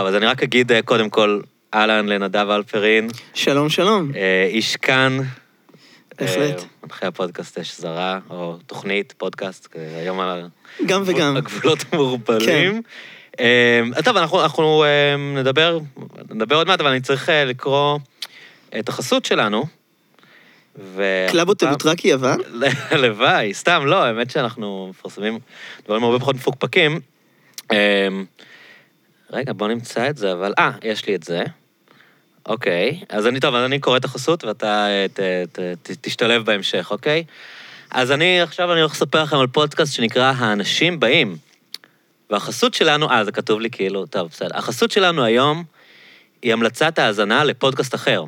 טוב, אז אני רק אגיד אה, קודם כל, אהלן לנדב הלפרין, שלום, שלום. אה, איש כאן. בהחלט. אה, מנחה הפודקאסט אש זרה, או תוכנית, פודקאסט, היום ה- גם וגם. הגבולות מעורפלים. אה, טוב, אנחנו, אנחנו נדבר, נדבר עוד מעט, אבל אני צריך לקרוא את החסות שלנו. ו- קלאב הוטל לוטרקי יוון? הלוואי, סתם, לא, האמת שאנחנו מפרסמים דברים הרבה פחות מפוקפקים. רגע, בוא נמצא את זה, אבל... אה, יש לי את זה. אוקיי, אז אני, טוב, אז אני קורא את החסות ואתה אה, ת, ת, ת, תשתלב בהמשך, אוקיי? אז אני, עכשיו אני הולך לספר לכם על פודקאסט שנקרא האנשים באים. והחסות שלנו, אה, זה כתוב לי כאילו, טוב, בסדר. החסות שלנו היום היא המלצת האזנה לפודקאסט אחר,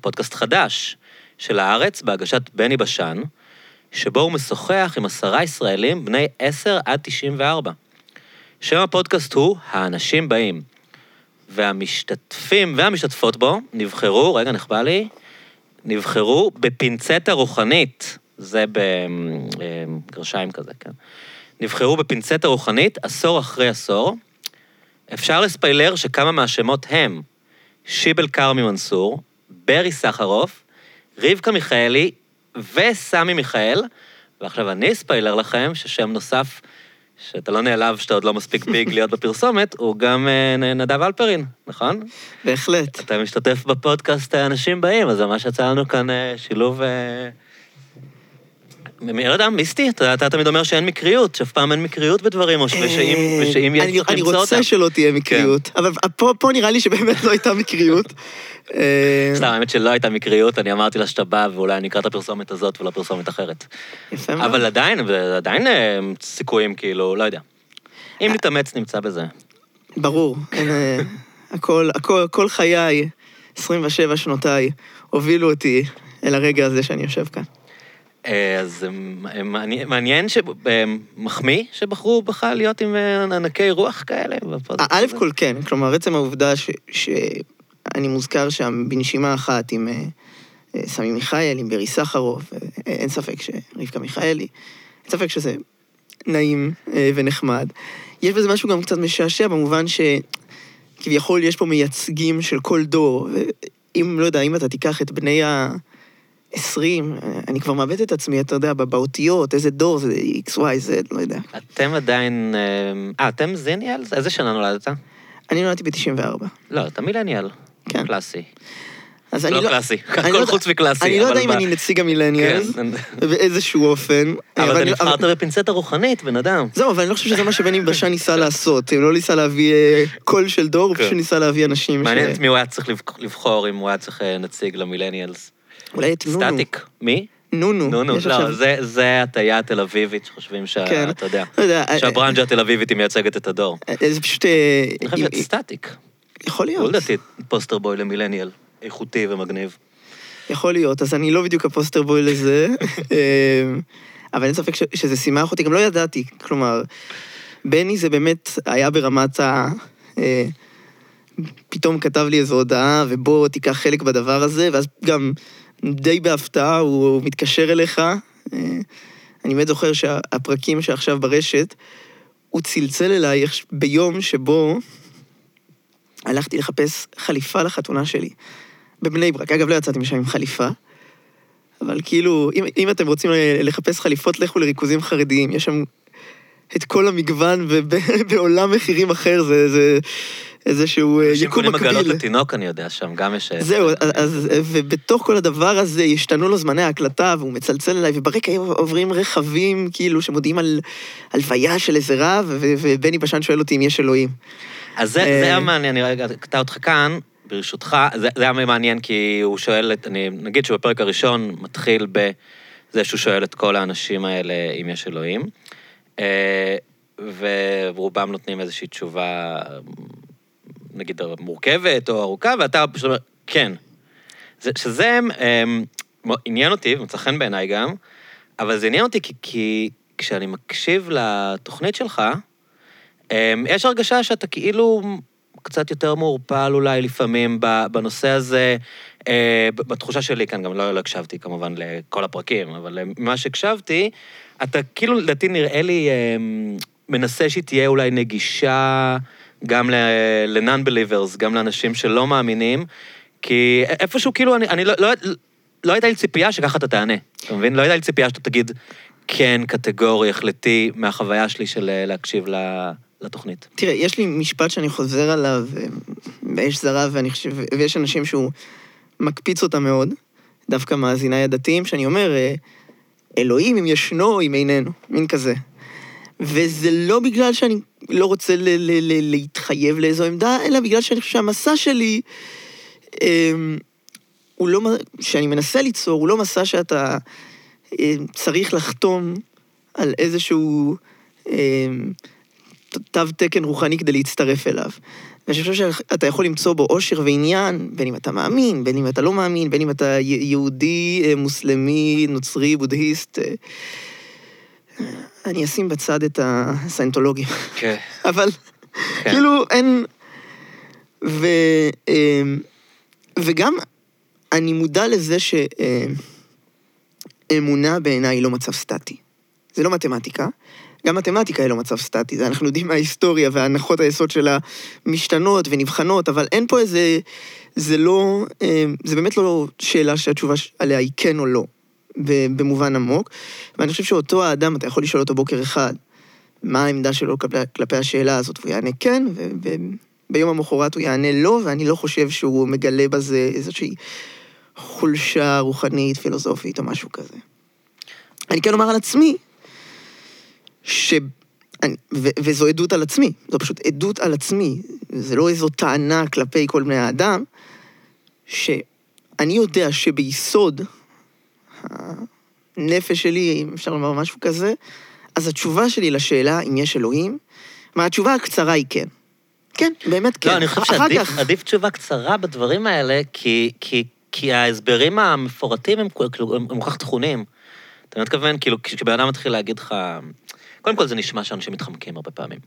פודקאסט חדש של הארץ בהגשת בני בשן, שבו הוא משוחח עם עשרה ישראלים בני 10 עד 94. שם הפודקאסט הוא "האנשים באים", והמשתתפים והמשתתפות בו נבחרו, רגע, נחבא לי, נבחרו בפינצטה רוחנית, זה בגרשיים כזה, כן. נבחרו בפינצטה רוחנית עשור אחרי עשור. אפשר לספיילר שכמה מהשמות הם שיבל כרמי מנסור, ברי סחרוף, רבקה מיכאלי וסמי מיכאל, ועכשיו אני אספיילר לכם ששם נוסף, שאתה לא נעלב שאתה עוד לא מספיק ביג להיות בפרסומת, הוא גם אה, נדב אלפרין, נכון? בהחלט. אתה משתתף בפודקאסט האנשים באים, אז ממש יצא לנו כאן אה, שילוב... מי לא יודע, מיסטי, אתה, אתה תמיד אומר שאין מקריות, שאף פעם אין מקריות בדברים, או ש- ושאם, אה, ושאם יש אני- צריך אני למצוא אותם. רוצה שלא תהיה מקריות, אבל פה פה נראה לי שבאמת לא הייתה מקריות. אה, סתם, האמת שלא הייתה מקריות, אני אמרתי לה שאתה בא, ואולי אני אקרא את הפרסומת הזאת ולא פרסומת אחרת. יפה מאוד. אבל עדיין, עדיין אה, סיכויים, כאילו, לא יודע. אם נתאמץ, נמצא בזה. ברור, הכל, הכל, כל חיי, 27 שנותיי, הובילו אותי אל הרגע הזה שאני יושב כאן. אה, אז מעניין- אה, מחמיא שבחרו בך להיות עם אה, ענקי רוח כאלה. א'. כל כן, כלומר, עצם העובדה שאני מוזכר שם בנשימה אחת עם סמי מיכאל, עם ברי סחרוף, אין ספק שרבקה מיכאלי, אין ספק שזה נעים ונחמד. יש בזה משהו גם קצת משעשע במובן שכביכול יש פה מייצגים של כל דור, ואם, לא יודע, אם אתה תיקח את בני ה... 20, אני כבר מאבד את עצמי, אתה יודע, באותיות, איזה דור זה, X, Y, Z, לא יודע. אתם עדיין... אה, אה, אתם זיניאל? איזה שנה נולדת? אני נולדתי ב-94. לא, אתה מילניאל. כן. קלאסי. אז אני לא לא... קלאסי, הכל לא חוץ מקלאסי. אני לא יודע אם אני נציג המילניאלס, כן. באיזשהו אופן. אבל אתה אני- נבחרת בפינצטה רוחנית, בן אדם. זהו, אבל אני לא חושב שזה מה שבני בשן ניסה לעשות. הוא לא ניסה להביא אה, קול של דור, הוא כן. פשוט ניסה להביא אנשים. מעניין את מי הוא היה צריך לבח- לבחור, אם הוא היה צריך אה, נציג ל millennials. אולי את נונו. סטטיק. מי? נונו. נו, נו, יש לא, זה- הטיה התל אביבית שחושבים כן. שאתה יודע. לא אה, שהברנג'ה התל אביבית היא מייצגת את הדור. אה, זה פשוט... אה, אני חושב להיות סטטיק. יכול הוא להיות. לדעתי poster boy ל millennial. איכותי ומגניב. יכול להיות, אז אני לא בדיוק ה poster boy לזה, אה, אבל אין ספק שזה שימח אותי, גם לא ידעתי, כלומר, בני זה באמת היה ברמת ה... אה, פתאום כתב לי איזו הודעה, ובוא תיקח חלק בדבר הזה, ואז גם די בהפתעה הוא, מתקשר אליך. אה, אני באמת זוכר שהפרקים שעכשיו ברשת, הוא צלצל אליי ביום שבו הלכתי לחפש חליפה לחתונה שלי. בבני ברק. אגב, לא יצאתי משם עם חליפה, אבל כאילו, אם, אם אתם רוצים לחפש חליפות, לכו לריכוזים חרדיים. יש שם את כל המגוון, ובעולם מחירים אחר זה, זה איזשהו אה, יקום קונים עגלות מקביל. לתינוק, אני יודע, שם גם יש... אה, זהו, אז, אז, ובתוך כל הדבר הזה השתנו לו זמני ההקלטה, והוא מצלצל אליי, וברקע עוברים רכבים, כאילו, שמודיעים על הלוויה של איזה רב, ובני בשן שואל אותי אם יש אלוהים. אז זה, אה, זה היה מעניין, אני רגע אקטע אותך כאן, ברשותך, זה, זה היה מעניין כי הוא שואל, את, אני, נגיד שבפרק הראשון מתחיל בזה שהוא שואל את כל האנשים האלה אם יש אלוהים, אה, ורובם נותנים איזושהי תשובה, נגיד מורכבת או ארוכה, ואתה פשוט אומר, כן. זה, שזה אה, עניין אותי, ומצא חן בעיניי גם, אבל זה עניין אותי כי, כי כשאני מקשיב לתוכנית שלך, אמ, יש הרגשה שאתה כאילו קצת יותר מעורפל אולי לפעמים בנושא הזה, אה, בתחושה שלי כאן, גם לא, לא הקשבתי כמובן לכל הפרקים, אבל ממה שהקשבתי, אתה כאילו לדעתי נראה לי אמ, מנסה שהיא תהיה אולי נגישה גם ל-non-believers, גם לאנשים שלא מאמינים, כי איפשהו כאילו, אני, אני לא, לא, לא הייתה לי ציפייה שככה אתה תענה, אתה מבין? לא הייתה לי ציפייה שאתה תגיד כן, קטגורי, החלטי, מהחוויה שלי של אה, להקשיב לתוכנית. תראה, יש לי משפט שאני חוזר עליו אה, באש זרה, ואני חושב, ויש אנשים שהוא מקפיץ אותם מאוד, דווקא מאזיניי הדתיים, שאני אומר, אה, אלוהים אם ישנו, אם איננו, מין כזה. וזה לא בגלל שאני לא רוצה ל- ל- ל- להתחייב לאיזו עמדה, אלא בגלל שאני חושב שהמסע שלי, אה, הוא לא, שאני מנסה ליצור, הוא לא מסע שאתה אה, צריך לחתום על איזשהו אה, תו תקן רוחני כדי להצטרף אליו. ואני חושב שאתה יכול למצוא בו אושר ועניין, בין אם אתה מאמין, בין אם אתה לא מאמין, בין אם אתה יהודי, אה, מוסלמי, נוצרי, בודהיסט. אה, אני אשים בצד את הסיינטולוגים. כן. אבל כן. כאילו אין... ו... אה, וגם אני מודע לזה שאמונה בעיניי היא לא מצב סטטי. זה לא מתמטיקה. גם מתמטיקה היא לא מצב סטטי, זה אנחנו יודעים מההיסטוריה והנחות היסוד שלה משתנות ונבחנות, אבל אין פה איזה... זה לא... אה, זה באמת לא שאלה שהתשובה עליה היא כן או לא, במובן עמוק. ואני חושב שאותו האדם, אתה יכול לשאול אותו בוקר אחד, מה העמדה שלו כלפי, כלפי השאלה הזאת, והוא יענה כן, וביום המחרת הוא יענה לא, ואני לא חושב שהוא מגלה בזה איזושהי חולשה רוחנית, פילוסופית או משהו כזה. אני כן אומר על עצמי, ש... אני, ו, וזו עדות על עצמי, זו פשוט עדות על עצמי, זה לא איזו טענה כלפי כל בני האדם, שאני יודע שביסוד הנפש שלי, אם אפשר לומר משהו כזה, אז התשובה שלי לשאלה אם יש אלוהים, מה התשובה הקצרה היא כן. כן, באמת כן. לא, אני חושב שעדיף תשובה קצרה בדברים האלה, כי, כי, כי ההסברים המפורטים הם כל כך תכונים. אתה מתכוון, כאילו, כשבן אדם מתחיל להגיד לך... קודם כל זה נשמע שאנשים מתחמקים הרבה פעמים.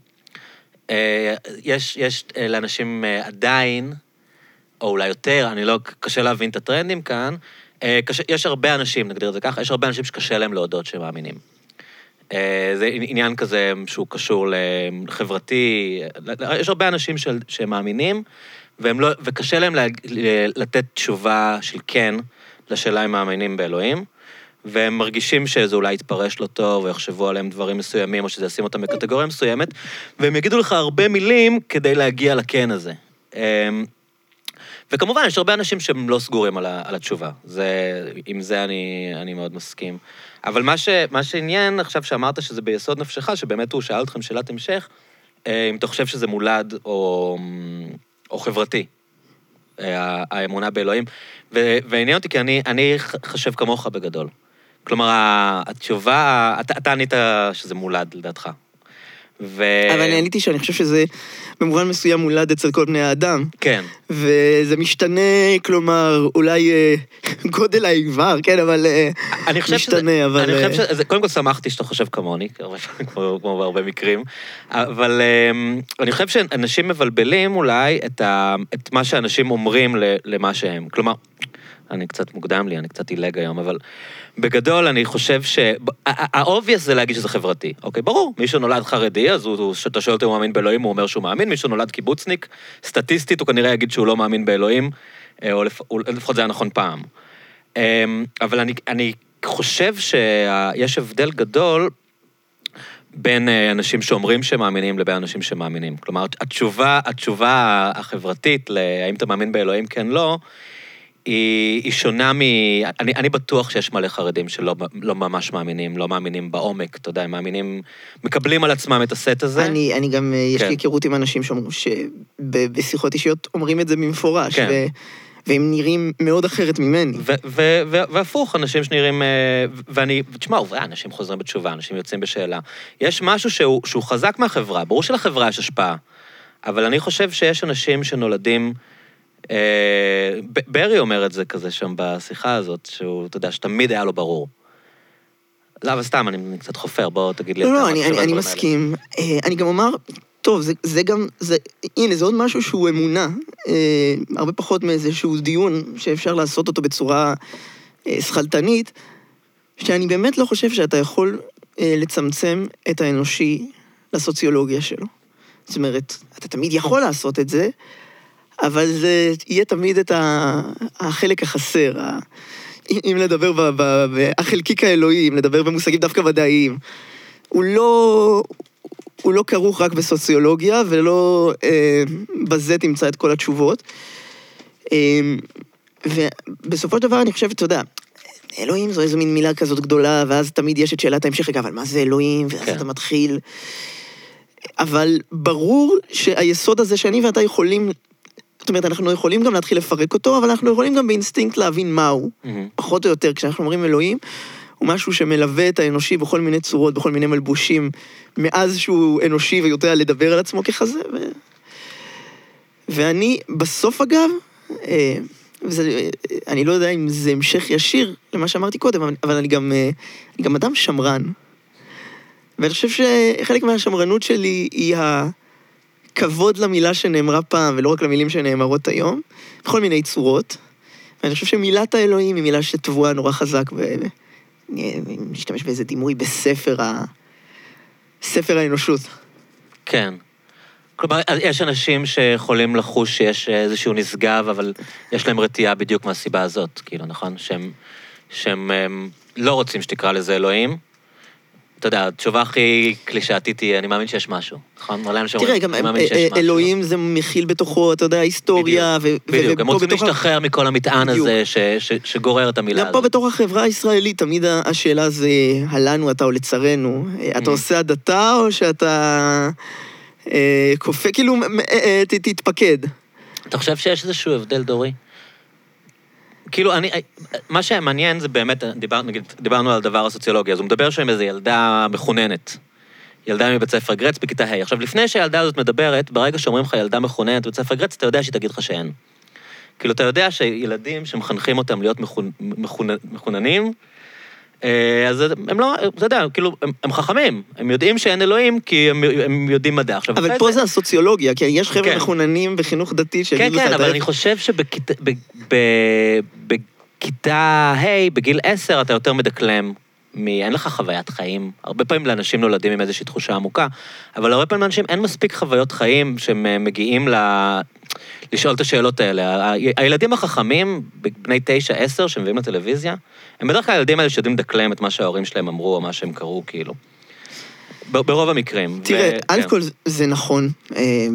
אה, יש, יש אה, לאנשים אה, עדיין, או אולי יותר, אני לא, קשה להבין את הטרנדים כאן, קשה, יש הרבה אנשים, נגדיר את זה ככה, יש הרבה אנשים שקשה להם להודות שהם מאמינים. זה עניין כזה שהוא קשור לחברתי, יש הרבה אנשים של, שהם מאמינים, והם לא, וקשה להם לה, לתת תשובה של כן לשאלה אם מאמינים באלוהים. והם מרגישים שזה אולי יתפרש לא טוב, או יחשבו עליהם דברים מסוימים, או שזה ישים אותם בקטגוריה מסוימת, והם יגידו לך הרבה מילים כדי להגיע לכן הזה. אמ, וכמובן, יש הרבה אנשים שהם לא סגורים על, על התשובה. זה, עם זה אני, אני מאוד מסכים. אבל מה, ש, מה שעניין עכשיו שאמרת שזה ביסוד נפשך, שבאמת הוא שאל אתכם שאלת המשך, אה, אם אתה חושב שזה מולד או, או חברתי, אה, האמונה באלוהים. ועניין אותי כי אני, אני חושב כמוך בגדול. כלומר, התשובה, אתה, אתה ענית שזה מולד, לדעתך. ו... אבל אני עניתי שאני חושב שזה במובן מסוים מולד אצל כל בני האדם. כן. וזה משתנה, כלומר, אולי אה, גודל האיבר, כן, אבל אה, אני חושב משתנה, שזה, אבל... אני חושב אה, שזה, קודם כל שמחתי שאתה חושב כמוני, כמו, כמו בהרבה מקרים, אבל אה, אני חושב שאנשים מבלבלים אולי את, ה, את מה שאנשים אומרים למה שהם. כלומר, אני קצת מוקדם לי, אני קצת עילג היום, אבל בגדול אני חושב ש... ה obvious זה להגיד שזה חברתי, אוקיי? ברור, מי שנולד חרדי, אז הוא, כשאתה שואל אותו אם הוא מאמין באלוהים, הוא אומר שהוא מאמין, מי שנולד קיבוצניק, סטטיסטית הוא כנראה יגיד שהוא לא מאמין באלוהים, אה, או לפ... לפחות זה היה נכון פעם. אמ, אבל אני, אני חושב שיש הבדל גדול בין אה, אנשים שאומרים שהם מאמינים לבין אנשים שמאמינים. כלומר, התשובה, התשובה החברתית להאם אתה מאמין באלוהים כן לא, היא, היא שונה מ... אני, אני בטוח שיש מלא חרדים שלא לא ממש מאמינים, לא מאמינים בעומק, אתה יודע, הם מאמינים, מקבלים על עצמם את הסט הזה. אני, אני גם, כן. יש לי כן. היכרות עם אנשים שאומרים, שבשיחות אישיות אומרים את זה במפורש, כן. ו... והם נראים מאוד אחרת ממני. והפוך, אנשים שנראים... אה, ואני... תשמע, אנשים חוזרים בתשובה, אנשים יוצאים בשאלה. יש משהו שהוא, שהוא חזק מהחברה, ברור שלחברה יש השפעה, אבל אני חושב שיש אנשים שנולדים... אה, ברי אומר את זה כזה שם בשיחה הזאת, שהוא, אתה יודע, שתמיד היה לו ברור. לא, אבל סתם, אני קצת חופר, בוא תגיד לי. לא, לא, אני, אני, אני מסכים. אה, אני גם אומר, טוב, זה, זה גם, זה, הנה, זה עוד משהו שהוא אמונה, אה, הרבה פחות מאיזשהו דיון שאפשר לעשות אותו בצורה אה, שכלתנית, שאני באמת לא חושב שאתה יכול אה, לצמצם את האנושי לסוציולוגיה שלו. זאת אומרת, אתה תמיד יכול לעשות את זה, אבל זה יהיה תמיד את החלק החסר. אם לדבר ב- ב- ב- החלקיק האלוהי, אם לדבר במושגים דווקא ודאיים, הוא לא... הוא לא כרוך רק בסוציולוגיה, ולא אה, בזה תמצא את כל התשובות. אה, ובסופו של דבר אני חושבת, אתה יודע, אלוהים זו איזו מין מילה כזאת גדולה, ואז תמיד יש את שאלת ההמשך, רגע, אבל מה זה אלוהים? ואז כן. אתה מתחיל... אבל ברור שהיסוד הזה שאני ואתה יכולים, זאת אומרת, אנחנו יכולים גם להתחיל לפרק אותו, אבל אנחנו יכולים גם באינסטינקט להבין מהו, מהמם. פחות או יותר, כשאנחנו אומרים אלוהים, הוא משהו שמלווה את האנושי בכל מיני צורות, בכל מיני מלבושים, מאז שהוא אנושי ויודע לדבר על עצמו ככזה. ו... ואני, בסוף אגב, אה, וזה, אה, אני לא יודע אם זה המשך ישיר למה שאמרתי קודם, אבל- אני גם, אה, אני גם אדם שמרן. ואני חושב שחלק מהשמרנות שלי היא הכבוד למילה שנאמרה פעם, ולא רק למילים שנאמרות היום, בכל מיני צורות. ואני חושב שמילת האלוהים היא מילה שטבועה נורא חזק, ונשתמש באיזה דימוי בספר ה... ספר האנושות. כן. כלומר, יש אנשים שיכולים לחוש שיש איזשהו נשגב, אבל יש להם רתיעה בדיוק מהסיבה הזאת, כאילו, נכון? שהם, שהם הם, לא רוצים שתקרא לזה אלוהים. אתה יודע, התשובה הכי קלישאתית היא, אני מאמין שיש משהו, נכון? מלא אנשים תראה, אומרים, גם אני מאמין אה, שיש אה, משהו. אלוהים זה מכיל בתוכו, אתה יודע, היסטוריה, בדיוק, הם רוצים להשתחרר מכל המטען. הזה שגורר את המילה גם פה הזאת. בתוך החברה הישראלית, תמיד השאלה זה, הלנו אתה או לצרינו. אה, אתה Mhm. עושה הדתה או שאתה אה, כופה, כאילו, אה, אה, תתפקד. אתה חושב שיש איזשהו הבדל דורי? כאילו, אני, מה שמעניין זה באמת, דיבר, נגיד, דיברנו על הדבר הסוציולוגי, אז הוא מדבר שם איזו ילדה מחוננת. ילדה מבית ספר גרץ בכיתה ה'. עכשיו, לפני שהילדה הזאת מדברת, ברגע שאומרים לך ילדה מחוננת בבית ספר גרץ, אתה יודע שהיא תגיד לך שאין. כאילו, אתה יודע שילדים שמחנכים אותם להיות מחונ... מחונ... מחוננים, אה, אז הם לא, אתה יודע, כאילו, הם, הם חכמים, הם יודעים שאין אלוהים כי הם, הם יודעים מדע. עכשיו, אבל פה זה הסוציולוגיה, כי יש חבר'ה כן. מחוננים בחינוך דתי כן, שיגידו כן, את אבל. אני חושב שבכיתה ה', בגיל עשר, אתה יותר מדקלם. מ... אין לך חוויית חיים. הרבה פעמים לאנשים נולדים עם איזושהי תחושה עמוקה, אבל הרבה פעמים לאנשים אין מספיק חוויות חיים שהם אה, מגיעים ל... לשאול את השאלות האלה. הילדים החכמים, בני תשע, עשר, שמביאים לטלוויזיה, הם בדרך כלל הילדים האלה שיודעים לדקלם את מה שההורים שלהם אמרו או מה שהם קראו, כאילו. ברוב המקרים. תראה, ו- כן. כל זה נכון, אה,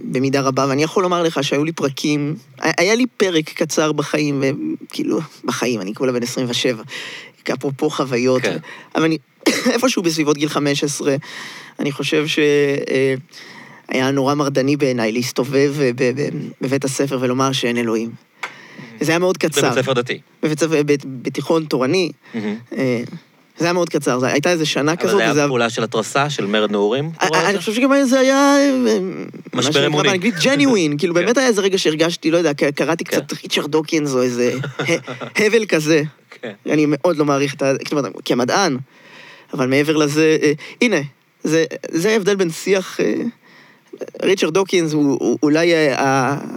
במידה רבה, ואני יכול לומר לך שהיו לי פרקים, היה לי פרק קצר בחיים, כאילו, בחיים, אני כולה בן 27, אפרופו חוויות, כן. אבל אני, איפשהו בסביבות גיל 15, אני חושב שהיה נורא מרדני בעיניי להסתובב ב- בבית הספר ולומר שאין אלוהים. זה היה מאוד קצר. בבית ספר דתי. בבית ספר, בתיכון תורני, מהמם. אה, זה היה מאוד קצר, זה- הייתה איזה שנה אבל כזאת, וזה היה פעולה של התרסה, של מרד נעורים? את אני? חושב שגם זה היה... אה, שנקרא אמוני. באנגלית genuine, כאילו כן. באמת היה איזה רגע שהרגשתי, לא יודע, קראתי כן. קצת ריצ'רד דוקינס או איזה הבל כזה. כן. אני מאוד לא מעריך את ה... כמדען, אבל מעבר לזה, אה, הנה, זה ההבדל בין שיח... אה, ריצ'רד דוקינס הוא אולי אה,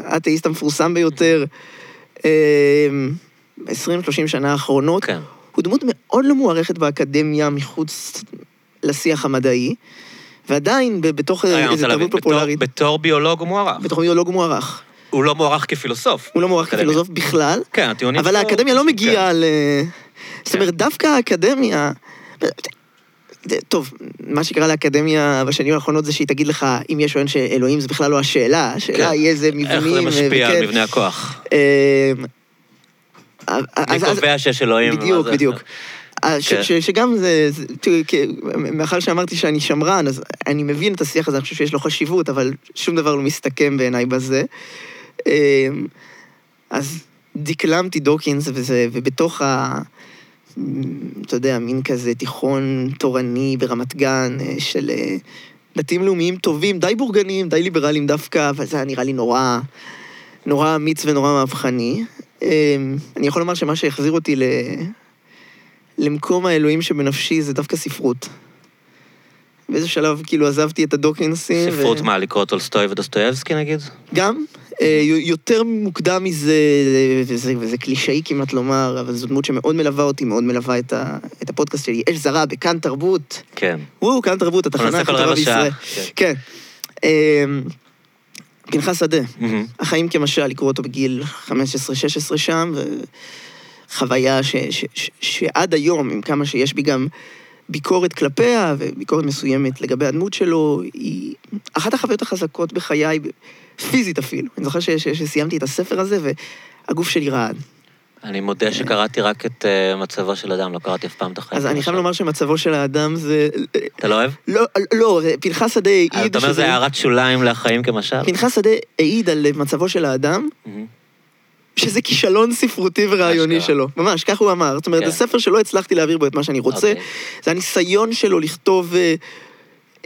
האתאיסט המפורסם ביותר ב-20-30 שנה האחרונות. כן. הוא דמות מאוד לא מוערכת באקדמיה מחוץ לשיח המדעי, ועדיין בתוך איזו תרבות בתור- פופולרית, בתור ביולוג הוא מוערך. בתור ביולוג הוא מוערך. הוא לא מוערך כפילוסוף. הוא לא מוערך אקדמיה. כפילוסוף בכלל, כן, הטיעונים אבל האקדמיה לא כן. מגיעה ל... זאת אומרת, דווקא האקדמיה... טוב, מה שקרה לאקדמיה בשנים האחרונות זה שהיא תגיד לך, אם יש או אין שאלוהים זה בכלל לא השאלה, השאלה כן. היא איזה מבנים... איך זה משפיע. על מבנה הכוח? אה, מי קובע שיש אלוהים? בדיוק? בדיוק. ש- כן. ש- שגם זה, זה- מאחר שאמרתי שאני שמרן, אז אני מבין את השיח הזה, אני חושב שיש לו חשיבות, אבל שום דבר לא מסתכם בעיניי בזה. אה, אז דקלמתי דוקינס, וזה, ובתוך ה... אתה יודע, מין כזה תיכון תורני ברמת גן, אה, של אה, דתיים לאומיים טובים, די בורגניים, די ליברליים דווקא, אבל זה היה נראה לי נורא, נורא אמיץ ונורא מהפכני. אה, אני יכול לומר שמה שהחזיר אותי ל... למקום האלוהים שבנפשי זה דווקא ספרות. באיזה שלב כאילו עזבתי את הדוקינסים. ספרות מה, לקרוא טולסטוי ודוסטויבסקי נגיד? גם. אה, יותר מוקדם מזה, וזה, וזה קלישאי כמעט לומר, אבל זו דמות שמאוד מלווה אותי, מאוד מלווה את, ה, את הפודקאסט שלי. אש זרה בכאן תרבות. כן. וואו, כאן תרבות, התחנה הכי טובה. בישראל. כן. אה, פנחס שדה, מהמם. החיים כמשל, לקרוא אותו בגיל 15-16 שם, וחוויה ש, ש, ש, שעד היום, עם כמה שיש בי גם ביקורת כלפיה, וביקורת מסוימת לגבי הדמות שלו, היא אחת החוויות החזקות בחיי, פיזית אפילו. אני זוכר ש, ש, שסיימתי את הספר הזה, והגוף שלי רעד. אני מודה שקראתי רק את אה, מצבו של אדם, לא קראתי אף פעם את החיים. אז אני. חייב לומר שמצבו של האדם זה... אתה לא אוהב? לא, לא, פנחס שדה העיד אתה אומר זה הערת שוליים לחיים כמשל? פנחס שדה העיד על מצבו של האדם. שזה כישלון ספרותי ורעיוני. שלו. ממש, כך הוא אמר. זאת אומרת, כן. זה ספר שלא הצלחתי להעביר בו את מה שאני רוצה. אוקיי. זה הניסיון שלו לכתוב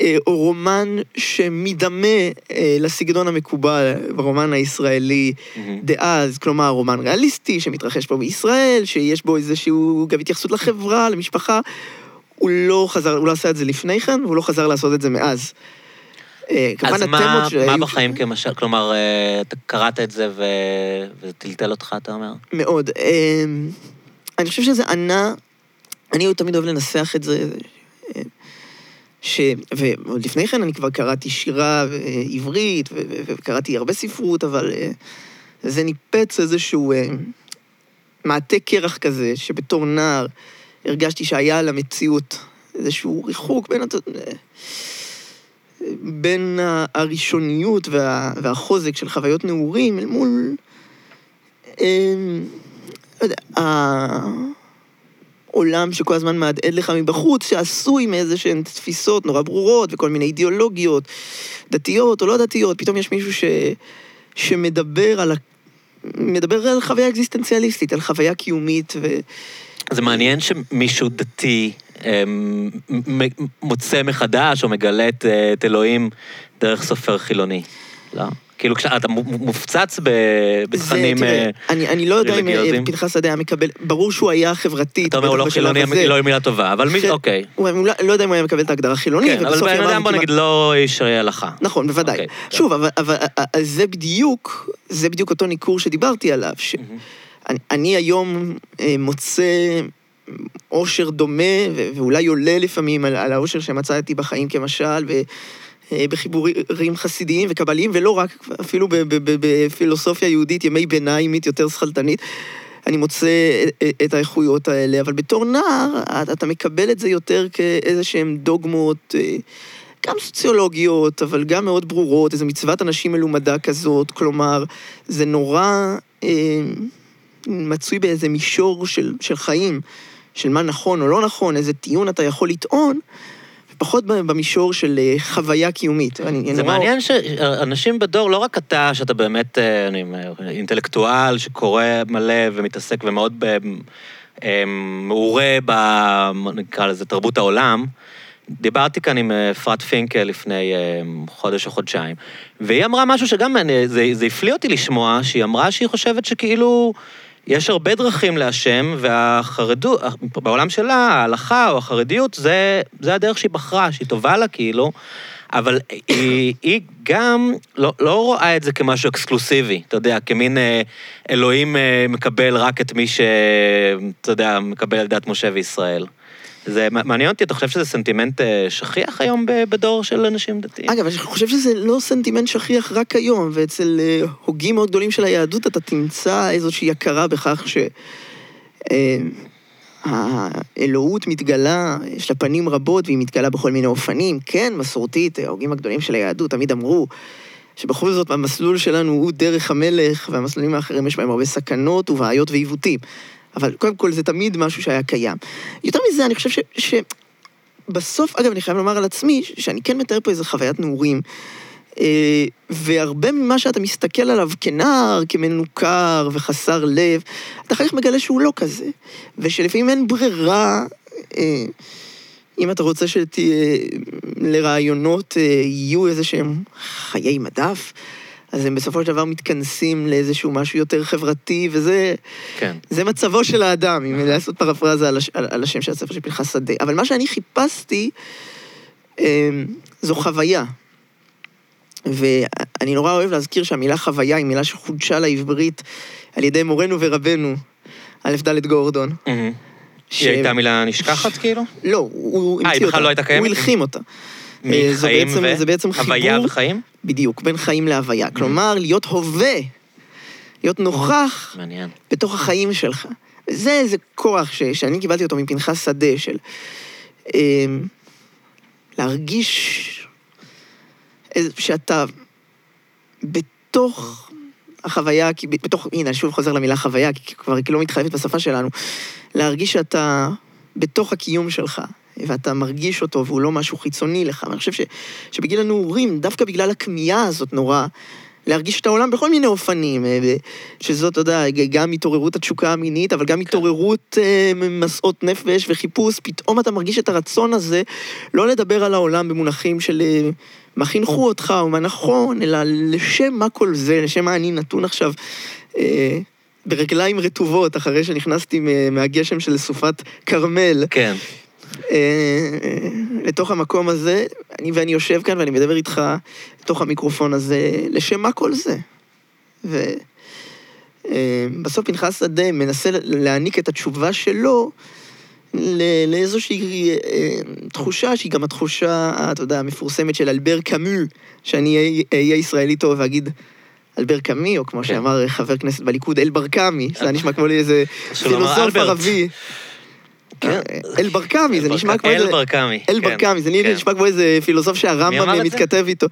אה, אה, רומן שמדמה אה, לסגנון המקובל ברומן הישראלי מהמם. דאז, כלומר, רומן ריאליסטי שמתרחש פה בישראל, שיש בו איזשהו גם התייחסות לחברה, למשפחה. הוא לא חזר, הוא לא עשה את זה לפני כן, והוא לא חזר לעשות את זה מאז. אה, אז מה, מה בחיים כמשל? כלומר, אתה קראת את זה. וזה טלטל אותך, אתה אומר? מאוד. אני חושב שזה ענה, אני תמיד אוהב לנסח את זה, ש... ועוד לפני כן אני כבר קראתי שירה אה, עברית, וקראתי הרבה ספרות, אבל אה, זה ניפץ איזשהו אה, מעטה קרח כזה, שבתור נער הרגשתי שהיה על המציאות איזשהו ריחוק בין... הת- בין הראשוניות וה, והחוזק של חוויות נעורים אל מול... לא יודע, העולם שכל הזמן מהדהד לך מבחוץ, שעשוי מאיזה שהן תפיסות נורא ברורות וכל מיני אידיאולוגיות, דתיות או לא דתיות, פתאום יש מישהו ש... שמדבר על. מדבר על חוויה אקזיסטנציאליסטית, על חוויה קיומית, ו... זה מעניין שמישהו דתי אמ, מוצא מחדש או מגלה את אלוהים דרך סופר חילוני. לא? כאילו כשאתה מופצץ בתכנים... אה, אני, לא יודע אם אה. פנחס שדה היה מקבל, ברור שהוא היה חברתית. אתה אומר, הוא לא חילוני. לא היא מילה טובה, אבל מי... אוקיי. לא, לא יודע אם הוא היה מקבל את ההגדרה חילוני, כן, אבל בן אדם, בוא נגיד, לא איש הלכה. נכון, בוודאי. אוקיי, שוב, אבל, אבל זה בדיוק, זה בדיוק אותו ניכור שדיברתי עליו, שאני. אני היום אה, מוצא אושר דומה, ואולי עולה לפעמים על, על האושר שמצאתי בחיים כמשל, ו... אה, בחיבורים חסידיים וקבליים, ולא רק, אפילו בפילוסופיה יהודית, ימי ביניימית יותר שכלתנית. אני מוצא את- את האיכויות האלה, אבל בתור נער, אתה מקבל את זה יותר כאיזה שהן דוגמות, אה, גם סוציולוגיות, אבל גם מאוד ברורות, איזו מצוות אנשים מלומדה כזאת, כלומר, זה נורא אה, מצוי באיזה מישור של, של חיים, של מה נכון או לא נכון, איזה טיעון אתה יכול לטעון, ופחות במישור של אה, חוויה קיומית. אני, זה נורא- מעניין שאנשים בדור, לא רק אתה, שאתה באמת אה, אני, אינטלקטואל שקורא מלא ומתעסק ומאוד אה, מעורה ב... נקרא לזה תרבות העולם, דיברתי כאן עם אפרת פינקל לפני חודש או חודשיים, והיא אמרה משהו שגם אני- זה, זה הפליא אותי לשמוע, שהיא אמרה שהיא חושבת שכאילו... יש הרבה דרכים להשם, והחרדות, בעולם שלה, ההלכה או החרדיות, זה, זה הדרך שהיא בחרה, שהיא טובה לה, כאילו, אבל היא, היא גם לא, לא רואה את זה כמשהו אקסקלוסיבי, אתה יודע, כמין אה, אלוהים אה, מקבל רק את מי ש... אתה יודע, מקבל על דת משה וישראל. זה מעניין אותי, אתה חושב שזה סנטימנט אה, שכיח היום בדור של אנשים דתיים? אגב, אני חושב שזה לא סנטימנט שכיח רק היום, ואצל אה, הוגים מאוד גדולים של היהדות אתה תמצא איזושהי הכרה בכך ש... אה, מתגלה, יש לה פנים רבות והיא מתגלה בכל מיני אופנים. כן, מסורתית, ההוגים הגדולים של היהדות תמיד אמרו שבכל זאת המסלול שלנו הוא דרך המלך, והמסלולים האחרים יש בהם הרבה סכנות ובעיות ועיוותים. אבל קודם כל זה תמיד משהו שהיה קיים. יותר מזה, אני חושב ש... ש... בסוף, אגב, אני חייב לומר על עצמי, שאני כן מתאר פה איזו חוויית נעורים, אה, והרבה ממה שאתה מסתכל עליו כנער, כמנוכר וחסר לב, אתה אחר כך מגלה שהוא לא כזה, ושלפעמים אין ברירה, אה, אם אתה רוצה שלרעיונות אה, יהיו איזה שהם חיי מדף, אז הם בסופו של דבר מתכנסים לאיזשהו משהו יותר חברתי, וזה... כן. זה מצבו של האדם, אם לעשות פרפרזה על, הש, על, על השם של הספר של פנחס שדה. אבל מה שאני חיפשתי, אמ, זו חוויה. ואני נורא אוהב להזכיר שהמילה חוויה היא מילה שחודשה לעברית על ידי מורנו ורבנו, א' ד' גורדון. מהמם. ש- היא הייתה מילה נשכחת, כאילו? לא, הוא אה, היא המציא אותה. בכלל לא הייתה קיימת? הוא הלחים אותה. אה, מחיים בעצם- ו... זה בעצם הוויה חיבור- וחיים? בדיוק, בין חיים להוויה. כלומר, להיות הווה, להיות נוכח מעניין. בתוך החיים שלך. זה איזה כוח ש, שאני קיבלתי אותו מפנחס שדה, של אה, להרגיש שאתה בתוך החוויה, כי בתוך, הנה, אני שוב חוזר למילה חוויה, כי כבר היא לא מתחייבת בשפה שלנו, להרגיש שאתה בתוך הקיום שלך, ואתה מרגיש אותו, והוא לא משהו חיצוני לך. ואני חושב ש, שבגיל הנעורים, דווקא בגלל הכמיהה הזאת נורא, להרגיש את העולם בכל מיני אופנים, אה, שזאת, אתה יודע, גם התעוררות התשוקה המינית, אבל גם התעוררות אה, משאות נפש וחיפוש, פתאום אתה מרגיש את הרצון הזה לא לדבר על העולם במונחים של אה, מה חינכו אותך או מה נכון, אלא לשם מה כל זה, לשם מה אני נתון עכשיו ברגליים רטובות, אחרי שנכנסתי מהגשם של סופת כרמל. כן. אה, לתוך המקום הזה, אני ואני יושב כאן ואני מדבר איתך לתוך המיקרופון הזה, לשם מה כל זה? ובסוף פנחס שדה מנסה להעניק את התשובה שלו לאיזושהי אה, תחושה שהיא גם התחושה, אתה יודע, המפורסמת של אלבר קאמו, שאני אהיה- ישראלי טוב ואגיד אלבר קאמי, או כמו כן. שאמר חבר כנסת בליכוד, אל ברקמי, זה נשמע כמו לי איזה חשוב לומר פילוסוף. ערבי. כן. אל ברקמי, זה נשמע כמו אל איזה... ברקמי. אל ברקמי, זה. נשמע כמו איזה פילוסוף שהרמב"ם? מתכתב איתו.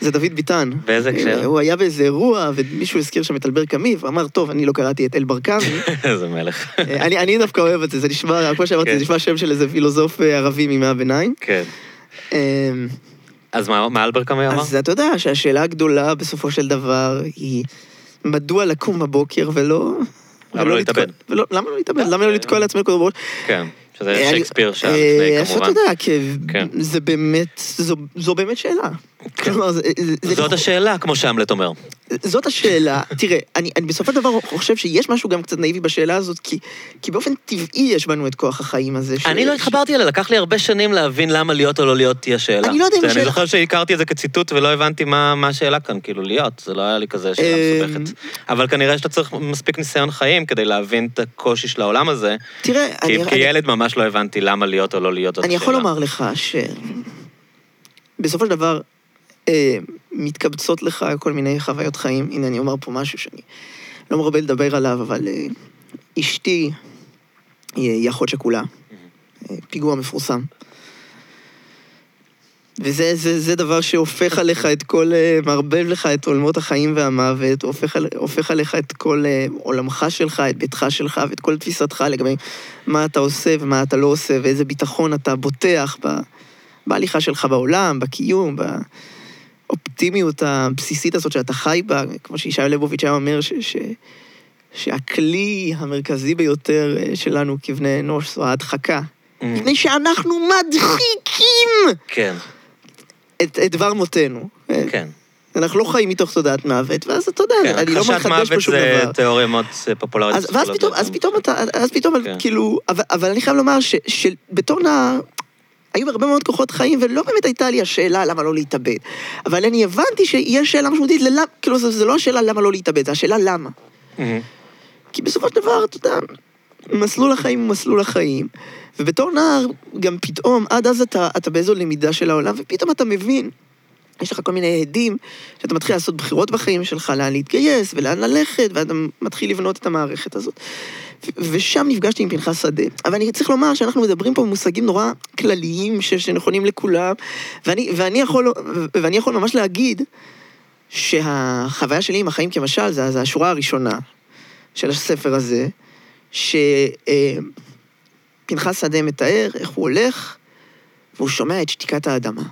זה דוד ביטן. באיזה הקשר? הוא היה באיזה אירוע, ומישהו הזכיר שם את אלבר קאמי, ואמר, טוב, אני לא קראתי את אל ברקמי. איזה מלך. אני אני דווקא אוהב את זה, זה נשמע, כמו שאמרתי, כן. זה נשמע שם של איזה פילוסוף אה, ערבי מימי הביניים. כן. אמ, אז מה מה אלברקאמי אמר? אז אתה יודע שהשאלה הגדולה בסופו של דבר היא, מדוע לקום בבוקר ולא... למה לא להתאבד? למה לא להתאבד? למה לא לתקוע לעצמנו כדור בראש? כן. שזה שייקספיר שם אה, לפני כמובן. שאתה יודע, כי כן. זה באמת, זו באמת שאלה. כלומר, זה- זאת השאלה, כמו שהמלט אומר. זאת השאלה. תראה, אני, אני בסופו של דבר חושב שיש משהו גם קצת נאיבי בשאלה הזאת, כי, כי באופן טבעי יש בנו את כוח החיים הזה. ש- אני לא התחברתי אליה, לקח לי הרבה שנים להבין למה להיות או לא להיות תהיה שאלה. אני לא יודע אם זה- אני השאלה- זוכר שהכרתי את זה כציטוט ולא הבנתי מה מה השאלה כאן, כאילו להיות, זה לא היה לי כזה שאלה אמ, מסובכת. אבל כנראה שאתה צריך מספיק ניסיון חיים כדי להבין את הקושי של העולם הזה, תראה, כי אני, כילד ממש לא הבנתי למה להיות או לא להיות זאת אני יכול השאלה. לומר לך שבסופו של דבר אה, מתקבצות לך כל מיני חוויות חיים. הנה, אני אומר פה משהו שאני לא מרבה לדבר עליו, אבל אה, אשתי היא אחות שכולה. אה, פיגוע מפורסם. וזה זה, זה דבר שהופך עליך את כל, אה, מערבב לך את עולמות החיים והמוות, הופך, על- הופך עליך את כל אה, עולמך שלך, את ביתך שלך ואת כל תפיסתך לגבי מה אתה עושה ומה אתה לא עושה, ואיזה ביטחון אתה בוטח ב, בהליכה שלך בעולם, בקיום, באופטימיות הבסיסית הזאת שאתה חי בה, כמו שישי ליבוביץ' היה אומר, ש, ש, שהכלי המרכזי ביותר אה, שלנו כבני אנוש זו ההדחקה. אמ, מפני שאנחנו מדחיקים כן, את, את דבר מותנו. אה, כן. אנחנו לא חיים מתוך תודעת מוות, ואז אתה יודע, כן, אני לא הכחשת מחדש פה מוות שום זה דבר. תיאוריה מאוד אה, פופולרית. אז, ואז פתאום, אז פתאום אתה, אז פתאום, כן. כאילו, אבל, אבל אני חייב לומר ש, שבתור נער, היו הרבה מאוד כוחות חיים, ולא באמת הייתה לי השאלה למה לא להתאבד. אבל אני הבנתי שיש שאלה משמעותית ללמה, כאילו, זה, זה לא השאלה למה לא להתאבד, זה השאלה למה. אמ, כי בסופו של דבר, אתה יודע, מסלול החיים הוא מסלול החיים. ובתור נער, גם פתאום, עד אז אתה, אתה באיזו למידה של העולם, ופתאום אתה מבין, יש לך כל מיני עדים, שאתה מתחיל לעשות בחירות בחיים שלך, לאן להתגייס ולאן ללכת, ואתה מתחיל לבנות את המערכת הזאת. ושם נפגשתי עם פנחס שדה. אבל אני צריך לומר שאנחנו מדברים פה במושגים נורא כלליים, שנכונים לכולם, ואני, ואני, יכול, ואני יכול ממש להגיד שהחוויה שלי עם החיים כמשל, זה, זה השורה הראשונה של הספר הזה, שפנחס שדה מתאר איך הוא הולך, והוא שומע את שתיקת האדמה.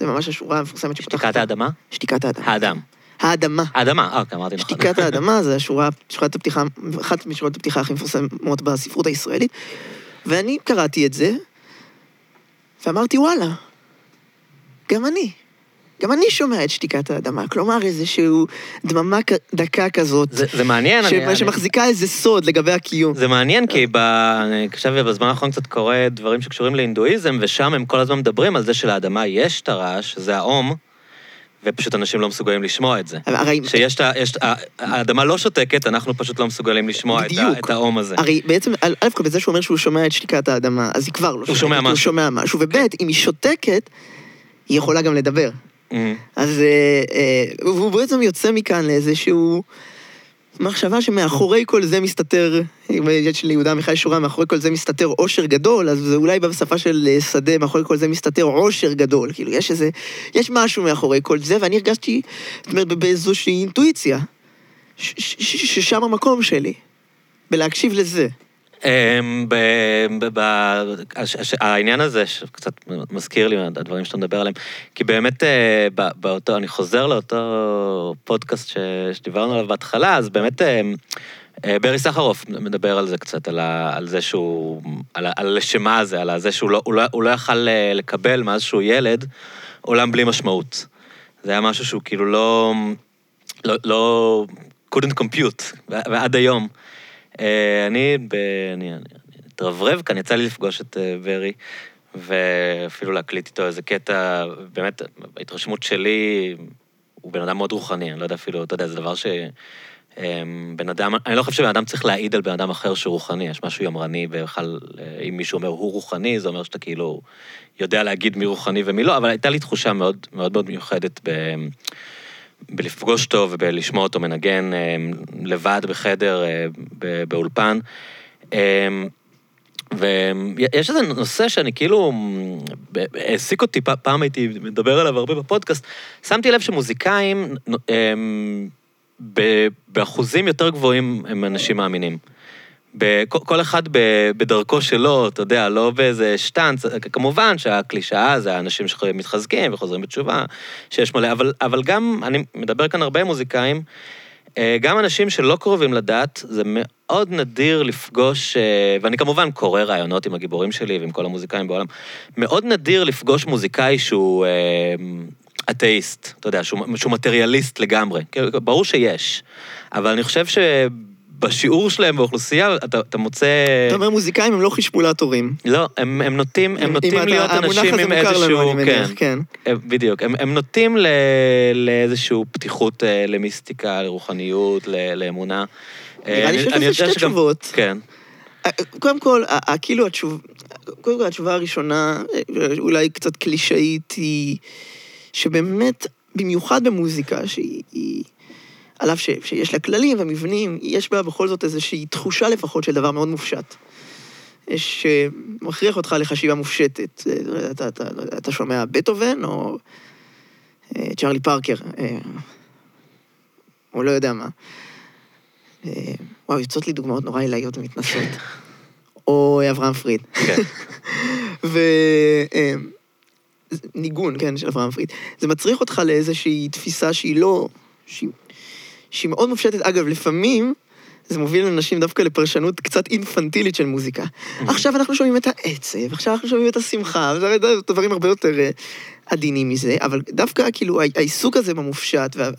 זה ממש השורה המפורסמת שפותחת. שתיקת האדמה? שתיקת האדמה. האדם. האדמה. האדמה, אה, אוקיי, אמרתי נכון. שתיקת האדמה זה השורה, שורת הפתיחה, אחת משורות הפתיחה הכי מפורסמות בספרות הישראלית. ואני קראתי את זה, ואמרתי, וואלה, גם אני. גם אני שומע את שתיקת האדמה. כלומר, איזשהו דממה דקה כזאת, זה זה מעניין, ש- אני... אני- שמחזיקה איזה סוד לגבי הקיום. זה מעניין, כי ב... אני עכשיו בזמן האחרון קצת קורא דברים שקשורים להינדואיזם, ושם הם כל הזמן מדברים על זה שלאדמה יש את הרעש, שזה האום, ופשוט אנשים לא מסוגלים לשמוע את זה. הרי, שיש את ה... יש את האדמה לא שותקת, אנחנו פשוט לא מסוגלים לשמוע את בדיוק. את האום הזה. הרי בעצם, א' כל בזה שהוא אומר שהוא שומע את שתיקת האדמה, אז היא כבר לא שותקת, שומע הוא. שומע משהו, וב' אם היא שותקת, היא יכולה גם לדבר. מהמם. אז אה, אה, והוא בעצם יוצא מכאן לאיזשהו מחשבה שמאחורי כל זה מסתתר, יש ליהודה עמיחי שורה, מאחורי כל זה מסתתר עושר גדול, אז זה אולי בשפה של אה, שדה, מאחורי כל זה מסתתר עושר גדול. כאילו, יש איזה, יש משהו מאחורי כל זה, ואני הרגשתי, זאת אומרת, באיזושהי אינטואיציה, ששם המקום שלי, בלהקשיב לזה. אמ, העניין הזה שקצת מזכיר לי הדברים שאתה מדבר עליהם, כי באמת אה, באותו, אני חוזר לאותו פודקאסט שדיברנו עליו בהתחלה, אז באמת אה, אה, ברי סחרוף מדבר על זה קצת, על, זה שהוא, על, ה- על הלשמה הזה, על זה שהוא לא, לא, לא יכל לקבל מאז שהוא ילד עולם בלי משמעות. זה היה משהו שהוא כאילו לא, לא, לא couldn't compute, ועד היום. אה, אני, ב... אני, אני מתרברב כאן, יצא לי לפגוש את אה, ברי, ואפילו להקליט איתו איזה קטע, באמת, ההתרשמות שלי, הוא בן אדם מאוד רוחני, אני לא יודע אפילו, אתה יודע, זה דבר ש... אה, בן אדם, אני לא חושב שבן אדם צריך להעיד על בן אדם אחר שהוא רוחני, יש משהו יומרני בכלל, אה, אם מישהו אומר הוא רוחני, זה אומר שאתה כאילו יודע להגיד מי רוחני ומי לא, אבל הייתה לי תחושה מאוד מאוד, מאוד מיוחדת ב... בלפגוש אותו ובלשמוע אותו מנגן אה, לבד בחדר אה, באולפן. אה, ויש איזה נושא שאני כאילו, העסיק אותי, פעם הייתי מדבר עליו הרבה בפודקאסט, שמתי לב שמוזיקאים באחוזים יותר גבוהים הם אנשים מאמינים. כל אחד בדרכו שלו, אתה יודע, לא באיזה שטאנץ, כמובן שהקלישאה זה האנשים שמתחזקים וחוזרים בתשובה, שיש מלא, אבל, אבל גם, אני מדבר כאן הרבה מוזיקאים, אה, גם אנשים שלא קרובים לדת, זה מאוד נדיר לפגוש, אה, ואני כמובן קורא רעיונות עם הגיבורים שלי ועם כל המוזיקאים בעולם, מאוד נדיר לפגוש מוזיקאי שהוא אה, אתאיסט, אתה יודע, שהוא, שהוא מטריאליסט לגמרי. כאילו, ברור שיש, אבל אני חושב שבשיעור שלהם באוכלוסייה, אתה, אתה מוצא... אתה אומר מוזיקאים הם לא חשבולטורים. לא, הם, הם נוטים, הם אם נוטים אתה- להיות המונח אנשים הזה עם מוכר לנו, איזשהו... אני מניח, כן. אה, בדיוק. הם, הם נוטים ל, לאיזשהו פתיחות אה, למיסטיקה, לרוחניות, ל, לאמונה. אה, נראה לי שיש לזה שתי שגם- תשובות. כן. קודם כל, כאילו התשובה, קודם כל התשובה הראשונה, אולי קצת קלישאית, היא שבאמת, במיוחד במוזיקה, שהיא... על אף שיש לה כללים ומבנים, יש בה בכל זאת איזושהי תחושה לפחות של דבר מאוד מופשט. שמכריח אותך לחשיבה מופשטת. אה, אתה, אתה, אתה שומע בטהובן או אה, צ'רלי פארקר, אה, או לא יודע מה. אה, וואו, יוצאות לי דוגמאות נורא עילאיות ומתנסות. או אברהם פריד. כן. ו... אה, ניגון, כן, של אברהם פריד. זה מצריך אותך לאיזושהי תפיסה שהיא לא... שהיא, שהיא מאוד מופשטת. אגב, לפעמים זה מוביל אנשים דווקא לפרשנות קצת אינפנטילית של מוזיקה. עכשיו אנחנו שומעים את העצב, עכשיו אנחנו שומעים את השמחה, וזה דברים הרבה יותר אה, עדינים מזה, אבל דווקא כאילו העיסוק הזה במופשט, וה...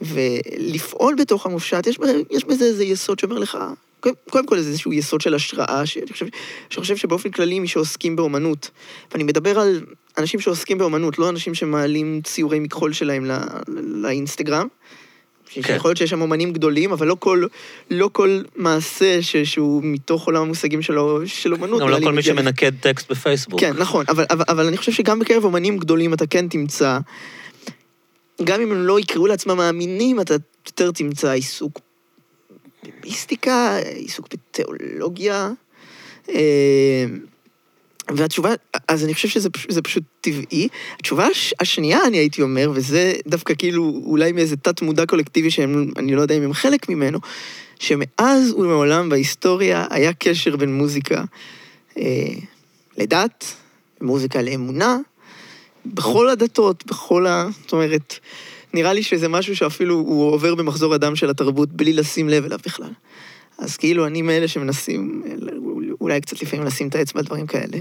ולפעול בתוך המופשט, יש, יש בזה איזה יסוד שאומר לך, קודם- קודם כל איזשהו יסוד של השראה, שאני חושב, שאני חושב שבאופן כללי מי שעוסקים באומנות, ואני מדבר על אנשים שעוסקים באומנות, לא אנשים שמעלים ציורי מכחול שלהם לא, לאינסטגרם, כן. שיכול להיות שיש שם אומנים גדולים, אבל לא כל, לא כל מעשה ש, שהוא מתוך עולם המושגים שלו, של אומנות. גם לא כל מי מגיע שמנקד טקסט בפייסבוק. כן, נכון, אבל, אבל, אבל אני חושב שגם בקרב אומנים גדולים אתה כן תמצא, גם אם הם לא יקראו לעצמם מאמינים, אתה יותר תמצא עיסוק במיסטיקה, עיסוק בתיאולוגיה. אה, והתשובה, אז אני חושב שזה פש- זה פשוט טבעי. התשובה הש, השנייה, אני הייתי אומר, וזה דווקא כאילו אולי מאיזה תת-מודע קולקטיבי שאני לא יודע אם הם חלק ממנו, שמאז ומעולם בהיסטוריה היה קשר בין מוזיקה אה, לדת, מוזיקה לאמונה, בכל הדתות, בכל ה... זאת אומרת, נראה לי שזה משהו שאפילו הוא עובר במחזור הדם של התרבות בלי לשים לב אליו בכלל. אז כאילו אני מאלה שמנסים, אולי קצת לפעמים לשים את האצבע דברים כאלה.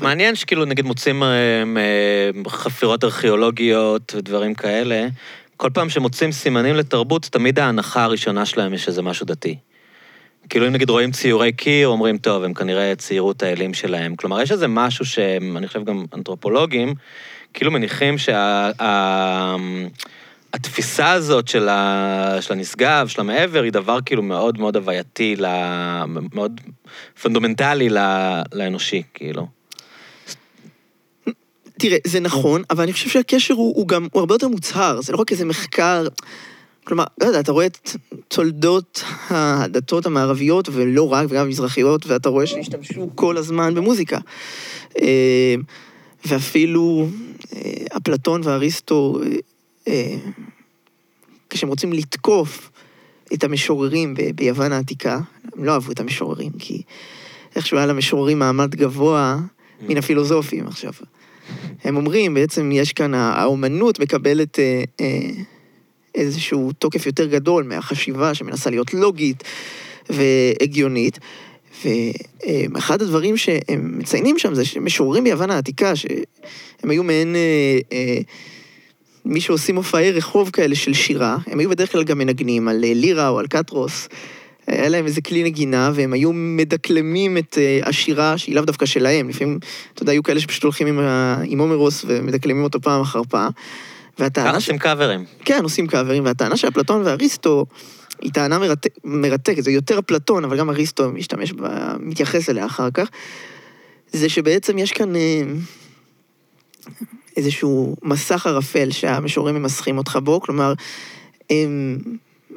מעניין שכאילו נגיד מוצאים אה, אה, חפירות ארכיאולוגיות ודברים כאלה, כל פעם שמוצאים סימנים לתרבות, תמיד ההנחה הראשונה שלהם יש איזה משהו דתי. כאילו אם נגיד רואים ציורי קיר, אומרים, טוב, הם כנראה ציירו את האלים שלהם. כלומר, יש איזה משהו שהם, אני חושב גם אנתרופולוגים, כאילו מניחים שה... התפיסה הזאת של, ה, של הנשגב, של המעבר, היא דבר כאילו מאוד מאוד הווייתי, ל, מאוד פונדומנטלי ל, לאנושי, כאילו. תראה, זה נכון, אבל אני חושב שהקשר הוא, הוא גם, הוא הרבה יותר מוצהר, זה לא רק איזה מחקר. כלומר, לא יודע, אתה רואה את תולדות הדתות המערביות, ולא רק, וגם המזרחיות, ואתה רואה שהשתמשו כל הזמן במוזיקה. אה, ואפילו אה, אפלטון ואריסטו, אה, כשהם רוצים לתקוף את המשוררים ב- ביוון העתיקה, הם לא אהבו את המשוררים, כי איכשהו היה למשוררים מעמד גבוה מן הפילוסופים עכשיו. הם אומרים, בעצם יש כאן, האומנות מקבלת אה, אה, איזשהו תוקף יותר גדול מהחשיבה שמנסה להיות לוגית והגיונית. ואחד הדברים שהם מציינים שם זה שמשוררים ביוון העתיקה, שהם היו מעין אה, אה, מי שעושים מופעי רחוב כאלה של שירה, הם היו בדרך כלל גם מנגנים על אה, לירה או על קטרוס. היה להם איזה כלי נגינה, והם היו מדקלמים את אה, השירה, שהיא לאו דווקא שלהם. לפעמים, אתה יודע, היו כאלה שפשוט הולכים עם, ה- עם הומרוס ומדקלמים אותו פעם אחר פעם. והטענה ככה עושים קאברים. כן, עושים קאברים, והטענה של אפלטון ואריסטו היא טענה מרתק, מרתקת, זה יותר אפלטון, אבל גם אריסטו משתמש בה, מתייחס אליה אחר כך, זה שבעצם יש כאן אה, איזשהו מסך ערפל שהמשוררים ממסכים אותך בו, כלומר, הם,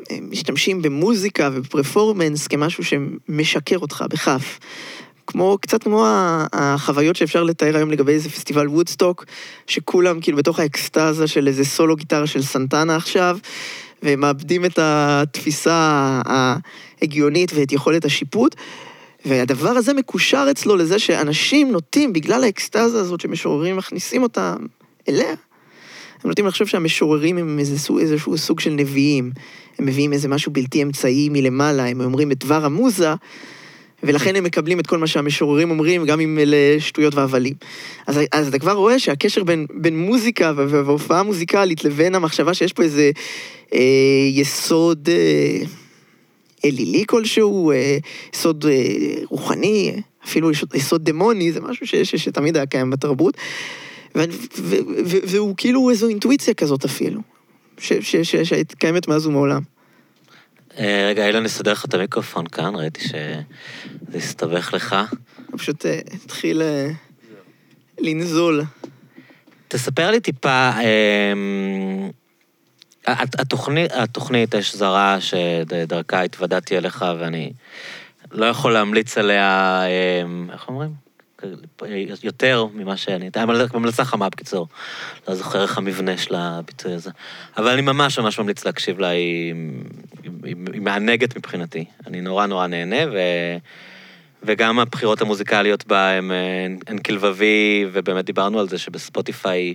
הם משתמשים במוזיקה ובפרפורמנס כמשהו שמשקר אותך, בכף. כמו, קצת כמו החוויות שאפשר לתאר היום לגבי איזה פסטיבל וודסטוק, שכולם כאילו בתוך האקסטזה של איזה סולו גיטרה של סנטנה עכשיו, והם מאבדים את התפיסה ההגיונית ואת יכולת השיפוט. והדבר הזה מקושר אצלו לזה שאנשים נוטים, בגלל האקסטזה הזאת שמשוררים מכניסים אותם אליה, הם נוטים לחשוב שהמשוררים הם איזה סוג, איזשהו סוג של נביאים. הם מביאים איזה משהו בלתי אמצעי מלמעלה, הם אומרים את דבר המוזה, ולכן הם מקבלים את כל מה שהמשוררים אומרים, גם אם אלה שטויות והבלים. אז, אז אתה כבר רואה שהקשר בין, בין מוזיקה והופעה מוזיקלית לבין המחשבה שיש פה איזה אה, יסוד אה, אלילי כלשהו, אה, יסוד אה, רוחני, אפילו יסוד, דמוני, זה משהו ש, ש, שתמיד היה קיים בתרבות. ו- ו- ו- והוא כאילו איזו אינטואיציה כזאת אפילו, שקיימת מאז ומעולם. אה, רגע, אילן, נסדר לך את המיקרופון כאן, ראיתי שזה הסתבך לך. הוא פשוט התחיל לנזול. תספר לי טיפה, התוכנית, התוכנית אש זרה, שדרכה התוודעתי אליך, ואני לא יכול להמליץ עליה, אמ, איך אומרים? יותר ממה שאני... המלצה חמה, בקיצור. לא זוכר איך המבנה של הביטוי הזה. אבל אני ממש ממש ממליץ להקשיב לה, היא, היא, היא מענגת מבחינתי. אני נורא נורא נהנה, ו... וגם הבחירות המוזיקליות בה הן, כלבבי, ובאמת דיברנו על זה שבספוטיפיי,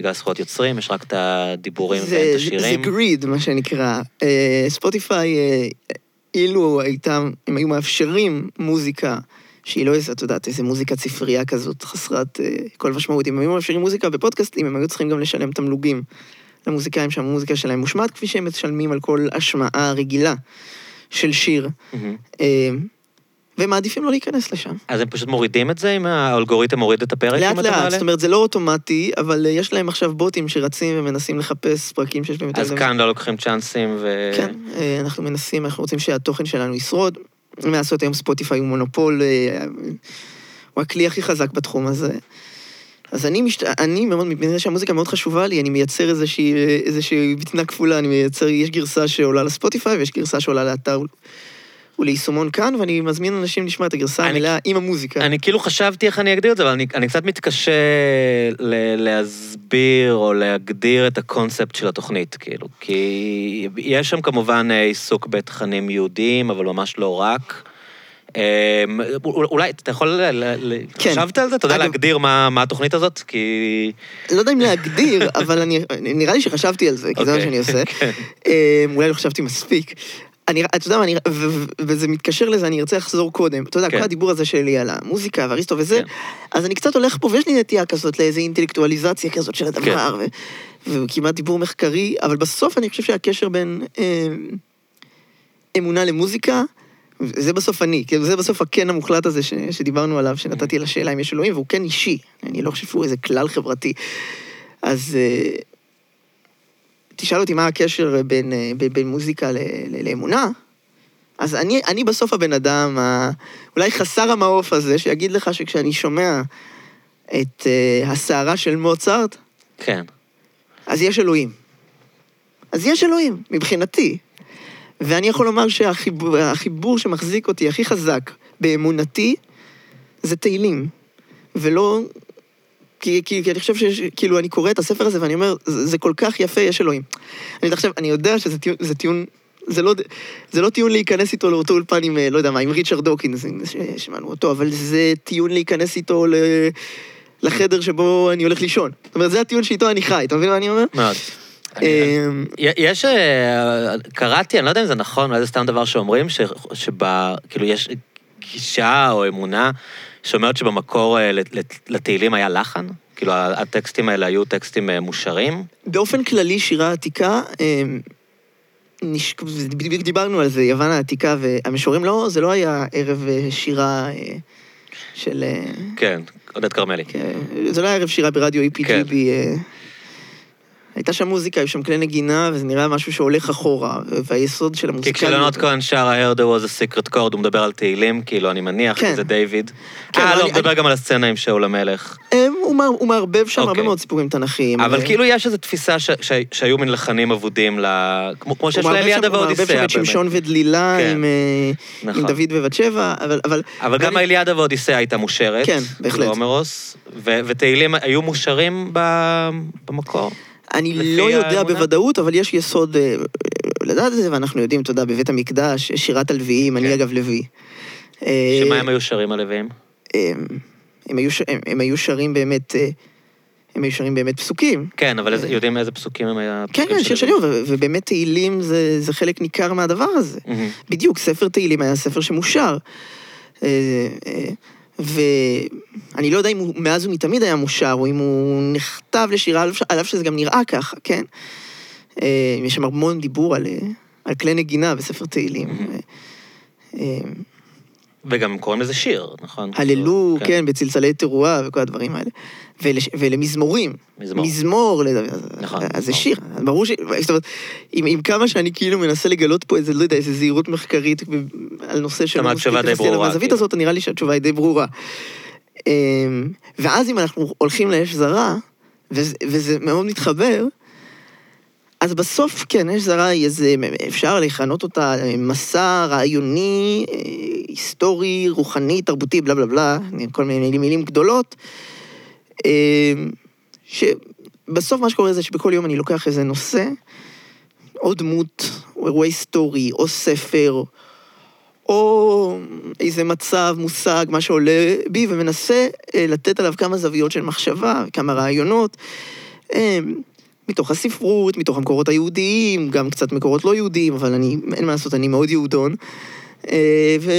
בגלל זכויות יוצרים, יש רק את הדיבורים זה, ואין את השירים. זה גריד, מה שנקרא. אה, ספוטיפיי, אה, אילו הייתה, הם היו מאפשרים מוזיקה שהיא לא איזה, את יודעת, איזה מוזיקת ספרייה כזאת, חסרת אה, כל משמעות. אם היו מאפשרים מוזיקה בפודקאסטים, הם היו צריכים גם לשלם תמלוגים למוזיקאים שהמוזיקה שלהם מושמעת, כפי שהם משלמים על כל השמעה רגילה של שיר. מהמם. והם מעדיפים לא להיכנס לשם. אז הם פשוט מורידים את זה, אם האלגוריתם מוריד את הפרק? לאט לאט? זאת אומרת, זה לא אוטומטי, אבל אה, יש להם עכשיו בוטים שרצים ומנסים לחפש פרקים שיש בהם יותר... אז כאן לא לוקחים צ'אנסים ו... כן, אה, אנחנו מנסים, אנחנו רוצים שהתוכן שלנו ישרוד. מה לעשות, היום ספוטיפיי הוא מונופול, אה, הוא הכלי הכי חזק בתחום הזה. אז אני, משת... אני מאוד, מפני שהמוזיקה מאוד חשובה לי, אני מייצר איזושהי, איזושהי בטנה כפולה, אני מייצר, יש גרסה שעולה לספוטיפיי ויש גרסה שעולה לאתר וליישומון כאן, ואני מזמין אנשים לשמוע את הגרסה המלאה עם המוזיקה. אני כאילו חשבתי איך אני אגדיר את זה, אבל אני, אני קצת מתקשה ל- להסביר או להגדיר את הקונספט של התוכנית, כאילו. כי יש שם כמובן אה, עיסוק בתכנים יהודיים, אבל ממש לא רק. אה, אולי, אתה יכול, כן. חשבת על זה? אתה יודע אגב- להגדיר מה, מה התוכנית הזאת? כי... לא יודע אם להגדיר, אבל אני, נראה לי שחשבתי על זה, כי זה מה אוקיי, שאני עושה. כן. אה, אולי לא חשבתי מספיק. אני, אתה יודע מה, אני, ו, ו, וזה מתקשר לזה, אני ארצה לחזור קודם. אתה יודע, כן. כל הדיבור הזה שלי על המוזיקה ואריסטו וזה, כן. אז אני קצת הולך פה, ויש לי נטייה כזאת לאיזו אינטלקטואליזציה כזאת של הדבר, ו, וכמעט דיבור מחקרי, אבל בסוף אני חושב שהקשר בין אה, אמונה למוזיקה, זה בסוף אני, כאילו זה בסוף הכן המוחלט הזה ש, שדיברנו עליו, שנתתי לשאלה אם יש אלוהים, והוא כן אישי, אני לא חושב שהוא איזה כלל חברתי. אז אה, תשאל אותי מה הקשר בין, אה, בין, בין מוזיקה ל, ל, לאמונה, אז אני, אני בסוף הבן אדם, ה, אולי חסר המעוף הזה, שיגיד לך שכשאני שומע את אה, הסערה של מוצרט, כן. אז יש אלוהים. אז יש אלוהים, מבחינתי. ואני יכול לומר שהחיבור החיבור שמחזיק אותי הכי חזק באמונתי זה תהילים. ולא... כי, כי, כי אני חושב שכאילו אני קורא את הספר הזה ואני אומר, זה, זה כל כך יפה, יש אלוהים. אני עכשיו, אני יודע שזה טיעון, זה טיעון, זה לא, זה לא טיעון להיכנס איתו לאותו אולפן עם, אה, לא יודע מה, עם ריצ'רד דוקינס, שמענו אותו, אבל זה טיעון להיכנס איתו ל... לחדר שבו אני הולך לישון. זאת אומרת, זה הטיעון שאיתו אני חי, אתה מבין מה אני אומר? מאוד. אמ, יש, אה, קראתי, אני לא יודע אם זה נכון, אולי זה סתם דבר שאומרים, ש- שב... כאילו, יש גישה או אמונה שאומרת שבמקור אה, לת- לת- לתהילים היה לחן? כאילו, הטקסטים האלה היו טקסטים אה, מושרים? באופן כללי, שירה עתיקה, אמ, נש... בדיוק דיברנו על זה, יוון העתיקה והמשוררים, לא, זה לא היה ערב אה, שירה של... כן, עודד כרמלי. כן, זה לא היה ערב שירה ברדיו EPGB. כן. הייתה שם מוזיקה, היו שם כלי נגינה, וזה נראה משהו שהולך אחורה, והיסוד של כי המוזיקה... כשלונות כהן שר ה-Air there was a secret chord, הוא מדבר על תהילים, כאילו, אני מניח, כן. כי זה דיוויד. כן, אה, לא, הוא מדבר גם על הסצנה עם שאול המלך. הם- הוא מע- הוא מערבב שם הרבה אוקיי. מאוד סיפורים תנכיים. אבל אה, כאילו יש איזו תפיסה ש- ש- שהיו מין לחנים אבודים, כמו שיש לאליעדה שם- הוא מערבב ואודיסאה, שם את. שמשון ודלילה כן. עם, אה, נכון. דוד ובת שבע, אבל... אבל גם האליעדה ואודיסאה הייתה מושרת. כן, בהחלט. ו- ותהילים היו מושרים במקור. אני לא יודע האמונה? בוודאות, אבל יש יסוד אה, לדעת את זה, ואנחנו יודעים, אתה יודע, בבית המקדש, שירת הלוויים, אני כן. אגב לוי. אה, שמה הם היו שרים הלווים? הם, הם, היו, הם, הם היו שרים באמת, אה, הם היו שרים באמת פסוקים. כן, אבל איזה- יודעים איזה פסוקים הם היה... כן, כן, שיר שלי, ו- ובאמת תהילים זה, זה חלק ניכר מהדבר הזה. מהמם. בדיוק, ספר תהילים היה ספר שמושר. ואני לא יודע אם הוא מאז ומתמיד היה מושר, או אם הוא נכתב לשירה, על אף שזה גם נראה ככה, כן? אה, יש שם המון דיבור על, אה, על כלי נגינה בספר תהילים. אה, אה, וגם קוראים לזה שיר, נכון? הללו, כן, בצלצלי תרועה וכל הדברים האלה. ולש, ולמזמורים. מזמור. מזמור, נכון, אז זה. שיר. ברור ש... זאת אומרת, עם, עם כמה שאני כאילו מנסה לגלות פה איזה, לא יודע, איזה זהירות מחקרית על נושא שלא כמה התשובה די ברורה, מהזווית כאילו. הזאת, נראה לי שהתשובה היא די ברורה. אמ, ואז אם אנחנו הולכים לאש זרה, וזה, וזה מאוד מתחבר, אז בסוף, כן, אש זרה היא איזה, אפשר לכנות אותה מסע רעיוני, אה, היסטורי, רוחני, תרבותי, בלה בלה בלה, כל מיני מילים, מילים גדולות. אה, שבסוף מה שקורה זה שבכל יום אני לוקח איזה נושא, או דמות, או אירוע היסטורי, או ספר, או איזה מצב, מושג, מה שעולה בי, ומנסה אה, לתת עליו כמה זוויות של מחשבה, כמה רעיונות. אה, מתוך הספרות, מתוך המקורות היהודיים, גם קצת מקורות לא יהודיים, אבל אני, אין מה לעשות, אני מאוד יהודון. אה, ו,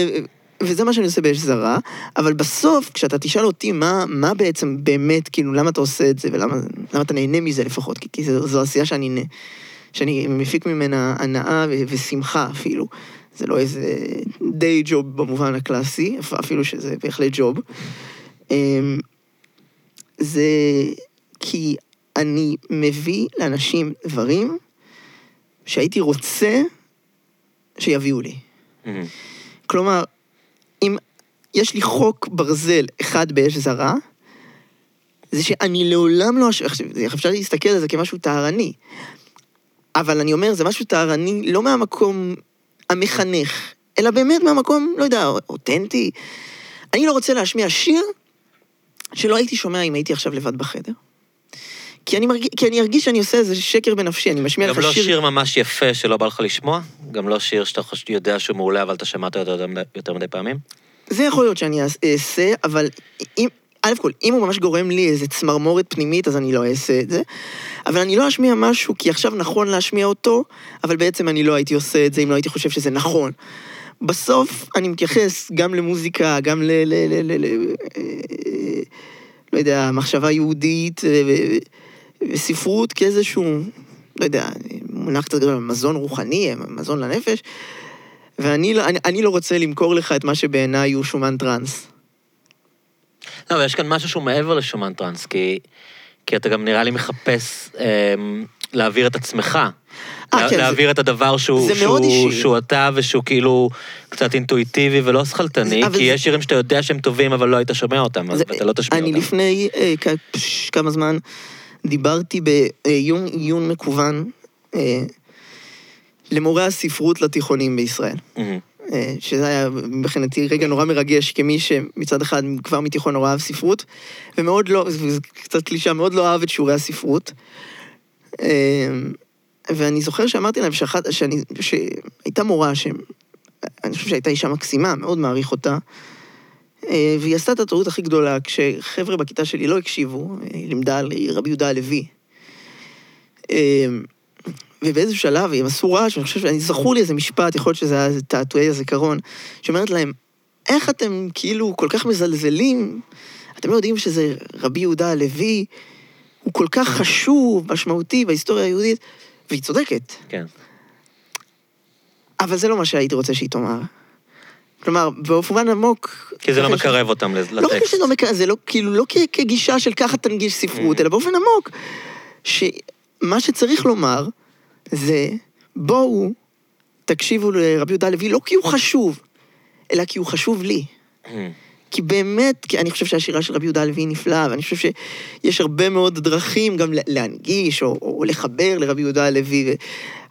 וזה מה שאני עושה באש זרה, אבל בסוף, כשאתה תשאל אותי מה, מה בעצם באמת, כאילו, למה אתה עושה את זה, ולמה למה אתה נהנה מזה לפחות, כי, כי זו, זו עשייה שאני, שאני מפיק ממנה הנאה ו, ושמחה אפילו. זה לא איזה דיי ג'וב במובן הקלאסי, אפ- אפילו שזה בהחלט ג'וב. אמ, זה כי אני מביא לאנשים דברים שהייתי רוצה שיביאו לי. מהמם. כלומר, אם יש לי חוק ברזל אחד באש זרה, זה שאני לעולם לא... עכשיו, אפשר להסתכל על זה כמשהו טהרני, אבל אני אומר, זה משהו טהרני לא מהמקום המחנך, אלא באמת מהמקום, לא יודע, אותנטי. אני לא רוצה להשמיע שיר שלא הייתי שומע אם הייתי עכשיו לבד בחדר. כי אני, מרגיש, כי אני ארגיש שאני עושה איזה שקר בנפשי, אני משמיע לך גם לא שיר... שיר ממש יפה שלא בא לך לשמוע? גם לא שיר שאתה יודע שהוא מעולה, אבל אתה שמעת אותו יותר מדי- יותר מדי פעמים? זה יכול להיות שאני אעש- אעשה, אבל אם, א' כל, אם הוא ממש גורם לי איזה צמרמורת פנימית, אז אני לא אעשה את זה. אבל אני לא אשמיע משהו, כי עכשיו נכון להשמיע אותו, אבל בעצם אני לא הייתי עושה את זה אם לא הייתי חושב שזה נכון. בסוף אני מתייחס גם למוזיקה, גם ל... ל, ל, ל, ל אה, לא יודע, מחשבה יהודית אה, ו- וספרות כאיזשהו, לא יודע, מונח קצת גדול, מזון רוחני, מזון לנפש. ואני לא, אני, אני לא רוצה למכור לך את מה שבעיניי הוא שומן טראנס. לא, אבל יש כאן משהו שהוא מעבר לשומן טראנס, כי, כי אתה גם נראה לי מחפש אמ, להעביר את עצמך. אה, לה- כן, זה- להעביר את הדבר שהוא, זה מאוד שהוא, אישי. שהוא אתה ושהוא כאילו קצת אינטואיטיבי ולא שכלתני, כי זה- יש שירים שאתה יודע שהם טובים אבל לא היית שומע אותם, אז זה- אתה לא תשמיע אני אותם. לפני אה, כ- פש- כמה זמן דיברתי בעיון עיון מקוון אה, למורי הספרות לתיכונים בישראל. אה, שזה היה מבחינתי רגע נורא מרגש כמי שמצד אחד כבר מתיכון נורא אהב ספרות, ומאוד לא, זה קצת קלישה, מאוד לא אהב את שיעורי הספרות. אה, ואני זוכר שאמרתי להם שאחת, שאני, שהייתה מורה, שאני חושב שהייתה אישה מקסימה, מאוד מעריך אותה, והיא עשתה את הטעות הכי גדולה, כשחבר'ה בכיתה שלי לא הקשיבו, היא לימדה על רבי יהודה הלוי. אה, ובאיזשהו שלב הם עשו רעש, ואני חושב, שאני זכור לי איזה משפט, יכול להיות שזה היה איזה תעתועי הזיכרון, שאומרת להם, איך אתם כאילו כל כך מזלזלים? אתם לא יודעים שזה רבי יהודה הלוי, הוא כל כך חשוב, משמעותי בהיסטוריה היהודית, והיא צודקת. כן. אבל זה לא מה שהייתי רוצה שהיא תאמר. כלומר, באופן עמוק... כי זה לא מקרב אותם לטקסט. לא רק שזה לא מקרב, זה לא, כאילו, לא כ- כגישה של ככה תנגיש ספרות, Mm. אלא באופן עמוק, שמה שצריך לומר זה, בואו תקשיבו לרבי יהודה הלוי, לא כי הוא חשוב, אלא כי הוא חשוב לי. מהמם. כי באמת, כי אני חושב שהשירה של רבי יהודה הלוי נפלאה, ואני חושב שיש הרבה מאוד דרכים גם לה- להנגיש או, או לחבר לרבי יהודה הלוי, ו...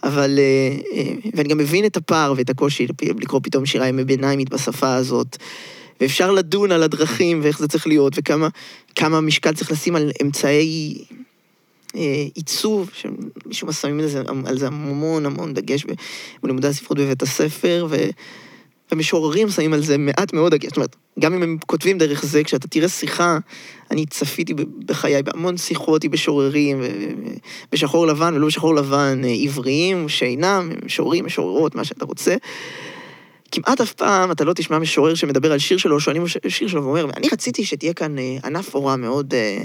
אבל... אה, אה, ואני גם מבין את הפער ואת הקושי לקרוא פתאום שירה ימי ביניים בשפה הזאת. ואפשר לדון על הדרכים ואיך זה צריך להיות, וכמה כמה משקל צריך לשים על אמצעי אה, עיצוב, שמשום מה שמים על זה, על זה המון המון דגש בלימודי הספרות בבית הספר, ו... ומשוררים שמים על זה מעט מאוד דגש. זאת אומרת, גם אם הם כותבים דרך זה, כשאתה תראה שיחה, אני צפיתי בחיי בהמון שיחות עם משוררים, בשחור לבן ולא בשחור לבן, אה, עבריים, שאינם, משוררים, משוררות, מה שאתה רוצה. כמעט אף פעם אתה לא תשמע משורר שמדבר על שיר שלו, שואלים שיר שלו ואומר, אני רציתי שתהיה כאן אה, ענף אורה מאוד... אה,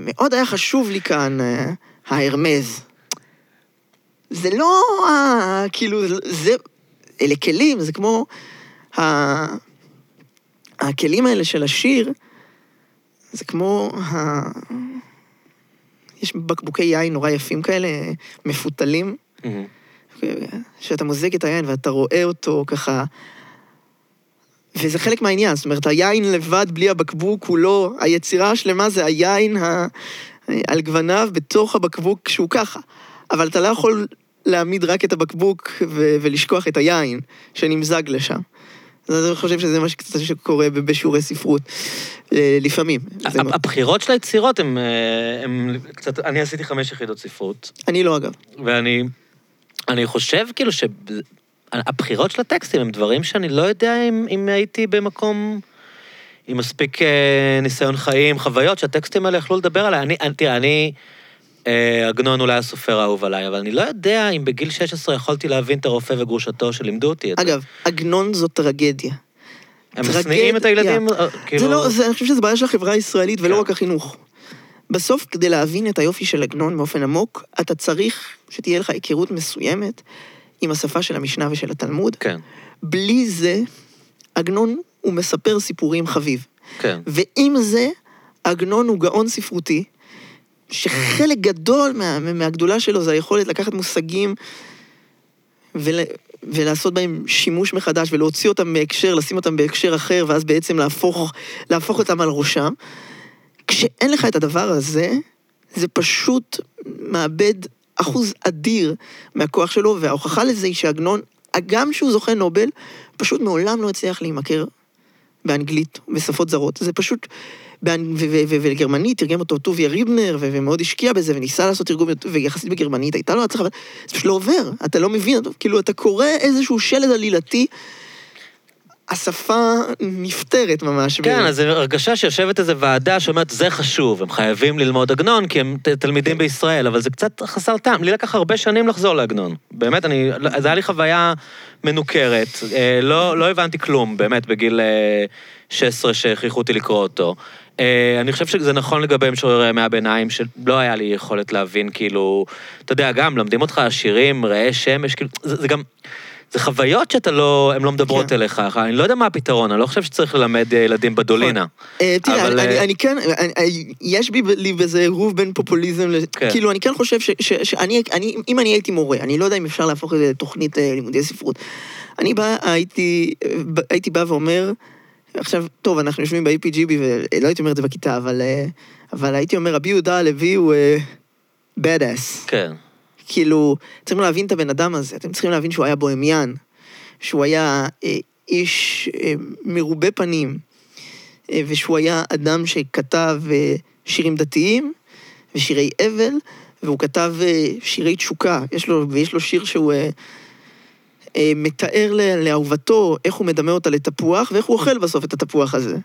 מאוד היה חשוב לי כאן ההרמז. זה לא, כאילו, זה, אלה כלים, זה כמו ה... הכלים האלה של השיר, זה כמו ה... יש בקבוקי יין נורא יפים כאלה, מפותלים. שאתה מוזג את היין ואתה רואה אותו ככה... וזה חלק מהעניין, זאת אומרת, היין לבד בלי הבקבוק הוא לא... היצירה השלמה זה היין ה... על גווניו בתוך הבקבוק שהוא ככה. אבל אתה לא יכול להעמיד רק את הבקבוק ו... ולשכוח את היין שנמזג לשם. אז אני חושב שזה מה שקצת שקורה בשיעורי ספרות, לפעמים. הבחירות של היצירות הם, אה, קצת... אני עשיתי חמש יחידות ספרות, אני לא, אגב. ואני אני חושב כאילו שהבחירות של הטקסטים הם דברים שאני לא יודע אם, אם הייתי במקום עם מספיק אה, ניסיון חיים, חוויות, שהטקסטים האלה יכלו לדבר עליי. אני, אני, תראה, אני, אה, עגנון אולי הסופר האהוב עליי, אבל אני לא יודע אם בגיל 16 יכולתי להבין את הרופא וגרושתו שלימדו אותי את זה. אגב, עגנון זו טרגדיה. הם. משניאים את הילדים, אה, כאילו... זה לא, זה, אני חושב שזו בעיה של החברה הישראלית ולא כן. רק החינוך. בסוף, כדי להבין את היופי של עגנון באופן עמוק, אתה צריך שתהיה לך היכרות מסוימת עם השפה של המשנה ושל התלמוד. כן, בלי זה, עגנון הוא מספר סיפורים חביב. כן. ועם זה, עגנון הוא גאון ספרותי, שחלק גדול מה, מהגדולה שלו זה היכולת לקחת מושגים ול, ולעשות בהם שימוש מחדש ולהוציא אותם מהקשר, לשים אותם בהקשר אחר, ואז בעצם להפוך, להפוך אותם על ראשם. כשאין לך את הדבר הזה, זה פשוט מאבד אחוז אדיר מהכוח שלו, וההוכחה לזה היא שעגנון, הגם שהוא זוכה נובל, פשוט מעולם לא הצליח להימכר באנגלית, בשפות זרות. זה פשוט... ולגרמנית תרגם אותו טוביה ריבנר, ומאוד השקיע בזה, וניסה לעשות תרגום, ויחסית בגרמנית הייתה לו הצלחה, זה פשוט לא עובר, אתה לא מבין, כאילו, אתה קורא איזשהו שלד עלילתי, השפה נפתרת ממש. כן, אז זו הרגשה שיושבת איזו ועדה שאומרת, זה חשוב, הם חייבים ללמוד עגנון, כי הם תלמידים בישראל, אבל זה קצת חסר טעם. לי לקח הרבה שנים לחזור לעגנון. באמת, אני, זו היה לי חוויה מנוכרת. אה, לא, לא הבנתי כלום, באמת, בגיל אה, 16 שהכריחו אותי לקרוא אותו. אה, אני חושב שזה נכון לגבי משוררי ימי הביניים, שלא היה לי יכולת להבין, כאילו, אתה יודע, גם מלמדים אותך שירים, ראה שמש, כאילו, זה, זה גם... זה חוויות שאתה לא, הן לא מדברות כן. אליך. אני לא יודע מה הפתרון, אני לא חושב שצריך ללמד אה, ילדים בדולינה. אה, תראה, אבל, אני- אני- אה, אני כן, אני- אני- יש בי- לי בזה עירוב בין פופוליזם, כן. כאילו, אני כן חושב ש- ש- שאני, אני- אם אני הייתי מורה, אני לא יודע אם אפשר להפוך את זה לתוכנית לימודי ספרות. אני בא, הייתי, הייתי בא ואומר, עכשיו, טוב, אנחנו יושבים ב-APGB, ולא הייתי אומר את זה בכיתה, אבל אה, אבל הייתי אומר, רבי יהודה הלוי הוא bad ass. כן. כאילו, צריכים להבין את הבן אדם הזה, אתם צריכים להבין שהוא היה בוהמיין, שהוא היה אה, איש אה, מרובה פנים, אה, ושהוא היה אדם שכתב אה, שירים דתיים ושירי אבל, והוא כתב אה, שירי תשוקה. יש לו, ויש לו שיר שהוא אה, אה, מתאר ל- לאהובתו איך הוא מדמה אותה לתפוח, ואיך הוא אוכל בסוף את התפוח הזה.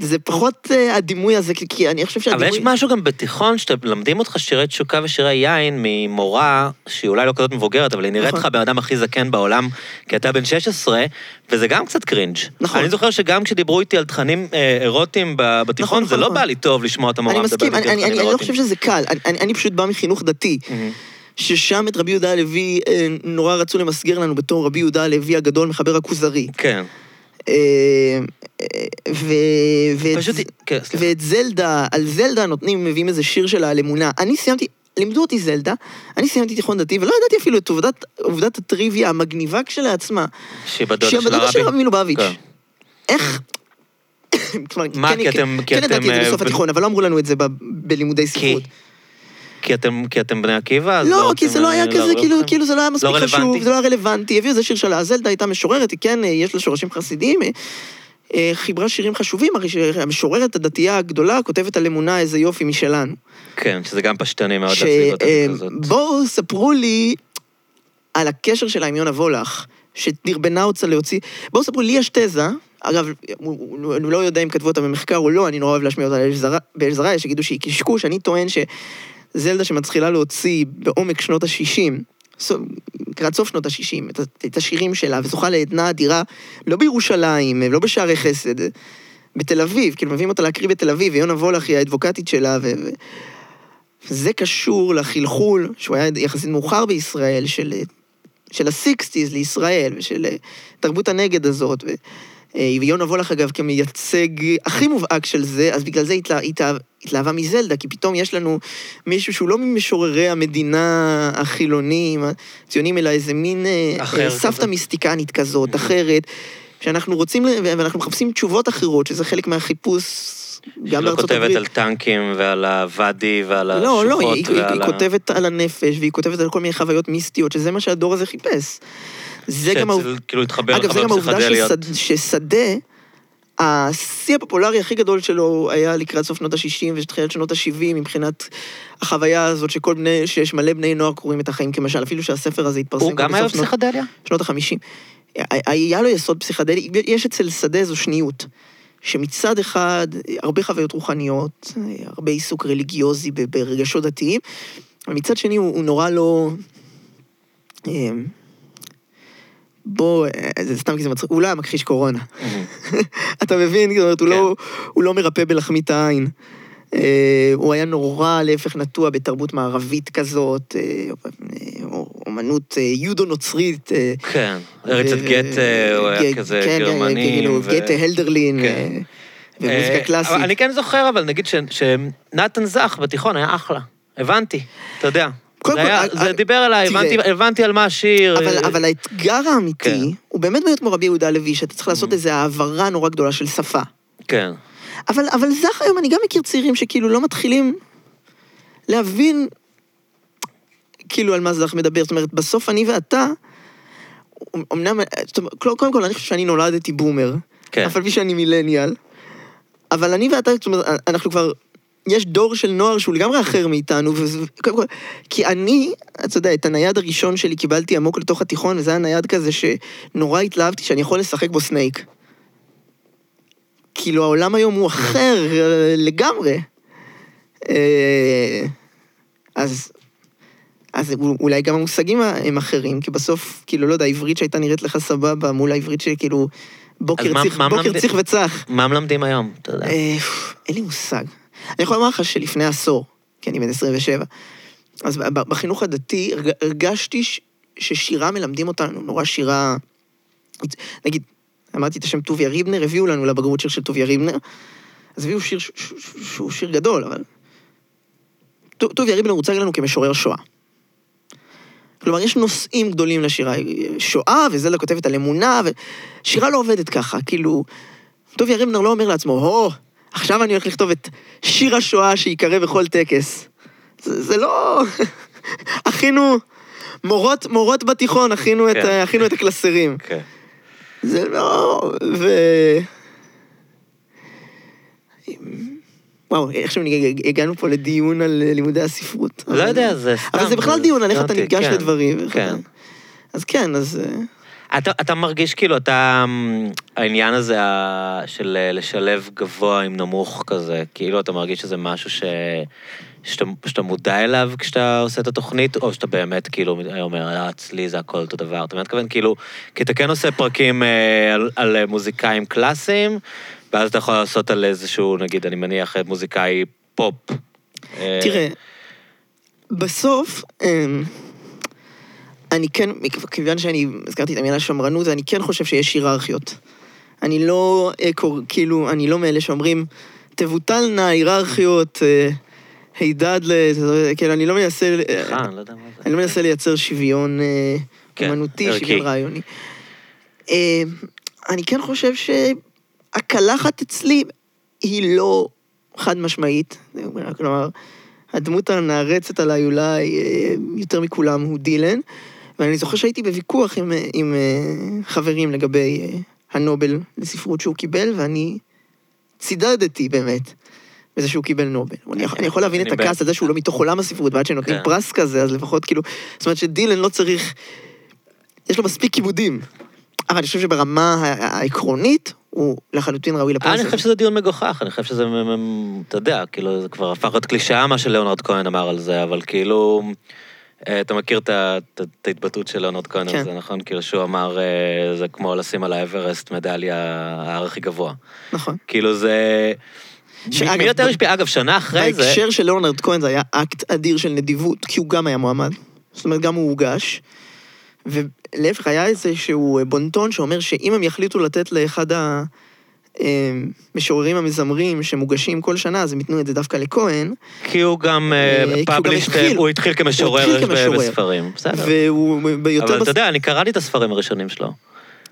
זה פחות אה, הדימוי הזה, כי- אני חושב אבל שהדימוי... יש משהו גם בתיכון, שמלמדים אותך שירי תשוקה ושירי יין ממורה, שהיא אולי לא כזאת מבוגרת, אבל היא נראית נכון. לך בן אדם הכי זקן בעולם, כי אתה בן 16, וזה גם קצת קרינג'. נכון. אני זוכר שגם כשדיברו איתי על תכנים אה, אירוטיים בתיכון, נכון, זה לא נכון. בא לי טוב לשמוע את המורה מדברת מסכים, איתי אני, על אני, תכנים אני, לא אירוטיים. חושב שזה קל, אני, פשוט בא מחינוך דתי. ששם את רבי יהודה הלוי אה, נורא רצו למסגר לנו בתור רבי יהודה הלוי הגדול, מחבר הכוזרי. כן. אה, אה, ו, ואת, פשוט, כן, סליחה. ואת זלדה, על זלדה נותנים, מביאים איזה שיר שלה על אמונה. אני סיימתי, לימדו אותי זלדה, אני סיימתי תיכון דתי, ולא ידעתי אפילו את עובדת, עובדת הטריוויה המגניבה כשלעצמה, שהיא בדודה של הבדודה של הרבי. הרבי מלובביץ'. כן. איך... כלומר, מה, כן- כי אתם- כי כן ידעתי את זה בסוף התיכון, אבל לא אמרו לנו את זה בלימודי ספרות. כי אתם, כי אתם בני עקיבא? אז לא, כי רוצים, זה לא היה כזה, כאילו? כאילו זה לא היה מספיק רלוונטי? חשוב, זה לא היה רלוונטי. הביאו איזה שיר שלה, זלדה הייתה משוררת, היא כן, אה, יש לה שורשים חסידיים, אה, אה, חיברה שירים חשובים, הרי שהמשוררת הדתייה הגדולה כותבת על אמונה איזה יופי משלנו. כן, שזה גם פשטני מאוד ש- להציג אותה כזאת. בואו ספרו לי על הקשר שלה עם יונה וולך, שדרבנה אותה להוציא... בואו ספרו, לי יש תזה, אגב, אני לא יודע אם כתבו אותה במחקר או לא, אני נורא אוהב להשמיע אותה באלזרע- באלזרעי, יש שיגידו שהיא קשקוש, אני טוען שזלדה שמתחילה להוציא בעומק שנות ה-60, לקראת סוף שנות ה-60, את, את השירים שלה, וזוכה לעדנה אדירה, לא בירושלים, לא בשערי חסד, בתל אביב, כאילו מביאים אותה להקריא בתל אביב, ויונה וולך היא האדבוקטית שלה, ו... ו- זה קשור לחלחול, שהוא היה יחסית מאוחר בישראל, של, של הסיקסטיז לישראל, ושל אה, תרבות הנגד הזאת. ו, אה, ויונה וולך, אגב, כמייצג הכי מובהק של זה, אז בגלל זה התלה, התאהב, התלהבה מזלדה, כי פתאום יש לנו מישהו שהוא לא ממשוררי המדינה החילונים, הציונים, אלא איזה מין אה, אה, סבתא כזה. מיסטיקנית כזאת, אחרת, שאנחנו רוצים, ואנחנו מחפשים תשובות אחרות, שזה חלק מהחיפוש גם לא בארצות כותבת הברית. על טנקים ועל הוואדי ועל לא, לא, השוחות היא, היא, ועל היא. כותבת על הנפש, והיא כותבת על כל מיני חוויות מיסטיות, שזה מה שהדור הזה חיפש. זה גם... כאילו התחבר אגב, זה לחוויות גם העובדה. ששד- ששדה, השיא הפופולרי הכי גדול שלו היה לקראת סוף שנות ה-60 ותחילת שנות ה-70, מבחינת החוויה הזאת שכל בני, שיש מלא בני נוער קוראים את החיים כמשל, אפילו שהספר הזה התפרסם הוא גם היה בסוף שנות- בפסיכדליה? שנות החמישים. היה לו יסוד פסיכדלי, יש אצל שדה איזו שניות, שמצד אחד, הרבה חוויות רוחניות, הרבה עיסוק רליגיוזי ברגשות דתיים, ומצד שני הוא, הוא נורא לא... אמ, בוא, אה, זה סתם כי זה מצחיק, הוא לא היה מכחיש קורונה. אתה מבין? זאת אומרת, הוא, כן. לא, הוא לא מרפא בלחמית העין. אה, הוא היה נורא להפך נטוע בתרבות מערבית כזאת, אה, אה, יודו-נוצרית. אה, כן, ו- גתה, הוא היה כזה כן, גרמני. כאילו, ו- גתה הלדרלין, כן. אה, ומוזיקה קלאסית. אני כן זוכר, אבל נגיד שנתן זך בתיכון היה אחלה. הבנתי, אתה יודע. זה היה- זה דיבר אליי, תראה. הבנתי- הבנתי על מה השיר. אבל, אבל האתגר האמיתי, כן. הוא באמת באמת כמו רבי יהודה הלוי, שאתה צריך לעשות איזו העברה נורא גדולה של שפה. כן. אבל, אבל זך היום, אני גם מכיר צעירים שכאילו לא מתחילים להבין כאילו על מה זך מדבר. זאת אומרת, בסוף אני ואתה, אמנם, קודם כל אני חושב שאני נולדתי boomer, כן. אף על פי שאני מילניאל, אבל אני ואתה, זאת אומרת, אנחנו כבר, יש דור של נוער שהוא לגמרי אחר מאיתנו, וזה, קודם כל, כי אני, אתה יודע, את הנייד הראשון שלי קיבלתי עמוק לתוך התיכון, וזה היה נייד כזה שנורא התלהבתי שאני יכול לשחק בו Snake. כאילו, העולם היום הוא אחר אה, לגמרי. אה, אז אז אולי גם המושגים הם אחרים, כי בסוף, כאילו, לא יודע, העברית שהייתה נראית לך סבבה מול העברית שכאילו, בוקר צריך, מה בוקר מלמדים? צריך וצח. מה מלמדים היום, אתה יודע? אה, אין לי מושג. אני יכול לומר לך שלפני עשור, כי אני בן 27, אז בחינוך הדתי הרג- הרגשתי ש- ששירה מלמדים אותנו, נורא שירה... נגיד, אמרתי את השם טוביה ריבנר, הביאו לנו לבגרות שיר של טוביה ריבנר, אז הביאו שיר שהוא שיר גדול, אבל... טו- טוביה ריבנר הוצג לנו כמשורר שואה. כלומר, יש נושאים גדולים לשירה, שואה, וזלדה כותבת על אמונה, ושירה לא עובדת ככה, כאילו... טוביה ריבנר לא אומר לעצמו, הו, עכשיו אני הולך לכתוב את שיר השואה שיקרא בכל טקס. זה, זה לא... הכינו... מורות, מורות בתיכון, את, כן. ה- הכינו את הקלסרים. כן. זה לא... ו... וואו, איכשהו הגענו פה לדיון על אה, לימודי הספרות. לא יודע, זה סתם. אבל זה בכלל דיון על איך אתה ניגש כן, לדברים. כן. אתה- אז כן, אז... אה, אתה, אתה מרגיש כאילו אתה, אמ, העניין הזה של אה, לשלב גבוה עם נמוך כזה, כאילו אתה מרגיש שזה משהו ש... שאתה, שאתה מודע אליו כשאתה עושה את התוכנית, או שאתה באמת כאילו אומר, אצלי זה הכל אותו דבר. אתה מתכוון כאילו, כי אתה כן עושה פרקים אה, על, על מוזיקאים קלאסיים, ואז אתה יכול לעשות על איזשהו, נגיד, אני מניח, אה, מוזיקאי פופ. אה, תראה, בסוף, אמ, אני כן, כיוון שאני הזכרתי את המילה שמרנות, אני כן חושב שיש היררכיות. אני לא, אה, כאילו, אני לא מאלה שאומרים, תבוטלנה היררכיות, אה, הידד ל... כאילו, אני לא מנסה... אה, אני לא. אני לא מנסה לייצר שוויון אה, כן, אומנותי. שוויון רעיוני. אה, אני כן חושב שהקלחת אצלי היא לא חד משמעית. כלומר, הדמות הנערצת עליי אולי אה, יותר מכולם הוא דילן, ואני זוכר שהייתי בוויכוח עם, אה, עם אה, חברים לגבי הנובל לספרות שהוא קיבל, ואני צידדתי באמת. בזה שהוא קיבל נובל. אני יכול- אני יכול להבין את הכעס בעד. על זה שהוא לא מתוך עולם הספרות, ועד שנותנים כן. פרס כזה, אז לפחות כאילו... זאת אומרת שדילן לא צריך... יש לו מספיק כיבודים. אבל אני חושב שברמה העקרונית, הוא לחלוטין ראוי לפרס אני. חושב שזה דיון מגוחך, אני חושב שזה, אתה יודע, כאילו, זה כבר הפך להיות קלישאה מה שליאונרד כהן אמר על זה, אבל כאילו, אה, אתה מכיר את ההתבטאות של ליאונרד כהן כן. על זה, נכון? כאילו שהוא אמר, אה, זה כמו לשים על האברסט מדליה ההר הכי גבוה. נכון. כאילו זה... שאגב, מי יותר השפיע? אגב, שנה אחרי זה... בהקשר של ליאונרד כהן זה היה אקט אדיר של נדיבות, כי הוא גם היה מועמד. זאת אומרת, גם הוא הוגש. ולהפך, היה איזשהו בונטון שאומר שאם הם יחליטו לתת לאחד המשוררים המזמרים שמוגשים כל שנה, אז הם ייתנו את זה דווקא לכהן, כי הוא גם אה, פאבלישט, התחיל. הוא התחיל כמשורר. בספרים. בסדר. והוא ביותר... אבל אתה יודע, אני קראתי את הספרים הראשונים שלו.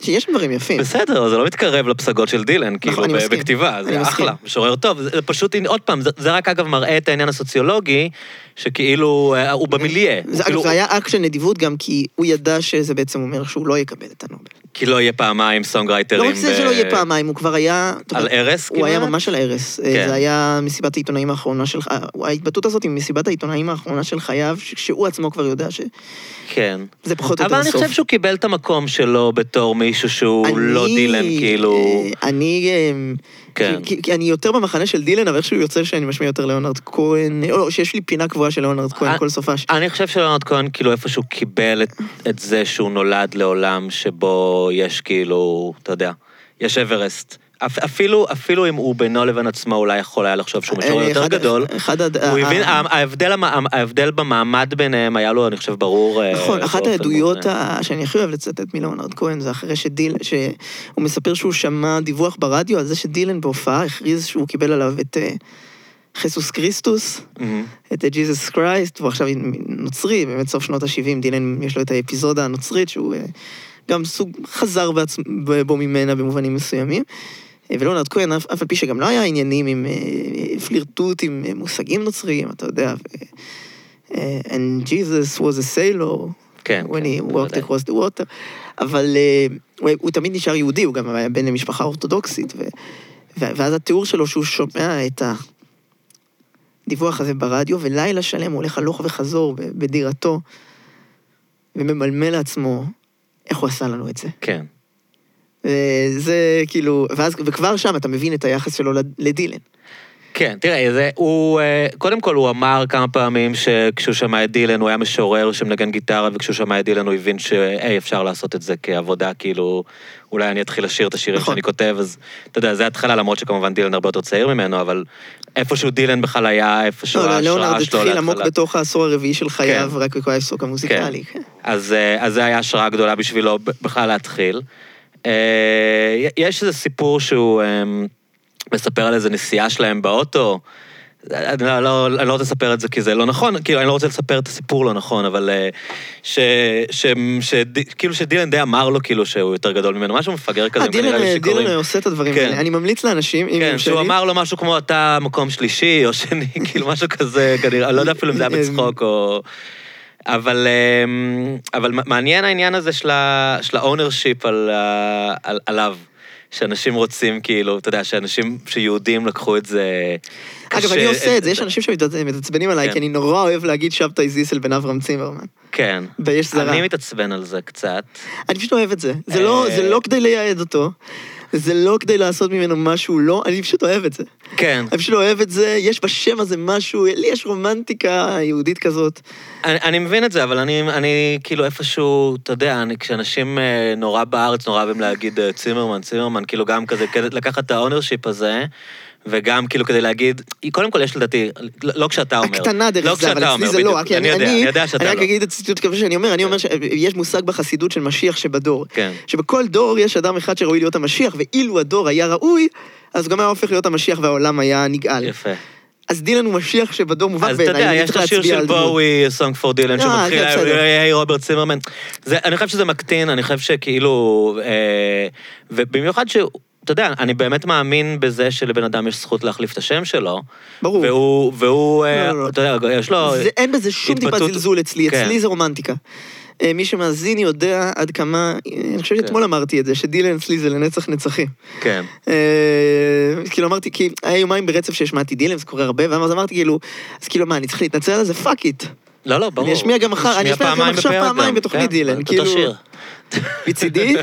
שיש דברים יפים. בסדר, זה לא מתקרב לפסגות של דילן, כאילו. אני ב- מסכים. בכתיבה, אני זה. אחלה, משורר טוב. זה פשוט, עוד פעם, זה- זה רק אגב מראה את העניין הסוציולוגי, שכאילו, אה, הוא במיליה. זה, כאילו, אגב, זה היה אקט של נדיבות גם כי הוא ידע שזה בעצם אומר שהוא לא יקבל את הנובל. כי לא יהיה פעמיים סונגרייטרים. לא רק זה ב- שלא יהיה פעמיים, הוא כבר היה... על ערש, הוא היה כמעט? ממש על ערש. כן. זה היה מסיבת העיתונאים האחרונה של... אה, ההתבטאות הזאת היא מסיבת העיתונאים האחרונה של חייו, ש- שהוא עצמו כבר יודע שזה כן. פחות או אבל יותר אני הסוף. חושב שהוא קיבל את המקום שלו בתור מישהו שהוא לא אני- דילן, כאילו... אה, אני... אה, כן. כי, כי אני יותר במחנה של דילן, אבל איכשהו יוצא שאני משמיע יותר ליאונרד כהן, או לא, שיש לי פינה קבועה של ליאונרד כהן אה, כל סופש. אני חושב שלאונרד כהן, כאילו, איפשהו קיבל את, את זה שהוא נולד לעולם שבו יש כאילו, אתה יודע, יש אברסט. אפ, אפילו, אפילו אם הוא בינו לבין עצמו אולי יכול היה לחשוב שהוא משורר אה, יותר אחד- גדול, אחד הוא ה- הבין, ה- ההבדל, ההבדל במעמד ביניהם היה לו, אני חושב, ברור. אה, נכון, אחת העדויות. ה- שאני הכי אוהב לצטט מלאונרד כהן, זה אחרי שדיל... שהוא מספר שהוא שמע דיווח ברדיו על זה שדילן בהופעה הכריז שהוא קיבל עליו את אה, חיסוס קריסטוס, מהמם. את ג'יזוס קרייסט, והוא עכשיו נוצרי, באמת סוף שנות ה-70, דילן יש לו את האפיזודה הנוצרית, שהוא אה, גם סוג חזר בעצ... בו ממנה במובנים מסוימים. אה, ולאונרד כהן, אף על פי שגם לא היה עניינים עם אה, פלירטוט עם אה, מושגים נוצריים, אתה יודע, ו... אה, and Jesus was a sailor, כן, when כן, he walked across the water, אבל אה, הוא, הוא תמיד נשאר יהודי, הוא גם היה בן למשפחה אורתודוקסית, ו, ואז התיאור שלו שהוא שומע את הדיווח הזה ברדיו, ולילה שלם הוא הולך הלוך וחזור בדירתו, וממלמל לעצמו איך הוא עשה לנו את זה. כן. וזה כאילו, ואז, וכבר שם אתה מבין את היחס שלו לד- לדילן. כן, תראה, זה, הוא, אה, קודם כל הוא אמר כמה פעמים שכשהוא שמע את דילן הוא היה משורר שמנגן גיטרה, וכשהוא שמע את דילן הוא הבין שאי, אפשר לעשות את זה כעבודה, כאילו, אולי אני אתחיל לשיר את השירים נכון. שאני כותב, אז אתה יודע, זה התחלה, למרות שכמובן דילן הרבה יותר צעיר ממנו, אבל איפשהו דילן בכלל היה, איפשהו לא, ההשראה ליאונרד שלו התחיל עמוק להתחלה. בתוך העשור הרביעי של חייו, כן. רק בכל העיסוק המוזיקלי. כן. אז, אה, אז זה היה השראה גדולה בשבילו בכלל להתחיל. אה, יש איזה סיפור שהוא אה, מספר על איזה נסיעה שלהם באוטו. אני לא, לא, אני לא רוצה לספר את זה כי זה לא נכון, כאילו, אני לא רוצה לספר את הסיפור לא נכון, אבל אה, ש, ש, ש, כאילו שדילן די אמר לו כאילו שהוא יותר גדול ממנו, משהו מפגר כזה, דילן. דילן עושה את הדברים כן. האלה. אני ממליץ לאנשים, אם כן, שהוא לי. אמר לו משהו כמו אתה מקום שלישי או שני, כאילו משהו כזה, כנראה, אני לא יודע אפילו אם זה היה בצחוק או... אבל, אמ, אבל מעניין העניין הזה של ה- של ownership על, על, עליו. שאנשים רוצים, כאילו, אתה יודע, שאנשים, שיהודים לקחו את זה אגב, קשה, אני עושה את זה, יש אנשים שמתעצבנים עליי, כן. כי אני נורא אוהב להגיד שבתאי זיסל בן אברהם צימרמן. כן. ויש זרה. אני מתעצבן על זה קצת. אני פשוט אוהב את זה. זה לא- אה. זה לא כדי לייהד אותו, זה לא כדי לעשות ממנו משהו לא, אני פשוט אוהב את זה. כן. אני פשוט אוהב את זה, יש בשם הזה משהו, לי יש רומנטיקה יהודית כזאת. אני, אני מבין את זה, אבל אני, אני כאילו איפשהו, אתה יודע, אני, כשאנשים אה, נורא בארץ, נורא אוהבים להגיד אה, צימרמן, צימרמן, כאילו גם כזה, לקחת את ה ownership הזה, וגם כאילו כדי להגיד, קודם כל יש לדעתי, לא, לא כשאתה אומר. הקטנה דרך לא זה, אבל אצלי זה לא, אני אני, יודע, אני, יודע שאתה אני רק לא. אגיד את הציטוט כזה שאני אומר, אני אומר שיש מושג בחסידות של משיח שבדור. כן. שבכל דור יש אדם אחד שראוי להיות המשיח, ואילו הדור היה ראוי, אז גם היה הופך להיות המשיח והעולם היה נגאל. יפה. אז דילן הוא משיח שבדור מובהק אז אתה יודע, אני יש את השיר של על דמות. בואי, Song for Dylan, שהוא אה, מתחיל, כן, בסדר. היי רוברט צימרמן. אני חושב שזה מקטין, אני חושב שכאילו... אה, ובמיוחד ש... אתה יודע, אני באמת מאמין בזה שלבן אדם יש זכות להחליף את השם שלו. ברור. והוא, והוא, אה, לא, לא. אתה יודע, יש לו... זה, אין בזה שום טיפת התבטאות- זלזול אצלי, כן. אצלי זה רומנטיקה. אה, מי שמאזין יודע עד כמה, אני חושב כן. שאתמול אמרתי את זה, שדילן אצלי זה לנצח נצחים. כן. אה, כאילו אמרתי, כי היה יומיים ברצף שהשמעתי דילן, זה קורה הרבה, ואז אמרתי כאילו, אז כאילו מה, אני צריך להתנצל על זה? fuck it. לא, לא, ברור. אני אשמיע גם מחר, אני אשמיע גם עכשיו פעמיים בתוכנית כן, דילן, אותו כאילו- שיר. מצידי,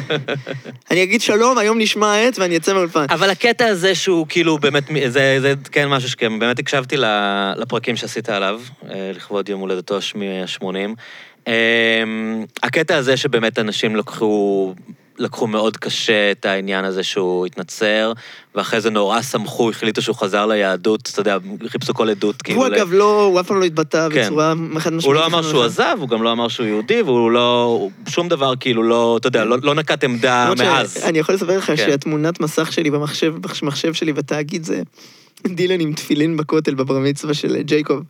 אני אגיד שלום, היום נשמע עט ואני אצא מהאולפן. אבל הקטע הזה שהוא כאילו באמת, זה, זה כן משהו שכן, באמת הקשבתי לפרקים שעשית עליו, אה, לכבוד יום הולדתו ה-80. הקטע הזה שבאמת אנשים לקחו, לקחו מאוד קשה את העניין הזה שהוא התנצר, ואחרי זה נורא שמחו, החליטו שהוא חזר ליהדות, אתה יודע, חיפשו כל עדות, כאילו. הוא אגב לא, הוא אף פעם לא התבטא כן. בצורה חד משמעית. הוא לא אמר שהוא עזב, הוא גם לא אמר שהוא יהודי, והוא לא... שום דבר כאילו לא, אתה יודע, לא, לא נקט עמדה מאז. שאני יכול לספר לך כן. שהתמונת מסך שלי במחשב, במחשב שלי בתאגיד זה דילן עם תפילין בכותל בבר מצווה של ג'ייקוב.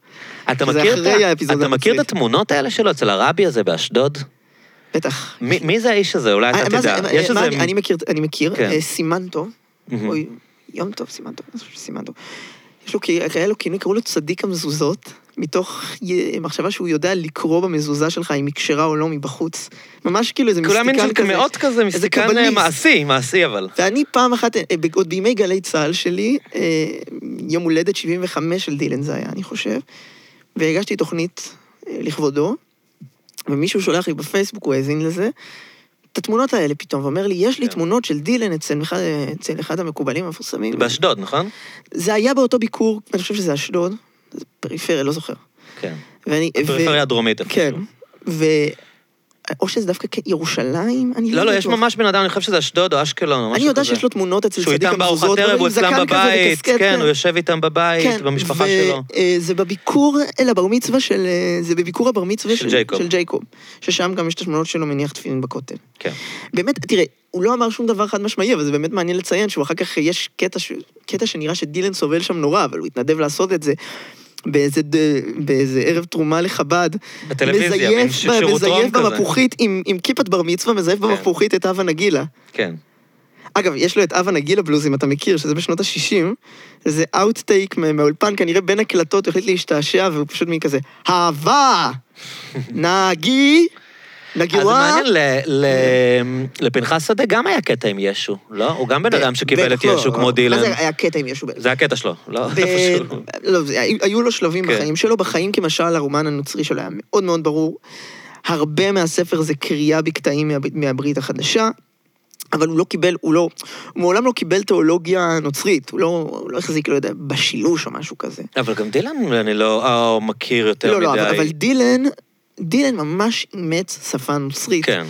אתה מכיר, את, אתה מכיר את. התמונות האלה שלו אצל הרבי הזה באשדוד? בטח. מי, זה האיש הזה? אולי אה, אתה תדע. אה, יש מה איזה... אני- מכיר, כן. אה, סימנטו. אוי, יום טוב סימנטו, שסימנטו. יש לו, היה לו כינוי, קראו לו צדיק המזוזות, מתוך מחשבה שהוא יודע לקרוא במזוזה שלך אם היא כשרה או לא מבחוץ. ממש כאילו איזה כולם מין מיסטיקן של כזה. מאוד כזה, מיסטיקן אה, קבליסט. מעשי, מעשי אבל. ואני פעם אחת, אה, עוד בימי גלי צה"ל שלי, אה, יום הולדת 75 של דילן זה היה, אני חושב, והגשתי תוכנית אה, לכבודו, ומישהו שולח לי בפייסבוק, הוא האזין לזה, את התמונות האלה פתאום, ואומר לי, יש לי כן. תמונות של דילן אצל אחד, אצל אחד המקובלים המפורסמים. באשדוד, נכון? זה היה באותו ביקור, אני חושב שזה אשדוד, פריפריה, לא זוכר. כן. ואני... ו- פריפריה הדרומית כן. ו... או שזה דווקא כ- ירושלים, אני לא, לא, יש בטוח. ממש בן אדם, אני חושב שזה אשדוד או אשקלון או משהו כזה. אני יודע שיש לו תמונות אצל שהוא צדיק איתם בארוחת המזוזות, ערב, הוא אצלם בבית, וקסקט, כן, הוא יושב איתם בבית, במשפחה שלו. וזה בביקור אל הבר מצווה של... אה, זה בביקור הבר מצווה של ג'ייקוב. ששם גם יש את התמונות שלו מניח תפילין בכותל. כן. באמת, תראה, הוא לא אמר שום דבר חד משמעי, אבל זה באמת מעניין לציין שהוא אחר כך, יש. קטע שנראה שדילן סובל שם נורא, אבל הוא התנדב לעשות את זה. באיזה, ד... באיזה ערב תרומה לחב"ד. בטלוויזיה, ש- ב- מזייף. במפוחית עם, עם כיפת בר מצווה, מזייף כן. במפוחית את הווה נגילה. כן. אגב, יש לו את הווה נגילה בלוז, אם אתה מכיר, שזה בשנות ה-60. זה אאוטטייק מהאולפן, כנראה בין הקלטות, הוא החליט להשתעשע, והוא פשוט מין כזה, אהבה! נגי! אז זה נגירה! מעניין, לפנחס שדה גם היה קטע עם ישו, לא? הוא גם בן אדם שקיבל את לא, ישו כמו מה דילן. זה היה קטע עם ישו? זה הקטע שלו, לא? לא, היו- לו שלבים כן. בחיים שלו, בחיים כמשל הרומן הנוצרי שלו היה מאוד מאוד ברור. הרבה מהספר זה קריאה בקטעים מה- מהברית החדשה. אבל הוא לא קיבל, הוא לא, הוא מעולם לא קיבל תיאולוגיה נוצרית, הוא לא, הוא לא החזיק, לא יודע, בשילוש או משהו כזה. אבל גם דילן אני לא אה, מכיר יותר לא, מדי. לא, אבל, אבל דילן, דילן ממש אימץ שפה נוצרית. כן.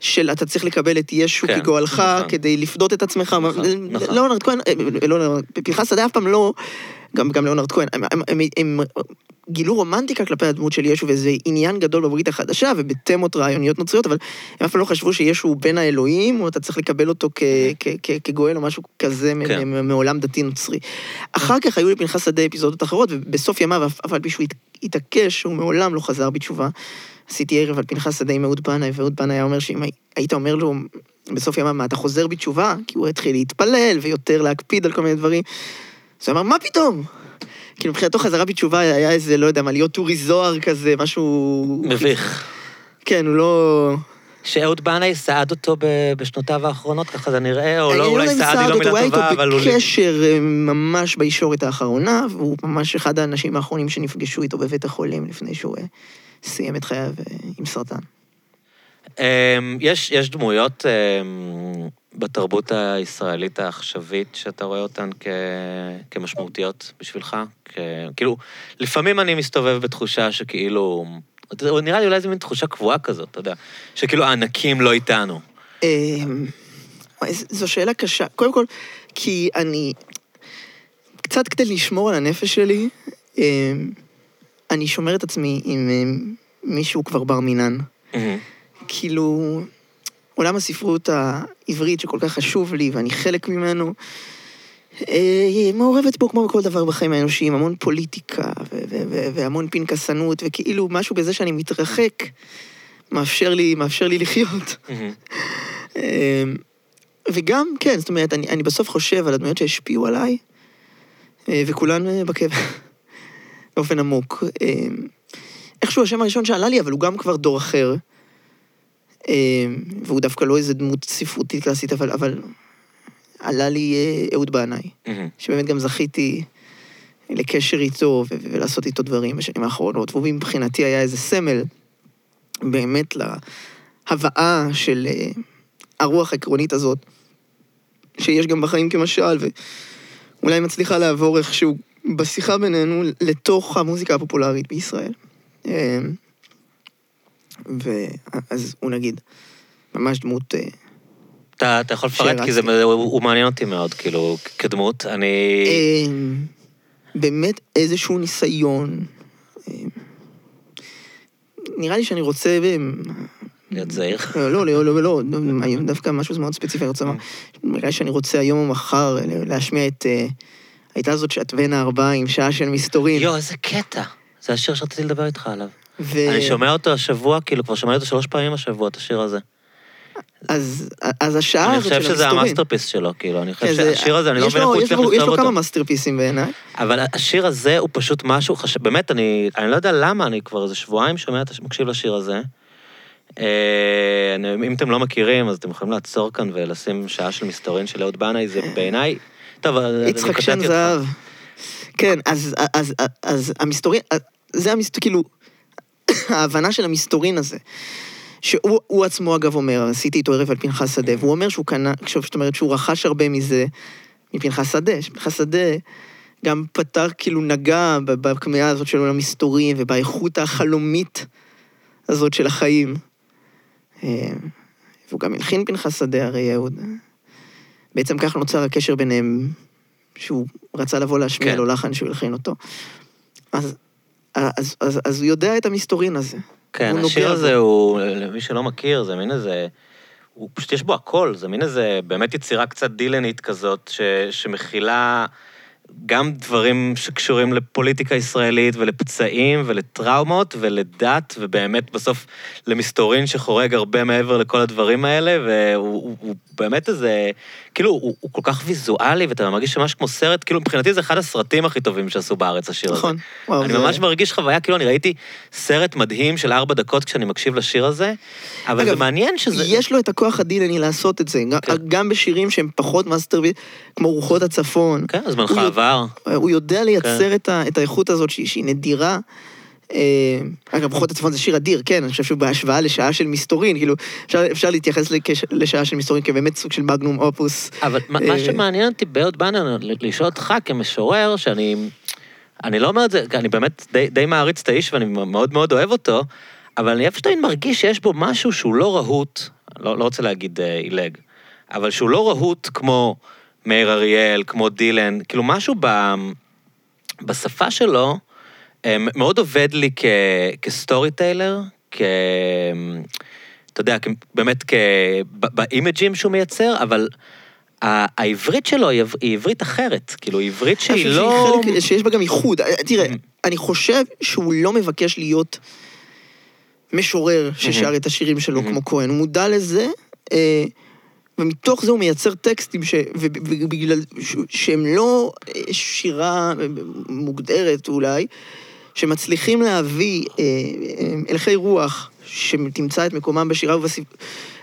של אתה צריך לקבל את ישו כן, כגואלך נכון. כדי לפדות את עצמך. נכון, נכון. ליאונרד כהן, אה, לא, פנחס שדה אף פעם לא, גם, גם ליאונרד כהן, הם, הם, הם, הם גילו רומנטיקה כלפי הדמות של ישו, וזה עניין גדול בברית החדשה ובתמות רעיוניות נוצריות, אבל הם אף פעם לא חשבו שישו הוא בן האלוהים, או אתה צריך לקבל אותו כ, כ, כ, כגואל או משהו כזה כן. מעולם דתי נוצרי. אחר כך היו לפנחס שדה אפיזודות אחרות, ובסוף ימיו, אף על פי שהוא הת- התעקש, הוא מעולם לא חזר בתשובה. עשיתי ערב על פנחס שדה עם אהוד בנאי, ואהוד בנאי היה אומר שאם הי- היית אומר לו בסוף ימיו, מה, אתה חוזר בתשובה? כי הוא התחיל להתפלל ויותר להקפיד על כל מיני דברים. אז הוא אמר, מה פתאום? כאילו, מבחינתו חזרה בתשובה היה איזה, לא יודע מה, להיות אורי זוהר כזה, משהו... מביך. כן, הוא לא... שאהוד בנאי סעד אותו בשנותיו האחרונות, ככה זה נראה, או לא, אני אולי סעד היא לא מילה הוא היה טובה, איתו אבל הוא... בקשר אה, ממש בישורת האחרונה, והוא ממש אחד האנשים האחרונים שנפגשו איתו בבית החולים לפני שהוא אה, סיים את חייו אה, עם סרטן. אמ, יש, יש דמויות אמ, בתרבות הישראלית העכשווית שאתה רואה אותן כ, כמשמעותיות בשבילך? כ, כאילו, לפעמים אני מסתובב בתחושה שכאילו... נראה לי אולי איזו מין תחושה קבועה כזאת, אתה יודע. שכאילו הענקים לא איתנו. אמ, זו שאלה קשה. קודם כל, כי אני... קצת כדי לשמור על הנפש שלי, אמ, אני שומר את עצמי עם אמ, מישהו כבר בר מינן. כאילו, עולם הספרות העברית שכל כך חשוב לי, ואני חלק ממנו, אה, מעורבת בו כמו בכל דבר בחיים האנושיים, המון פוליטיקה והמון פנקסנות, וכאילו משהו בזה שאני מתרחק מאפשר לי, מאפשר לי לחיות. מהמם. אמ, וגם, כן, זאת אומרת, אני, אני בסוף חושב על הדמויות שהשפיעו עליי, אה, וכולן אה, בקבר, באופן עמוק. איכשהו השם הראשון שעלה לי, אבל הוא גם כבר דור אחר, והוא דווקא לא איזה דמות ספרותית קלאסית, אבל, אבל עלה לי אה, אהוד בנאי, מהמם. שבאמת גם זכיתי לקשר איתו ו- ולעשות איתו דברים בשנים האחרונות, והוא מבחינתי היה איזה סמל באמת להבאה של אה, הרוח העקרונית הזאת, שיש גם בחיים כמשל, ואולי מצליחה לעבור איכשהו בשיחה בינינו לתוך המוזיקה הפופולרית בישראל. אה, ואז הוא נגיד, ממש דמות... אה, אתה, אתה יכול לפרט, כי זה. הוא, הוא מעניין אותי מאוד, כאילו, כדמות. אני... אה, באמת איזשהו ניסיון. אה, נראה לי שאני רוצה... אה, להיות זהיר. לא, לא, לא, לא, לא, דווקא משהו מאוד ספציפי, אני רוצה לומר, נראה לי שאני רוצה היום או מחר להשמיע את... אה, הייתה זאת שעת בין הערביים, שעה של מסתורין. יואו, איזה קטע. זה השיר שרציתי לדבר איתך עליו. ו- אני שומע אותו השבוע, כאילו, כבר שמעתי אותו שלוש פעמים השבוע, את השיר הזה. אז אז השעה אני הזאת של חושב שזה. ה masterpiece שלו, כאילו, אני כן, חושב זה- שהשיר הזה, אני לא יש מבין איך הוא יש הצליח לו- יש לכתוב לו כמה אותו. מאסטרפיסים בעיניי. אבל השיר הזה הוא פשוט משהו, חש... באמת, אני, אני לא יודע למה, אני כבר איזה שבועיים שומע, מקשיב לשיר הזה. אה, אני- אם אתם לא מכירים, אז אתם יכולים לעצור כאן ולשים שעה של מסתורין של אהוד בנאי, זה בעיניי... טוב, אני יצחק קטעתי שן אותך. זהב. כן, אז, אז, אז, אז המסתורין, זה המסתורין, כאילו, ההבנה של המסתורין הזה, שהוא הוא עצמו אגב אומר, עשיתי איתו ערב על פנחס שדה, והוא אומר שהוא קנה, זאת אומרת שהוא רכש הרבה מזה מפנחס שדה, שפנחס שדה גם פתר, כאילו נגע ב- בכמיהה הזאת שלו למסתורים ובאיכות החלומית הזאת של החיים. אה, והוא גם הלחין פנחס שדה, הרי אהוד. בעצם ככה נוצר הקשר ביניהם, שהוא רצה לבוא להשמיע כן. לו לחן שהוא הלחין אותו. אז, אז, אז, אז הוא יודע את המסתורין הזה. כן, השיר הזה בו. הוא, למי שלא מכיר, זה מין איזה... הוא פשוט יש בו הכל, זה מין איזה באמת יצירה קצת דילנית כזאת, ש, שמכילה גם דברים שקשורים לפוליטיקה ישראלית ולפצעים ולטראומות ולדת, ובאמת בסוף למסתורין שחורג הרבה מעבר לכל הדברים האלה, והוא הוא, הוא באמת איזה... כאילו, הוא, הוא כל כך ויזואלי, ואתה מרגיש ממש כמו סרט, כאילו מבחינתי זה אחד הסרטים הכי טובים שעשו בארץ, השיר הזה. נכון. אני זה- ממש מרגיש חוויה, כאילו אני ראיתי סרט מדהים של ארבע דקות כשאני מקשיב לשיר הזה, אבל זה אגב, מעניין שזה... יש לו את הכוח הדילני לעשות את זה, כן. גם בשירים שהם פחות masterpiece, כמו רוחות הצפון. כן, זמנך עבר. הוא יודע לייצר כן. את, ה, את האיכות הזאת שהיא, שהיא נדירה, אגב, ברכות הצפון זה שיר אדיר, כן, אני חושב שהוא בהשוואה לשעה של מסתורין, כאילו, אפשר, אפשר להתייחס לקש, לשעה של מסתורין כבאמת סוג של מגנום אופוס. אבל מה מה אה, שמעניין אותי באהוד בנאי, לשאול אותך כמשורר, שאני... אני לא אומר את זה, אני באמת די, די מעריץ את האיש ואני מאוד מאוד אוהב אותו, אבל אני שתמיד מרגיש שיש בו משהו שהוא לא רהוט, לא, לא רוצה להגיד אה, עילג, אבל שהוא לא רהוט כמו מאיר אריאל, כמו דילן, כאילו משהו ב, בשפה שלו אה, מאוד עובד לי כ, כסטורי טיילר, כ... אתה יודע, כ- באמת כ... באימג'ים שהוא מייצר, אבל העברית שלו היא עב- היא עברית אחרת, כאילו, היא עברית שהיא לא... חלק, שיש בה גם ייחוד. אה, תראה, אני חושב שהוא לא מבקש להיות משורר ששר את השירים שלו כמו כהן. הוא מודע לזה, אה, ומתוך זה הוא מייצר טקסטים ש- ו- ו- בגלל ש- שהם לא אה, שירה מוגדרת אולי, שמצליחים להביא אה, אה, הלכי רוח שתמצא את מקומם בשירה ובספ-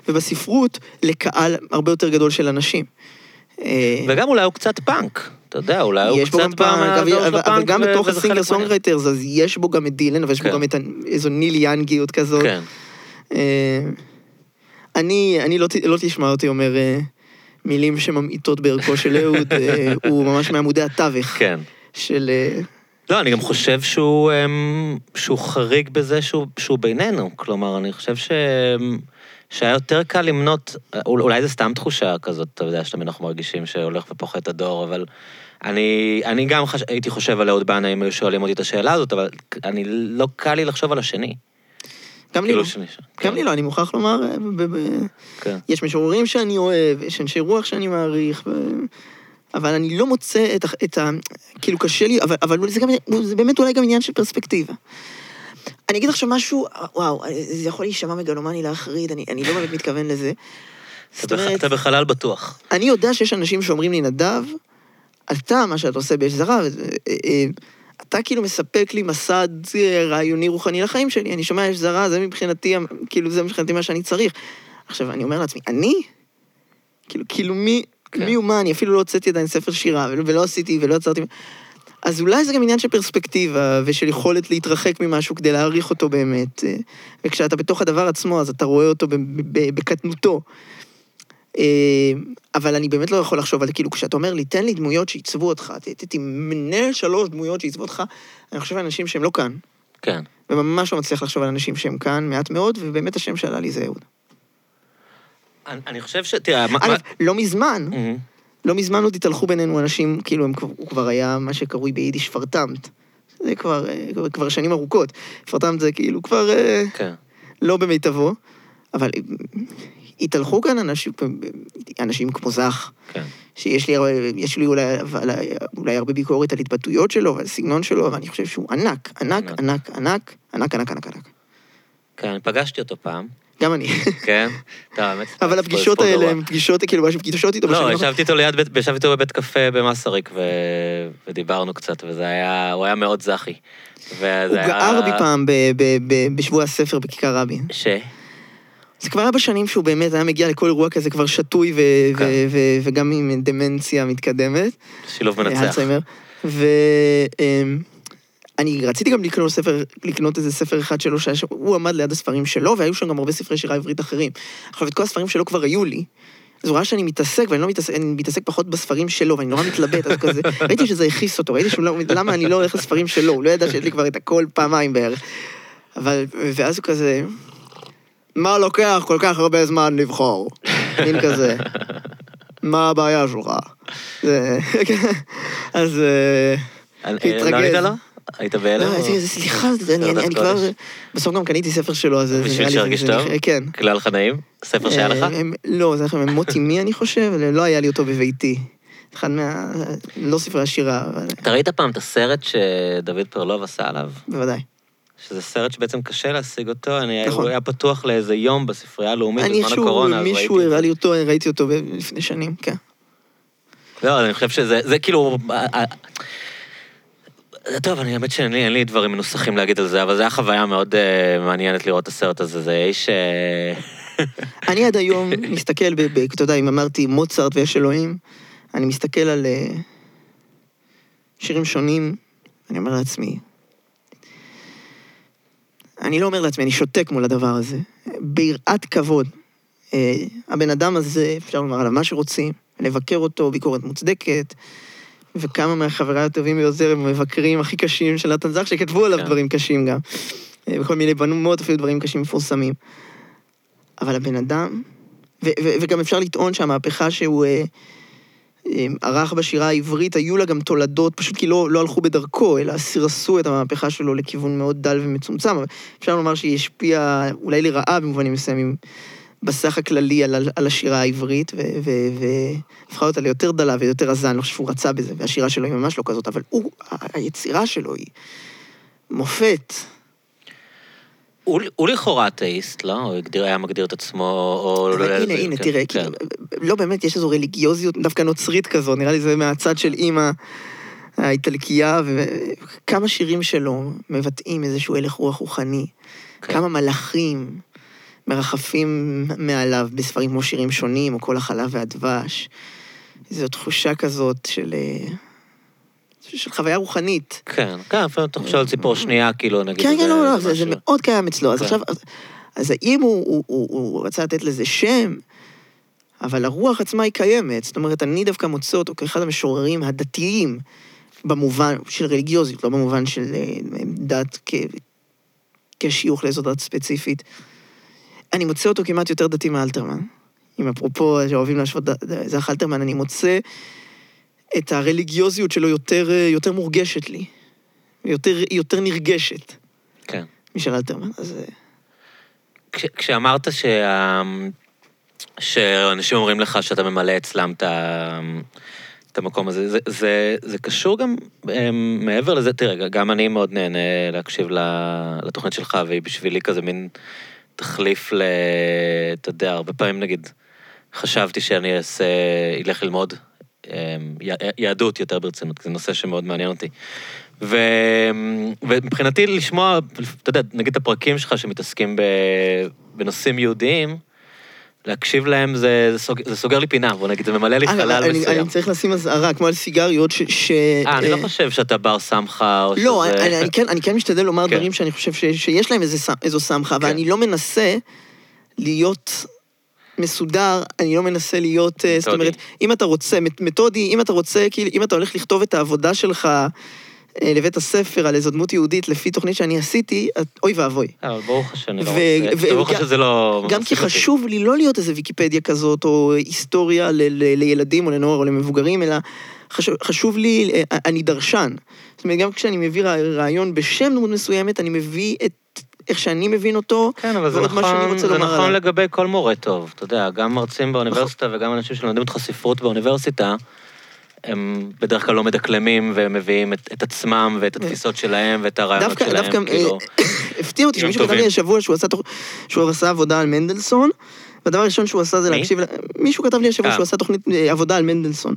ובספרות לקהל הרבה יותר גדול של אנשים. אה, וגם אולי הוא קצת פאנק, אתה יודע, אולי הוא קצת פעם, אבל, אבל, אבל גם בתוך ה singer. songwriters, אז יש בו גם את דילן, אבל יש בו כן. גם את איזו ניל יאנגיות כזאת. כן. אה, אני, אני לא, לא תשמע אותי אומר אה, מילים שממעיטות בערכו של אהוד, אה, הוא ממש מעמודי התווך כן. של... אה, לא, אני גם חושב שהוא, אמ, שהוא חריג בזה שהוא, שהוא בינינו. כלומר, אני חושב ש... שהיה יותר קל למנות, אול- אולי זו סתם תחושה כזאת, אתה יודע, שתמיד אנחנו מרגישים שהולך ופוחת הדור, אבל אני, אני גם חש... הייתי חושב על אהוד בנאי אם היו שואלים אותי את השאלה הזאת, אבל אני לא קל לי לחשוב על השני. גם לי כאילו לא. גם לי לא, אני מוכרח לומר, אה, כן. יש משוררים שאני אוהב, יש אנשי רוח שאני מעריך. אבל אני לא מוצא את ה... את ה כאילו קשה לי, אבל, אבל זה, גם, זה באמת אולי גם עניין של פרספקטיבה. אני אגיד עכשיו משהו, וואו, זה יכול להישמע מגלומני להחריד, אני, אני לא באמת מתכוון לזה. אתה, זאת. אומרת, אתה בחלל בטוח. אני יודע שיש אנשים שאומרים לי, נדב, אתה, מה שאתה עושה באש זרה, אה, אה, אתה כאילו מספק לי מסד אה, רעיוני רוחני לחיים שלי, אני שומע אש זרה, זה מבחינתי, כאילו זה מבחינתי מה שאני צריך. עכשיו, אני אומר לעצמי, אני? כאילו, כאילו מי, כן. מי הוא מה, אני אפילו לא הוצאתי עדיין ספר שירה, ולא, ולא עשיתי, ולא יצרתי... אז אולי זה גם עניין של פרספקטיבה, ושל יכולת להתרחק ממשהו כדי להעריך אותו באמת. אה, וכשאתה בתוך הדבר עצמו, אז אתה רואה אותו בקטנותו. אה, אבל אני באמת לא יכול לחשוב על כאילו, כשאתה אומר לי, תן לי דמויות שעיצבו אותך, תמנה שלוש דמויות שעיצבו אותך, אני חושב על אנשים שהם לא כאן, כן. וממש לא מצליח לחשוב על אנשים שהם כאן, מעט מאוד, ובאמת השם שעלה לי זה אהוד. אני, אני חושב ש... תראה, מה... אגב, לא מזמן. מהמם. לא מזמן עוד התהלכו בינינו אנשים, כאילו, הוא כבר היה מה שקרוי ביידיש פרטמט. זה כבר, אה, כבר- כבר שנים ארוכות. פרטמט זה כאילו כבר אה, כן. לא במיטבו, אבל אה, התהלכו כאן אנשים, אנשים כמו זך, כן. שיש לי, יש לי אולי, אבל, אולי הרבה ביקורת על התבטאויות שלו ועל הסגנון שלו, אבל אני חושב שהוא ענק, ענק, ענק. ענק, ענק, ענק, ענק, ענק, ענק. כן, פגשתי אותו פעם. גם אני. כן? טוב, האמת... אבל זה הפגישות האלה. הן פגישות, כאילו, משהו, פגישות איתו לא, בשנים ישבתי איתו ליד, ישבתי איתו בבית קפה במסריק. ודיברנו קצת, וזה היה, הוא היה מאוד זכי. הוא. גער בי פעם בשבוע הספר בכיכר רבין. ש? זה כבר היה בשנים שהוא באמת היה מגיע לכל אירוע כזה כבר שתוי כן. וגם עם דמנציה מתקדמת. שילוב מנצח. אלצהיימר. ואני רציתי גם לקנות ספר, לקנות איזה ספר אחד שלו, שהיה שם- הוא עמד ליד הספרים שלו, והיו שם גם הרבה ספרי שירה עברית אחרים. עכשיו, את כל הספרים שלו כבר היו לי. אז הוא ראה שאני מתעסק, ואני לא מתעסק, אני מתעסק פחות בספרים שלו, ואני נורא מתלבט, אז כזה, ראיתי שזה הכעיס אותו, ראיתי שהוא לא, למה אני לא הולך לספרים שלו, הוא לא ידע שיש לי כבר את הכל פעמיים בערך. אבל, ואז הוא כזה, מה לוקח כל כך הרבה זמן לבחור? מין כזה, מה הבעיה שלך? אז... אה, אני- התרגז. לא? היית בהלם? לא, סליחה, זה- אני- קודש. כבר... בסוף גם קניתי ספר שלו, אז בשביל. שירגיש טוב? זה- כן. לא לך נעים? ספר שהיה לך? אה, לא, זה היה מוטי מי, אני חושב, לא היה לי אותו בביתי. אחד מה... לא ספרי השירה, אתה ראית פעם את הסרט שדוד פרלוב עשה עליו? בוודאי. שזה סרט שבעצם קשה להשיג אותו, אני, נכון. היה פתוח לאיזה יום בספרייה הלאומית בזמן איכשהו, הקורונה, אז מישהו ראיתי את הראה. לי אותו, ראיתי אותו לפני שנים, כן. לא, אני חושב שזה זה כאילו... טוב, אני האמת שאין לי, לי דברים מנוסחים להגיד על זה, אבל זו הייתה חוויה מאוד uh, מעניינת לראות את הסרט הזה. זה איש... אה, אני עד היום מסתכל, אתה יודע, אם אמרתי מוצרט ויש אלוהים, אני מסתכל על אה, שירים שונים, אני אומר לעצמי, אני לא אומר לעצמי, אני שותק מול הדבר הזה. ביראת כבוד. אה, הבן אדם הזה, אפשר לומר עליו מה שרוצים, לבקר אותו, ביקורת מוצדקת, וכמה מהחבריי הטובים ביותר הם המבקרים הכי קשים של נתן זך, שכתבו עליו כן. דברים קשים גם. אה, וכל מיני בנומות, אפילו דברים קשים מפורסמים. אבל הבן אדם, ו- ו- וגם אפשר לטעון שהמהפכה שהוא אה, אה, ערך בשירה העברית, היו לה גם תולדות, פשוט כי לא, לא הלכו בדרכו, אלא סירסו את המהפכה שלו לכיוון מאוד דל ומצומצם. אפשר לומר שהיא השפיעה אולי לרעה במובנים מסוימים בסך הכללי על, על השירה העברית, והפכה אותה ליותר דלה ויותר עזה, אני לא חושב שהוא רצה בזה, והשירה שלו היא ממש לא כזאת, אבל הוא, היצירה שלו היא מופת. הוא הוא לכאורה אתאיסט, לא? הוא הגדיר- היה מגדיר את עצמו, או... אבל לא- הנה, הנה, כן, תראה, כן. כאילו, לא באמת, יש איזו רליגיוזיות דווקא נוצרית כזאת, נראה לי זה מהצד של אימא האיטלקייה, וכמה שירים שלו מבטאים איזשהו הלך רוח רוחני. כן. כמה מלאכים מרחפים מעליו בספרים כמו שירים שונים, או כל החלב והדבש. איזו תחושה כזאת של... אה, של חוויה רוחנית. כן, כן, אפילו אתה חושב על ציפור שנייה, כאילו, נגיד. כן, כן, לא, לא, זה. מאוד קיים אצלו. אז כן. עכשיו, אז- האם הוא, הוא, הוא, הוא רצה לתת לזה שם, אבל הרוח עצמה היא קיימת. זאת אומרת, אני דווקא מוצא אותו כאחד המשוררים הדתיים, במובן של רליגיוזיות, לא במובן של אה, דת כ, כשיוך לאיזו דת ספציפית. אני מוצא אותו כמעט יותר דתי מאלתרמן. אם אפרופו שאוהבים להשוות זך אלתרמן, אני מוצא את הרליגיוזיות שלו יותר, אה, יותר מורגשת לי. יותר, יותר נרגשת. כן. משל אלתרמן, אז... אה, כש- כשאמרת שה... שאנשים אומרים לך שאתה ממלא אצלם את ה... את המקום הזה, זה, זה, זה קשור גם um, מעבר לזה, תראה, גם אני מאוד נהנה להקשיב לתוכנית שלך, והיא בשבילי כזה מין תחליף ל... אתה יודע, הרבה פעמים נגיד, חשבתי שאני אעשה, אלך ללמוד י- יהדות יותר ברצינות, כי זה נושא שמאוד מעניין אותי. ו... ומבחינתי לשמוע, אתה יודע, נגיד את הפרקים שלך שמתעסקים. בנושאים יהודיים, להקשיב להם זה, זה, סוג... זה סוגר לי פינה, בוא נגיד, זה ממלא לי אה, חלל אני- מסוים. אני צריך לשים אזהרה, כמו על סיגריות, ש... ש- אה, אני אה, לא חושב שאתה בר סמכה, או לא, שזה... אני, אני, כן, אני כן משתדל לומר כן. דברים שאני חושב ש, שיש להם איזה, איזו סמכה, כן. ואני לא מנסה להיות מסודר, אני לא מנסה להיות, אה, זאת מתודי. אומרת, אם אתה רוצה, מת- מתודי, אם אתה רוצה, כאילו, אם אתה הולך לכתוב את העבודה שלך לבית הספר על איזו דמות יהודית לפי תוכנית שאני עשיתי, את- אוי ואבוי. אה, אבל ברוך השם, אני לא רוצה... גם- השם שזה לא... גם כי מפסיק אותי. חשוב לי לא להיות איזה ויקיפדיה כזאת, או היסטוריה ל- ל- לילדים או לנוער או למבוגרים, אלא חשוב, לי, אה, אני דרשן. זאת אומרת, גם כשאני מביא רע- רעיון בשם דמות מסוימת, אני מביא את איך שאני מבין אותו, כן, אבל זה שאני נכון, זה נכון עליו. לגבי כל מורה טוב. אתה יודע, גם מרצים באוניברסיטה וגם אנשים שלומדים איתך ספרות באוניברסיטה, הם בדרך כלל לא מדקלמים והם מביאים את, את עצמם ואת התפיסות שלהם ואת הרעיונות דווקא, שלהם, דווקא, כאילו... אה, הפתיע אותי שמישהו כתב לי. השבוע שהוא עשה, שהוא עשה עבודה על מנדלסון, והדבר הראשון שהוא עשה זה מי? להקשיב, מישהו כתב לי השבוע אה. שהוא עשה תוכנית אה, עבודה על מנדלסון.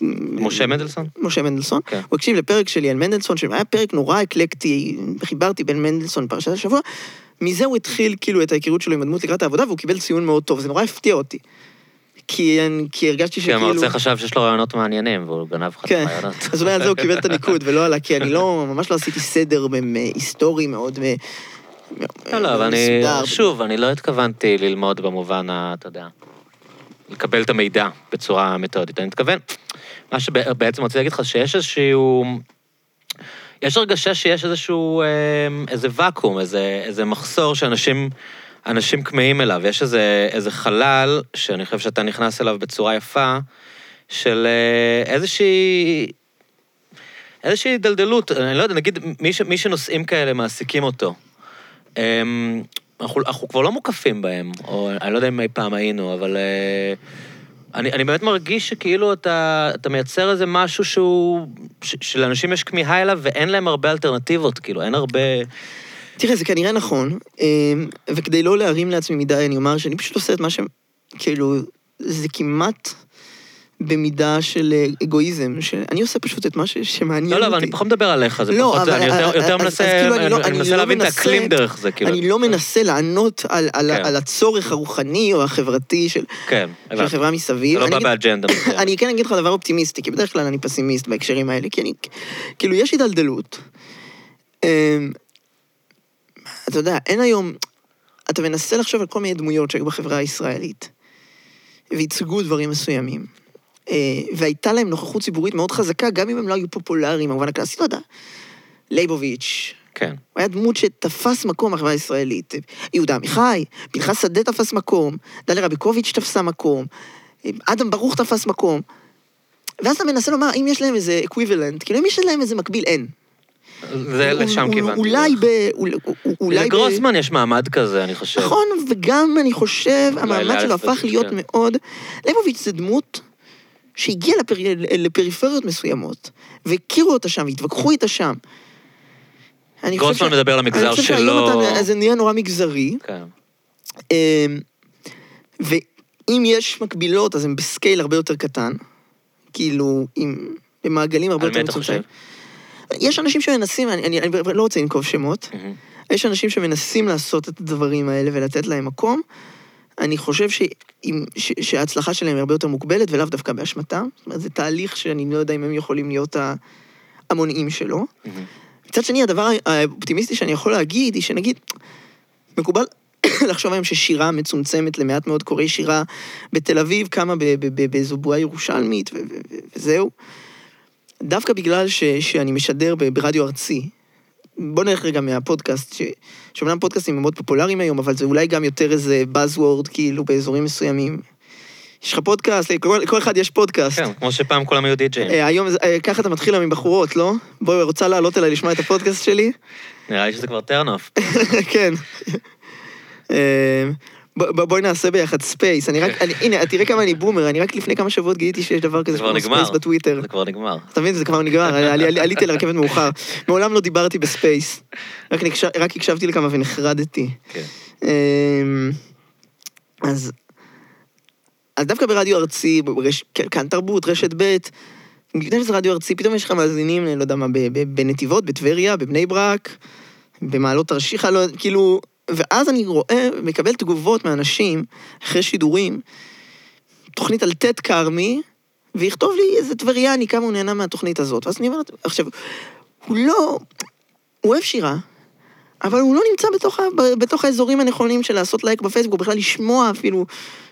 משה מנדלסון? משה מנדלסון. כן. הוא הקשיב לפרק שלי על מנדלסון, שהיה פרק נורא אקלקטי, חיברתי בין מנדלסון לפרשת השבוע. מזה הוא התחיל כאילו את ההיכרות שלו עם הדמות לקראת העבודה, והוא קיבל ציון מאוד טוב, זה נורא הפתיע אותי. כי, כי הרגשתי כי שכאילו... המרצה חשב שיש לו רעיונות מעניינים, והוא גנב לך את כן, הרעיונות. אז אולי על זה הוא קיבל את הניקוד, ולא על ה... כי אני לא, ממש לא עשיתי סדר היסטורי מאוד לא, לא, אבל אני... שוב, אני לא התכוונתי ללמוד במובן ה... אתה יודע, לקבל את המידע בצורה מתודית. אני מתכוון, מה שבעצם רציתי להגיד לך, שיש איזשהו... יש הרגשה שיש איזשהו... אה, איזה ואקום, איזה, איזה מחסור שאנשים... אנשים כמהים אליו, יש איזה, איזה חלל שאני חושב שאתה נכנס אליו בצורה יפה, של אה, איזושהי... איזושהי הידלדלות, אני לא יודע, נגיד, מי, ש, מי שנושאים כאלה מעסיקים אותו. אמ, אנחנו, אנחנו כבר לא מוקפים בהם, או אני לא יודע אם אי פעם היינו, אבל אה, אני, אני באמת מרגיש שכאילו אתה, אתה מייצר איזה משהו שהוא, ש, שלאנשים יש כמיהה אליו ואין להם הרבה אלטרנטיבות, כאילו, אין הרבה... תראה, זה כנראה נכון, אמ, וכדי לא להרים לעצמי מדי, אני אומר שאני פשוט עושה את מה ש... כאילו, זה כמעט במידה של אה, אגואיזם, שאני עושה פשוט את מה ש- שמעניין לא, אותי. לא, אבל אני פחות מדבר עליך, זה לא, פחות, אבל- אני יותר, אז- יותר אז- מנסה, אז כאילו אני לא- אני אני מנסה לא להבין את מנסה- האקלים דרך זה, כאילו. אני לא מנסה לענות על, על, כן. על הצורך הרוחני או החברתי של, כן, של. החברה מסביב. זה לא אני בא באג'נדה. אני כן אגיד לך דבר אופטימיסטי, כי בדרך כלל אני פסימיסט בהקשרים האלה, כי אני, כאילו, יש הידלדלות. אתה יודע, אין היום... אתה מנסה לחשוב על כל מיני דמויות שהיו בחברה הישראלית, וייצגו דברים מסוימים. אה, והייתה להם נוכחות ציבורית מאוד חזקה, גם אם הם לא היו פופולריים, במובן הקלאסי, לא יודע. לייבוביץ', כן. הוא היה דמות שתפס מקום בחברה הישראלית. יהודה עמיחי, פנחס שדה תפס מקום, דליה רביקוביץ' תפסה מקום, אדם ברוך תפס מקום. ואז אתה מנסה לומר, האם יש להם איזה equivalent? כאילו, אם יש להם איזה מקביל, אין. זה לשם כיוונתי. אולי ב... אול- אולי ב... לגרוסמן יש מעמד כזה, אני חושב. נכון, וגם אני חושב, המעמד שלו הפך להיות כן. מאוד... ליבוביץ' זה דמות שהגיעה לפר... לפריפריות מסוימות, והכירו אותה שם, והתווכחו איתה שם. גרוסמן מדבר על המגזר שלו. זה נהיה נורא מגזרי, כן. אמ, ואם יש מקבילות, אז הן בסקייל הרבה יותר קטן. כאילו, עם... במעגלים הרבה על יותר מי אתה מצומצמים. חושב? יש אנשים שמנסים, אני, אני, אני לא רוצה לנקוב שמות, מהמם. יש אנשים שמנסים לעשות את הדברים האלה ולתת להם מקום. אני חושב ש, אם, ש, שההצלחה שלהם היא הרבה יותר מוגבלת ולאו דווקא באשמתם. זאת אומרת, זה תהליך שאני לא יודע אם הם יכולים להיות המונעים שלו. מהמם. מצד שני, הדבר האופטימיסטי שאני יכול להגיד, היא שנגיד, מקובל לחשוב היום ששירה מצומצמת למעט מאוד קוראי שירה בתל אביב, קמה באיזו בועה ירושלמית, ו- ו- ו- וזהו. דווקא בגלל ש- שאני משדר ברדיו ארצי, בוא נלך רגע מהפודקאסט, ש- שאומנם פודקאסטים הם מאוד פופולריים היום, אבל זה אולי גם יותר איזה Buzzword, כאילו, באזורים מסוימים. יש לך פודקאסט, לכל, לכל אחד יש פודקאסט. כן, כמו שפעם כולם היו די-ג'אים. אה, היום, אה, ככה אתה מתחיל עם בחורות, לא? בואי, רוצה לעלות אליי לשמוע את הפודקאסט שלי? נראה לי שזה כבר turn off. כן. אה, בואי נעשה ביחד space. אני רק, אני- הנה, תראה כמה אני בומר, אני רק לפני כמה שבועות גיליתי שיש דבר כזה נגמר. space בטוויטר. זה כבר נגמר. אתה מבין, זה כבר נגמר, עלי- עלי- עליתי לרכבת מאוחר. מעולם לא דיברתי ב space. רק נקש- רק הקשבתי לכמה ונחרדתי. כן. אמ, אז, אז דווקא ברדיו ארצי, ברש, כאן תרבות, רשת ב', לפני שזה רדיו ארצי, פתאום יש לך מאזינים, לא יודע מה, בנתיבות, בטבריה, בבני ברק, במעלות תרשיחא, לא, כאילו, ואז אני רואה, מקבל תגובות מאנשים, אחרי שידורים, תוכנית על ט' כרמי, ויכתוב לי איזה טבריאני, כמה הוא נהנה מהתוכנית הזאת. ואז אני אומרת, עכשיו, הוא לא, הוא אוהב שירה, אבל הוא לא נמצא בתוך, ה, בתוך האזורים הנכונים של לעשות לייק בפייסבוק, או בכלל לשמוע אפילו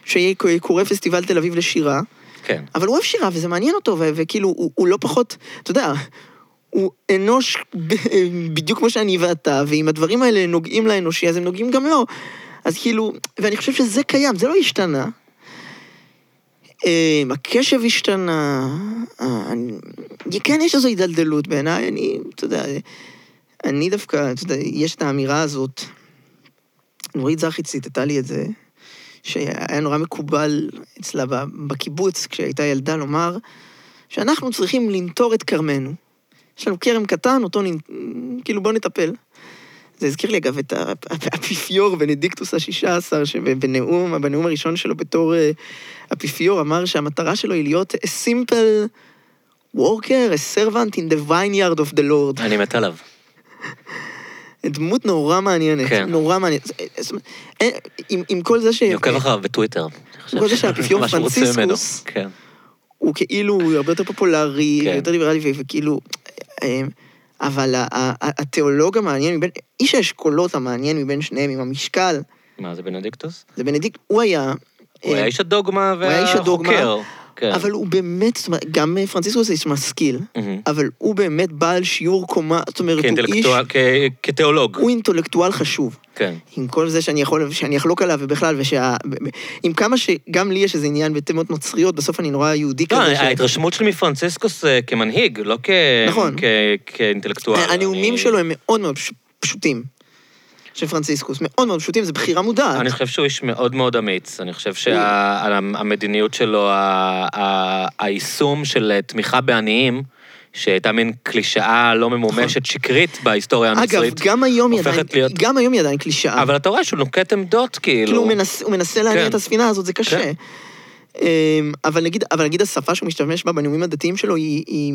שקורה פסטיבל תל אביב לשירה. כן. אבל הוא אוהב שירה, וזה מעניין אותו, וכאילו, הוא, הוא לא פחות, אתה יודע, הוא אנוש בדיוק כמו שאני ואתה, ואם הדברים האלה נוגעים לאנושי, אז הם נוגעים גם לו. אז כאילו, ואני חושב שזה קיים, זה לא השתנה. אה, הקשב השתנה, אה, כן, יש איזו הידלדלות בעיניי, אני, אתה יודע, אני דווקא, אתה יודע, יש את האמירה הזאת, נורית זרחי ציטטה לי את זה, שהיה נורא מקובל אצלה בקיבוץ, כשהייתה ילדה, לומר שאנחנו צריכים לנטור את כרמנו. יש לנו כרם קטן, אותו נ... כאילו בוא נטפל. זה הזכיר לי אגב את האפיפיור בנדיקטוס השישה עשר, שבנאום, בנאום הראשון שלו בתור אה, אפיפיור, אמר שהמטרה שלו היא להיות a simple worker, a servant in the vineyard of the Lord. אני מת עליו. דמות נורא מעניינת, כן. נורא מעניינת. אומרת, אין- עם, עם כל זה ש... אני עוקב אחריו בטוויטר. חושב כל זה שהאפיפיור. פרנציסקוס- כן. הוא כאילו הרבה יותר פופולרי, כן. יותר ליברלי, וכאילו... אה, אבל התיאולוג המעניין מבין, איש האשכולות המעניין מבין שניהם, עם המשקל, מה, זה בנדיקטוס? זה בנדיקט, הוא היה... הדוגמה הוא היה איש הדוגמה, והחוקר. כן. אבל הוא באמת, זאת אומרת, גם אה, פרנציסקוס זה איש משכיל, מהמם. אבל הוא באמת בעל שיעור קומה, זאת אומרת, הוא איש, כ- כתיאולוג. הוא אינטלקטואל חשוב. כן. עם כל זה שאני יכול, שאני אחלוק עליו ובכלל, ושה... עם כמה שגם לי יש איזה עניין בתמות נוצריות, בסוף אני נורא יהודי לא, כזה. ש- ההתרשמות שלי מפרנציסקוס אה, כמנהיג, לא כ- נכון. כ- כאינטלקטואל. הנאומים אני- שלו הם מאוד מאוד פש- פשוטים. של פרנציסקוס, מאוד מאוד פשוטים, זו בחירה מודעת. אני חושב שהוא איש מאוד מאוד אמיץ. אני חושב שהמדיניות שלו, ה- ה- היישום של תמיכה בעניים, שהייתה מין קלישאה לא ממומשת, שקרית בהיסטוריה נכון. אגב, הנוצרית. גם היום היא עדיין, להיות- גם היום היא עדיין קלישאה. אבל אתה רואה שהוא נוקט עמדות, כאילו. כאילו הוא מנסה, הוא מנסה להניע כן. את הספינה הזאת, זה קשה. כן. אמ, אבל נגיד, אבל נגיד השפה שהוא משתמש בה בנאומים הדתיים שלו היא, היא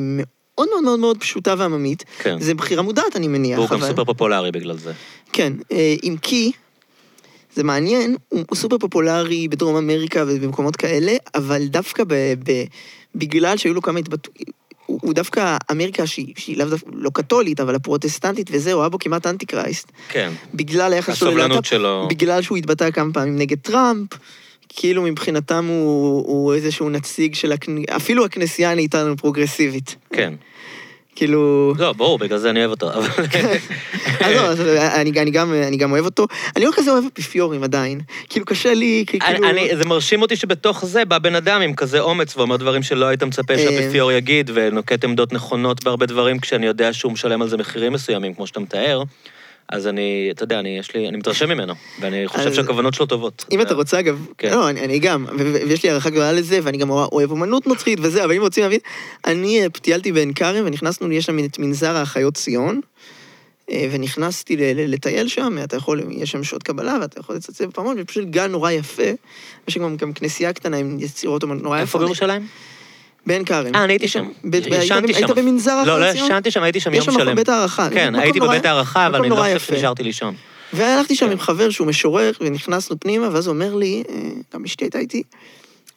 מאוד מאוד מאוד מאוד פשוטה ועממית. כן. זה בחירה מודעת, אני מניח. והוא גם אבל- סופר פופולרי בגלל זה. כן, אה, אם כי, זה מעניין, הוא, סופר פופולרי בדרום אמריקה ובמקומות כאלה, אבל דווקא ב, ב, בגלל שהיו לו כמה התבטאויות, הוא, דווקא אמריקה שהיא, שהיא לאו דווקא לא קתולית, אבל הפרוטסטנטית וזה, הוא היה בו כמעט אנטי קרייסט. כן. בגלל היחס שלו הסובלנות ללהט"ב, שלו. בגלל שהוא התבטא כמה פעמים נגד טראמפ, כאילו מבחינתם הוא, הוא איזשהו נציג של הכנ... אפילו הכנסייה נהייתה לנו פרוגרסיבית. כן. כאילו... לא, ברור, בגלל זה אני אוהב אותו. אז לא, אז אני, אני, גם, אני גם אוהב אותו. אני לא כזה אוהב אפיפיורים עדיין. כאילו, קשה לי, כאילו... אני, אני, זה מרשים אותי שבתוך זה בא בן אדם עם כזה אומץ ואומר דברים שלא היית מצפה אה. שהאפיפיור יגיד, ונוקט עמדות נכונות בהרבה דברים, כשאני יודע שהוא משלם על זה מחירים מסוימים, כמו שאתה מתאר. אז אני, אתה יודע, אני, יש לי, אני מתרשם ממנו, ואני חושב אז- שהכוונות שלו טובות. אם אתה רוצה, אגב, כן. לא, אני, אני גם, ויש לי הערכה גדולה לזה, ואני גם אוהב אומנות נוצרית וזה, אבל אם רוצים להבין, אני אה, טיילתי בעין כרם ונכנסנו, יש שם את מנזר האחיות ציון, אה, ונכנסתי לטייל שם, אתה יכול, יש שם שעות קבלה, ואתה יכול לצלצל בפעמון, ופשוט גן נורא יפה, יש שם גם כנסייה קטנה עם יצירות אומנות נורא איפה יפות. בירושלים? בעין כרם. אה, אני הייתי שם. היית- ישנתי היית שם. במנזר האחיות לא, לא? ישנתי שם, הייתי שם יש יום שם שלם. בית הערכה. כן, הייתי בבית הערכה, אבל אני לא חושב. שנשארתי לישון. והלכתי שם כן. עם חבר שהוא משורר, ונכנסנו פנימה, ואז הוא אומר לי, אה, גם אשתי הייתה איתי,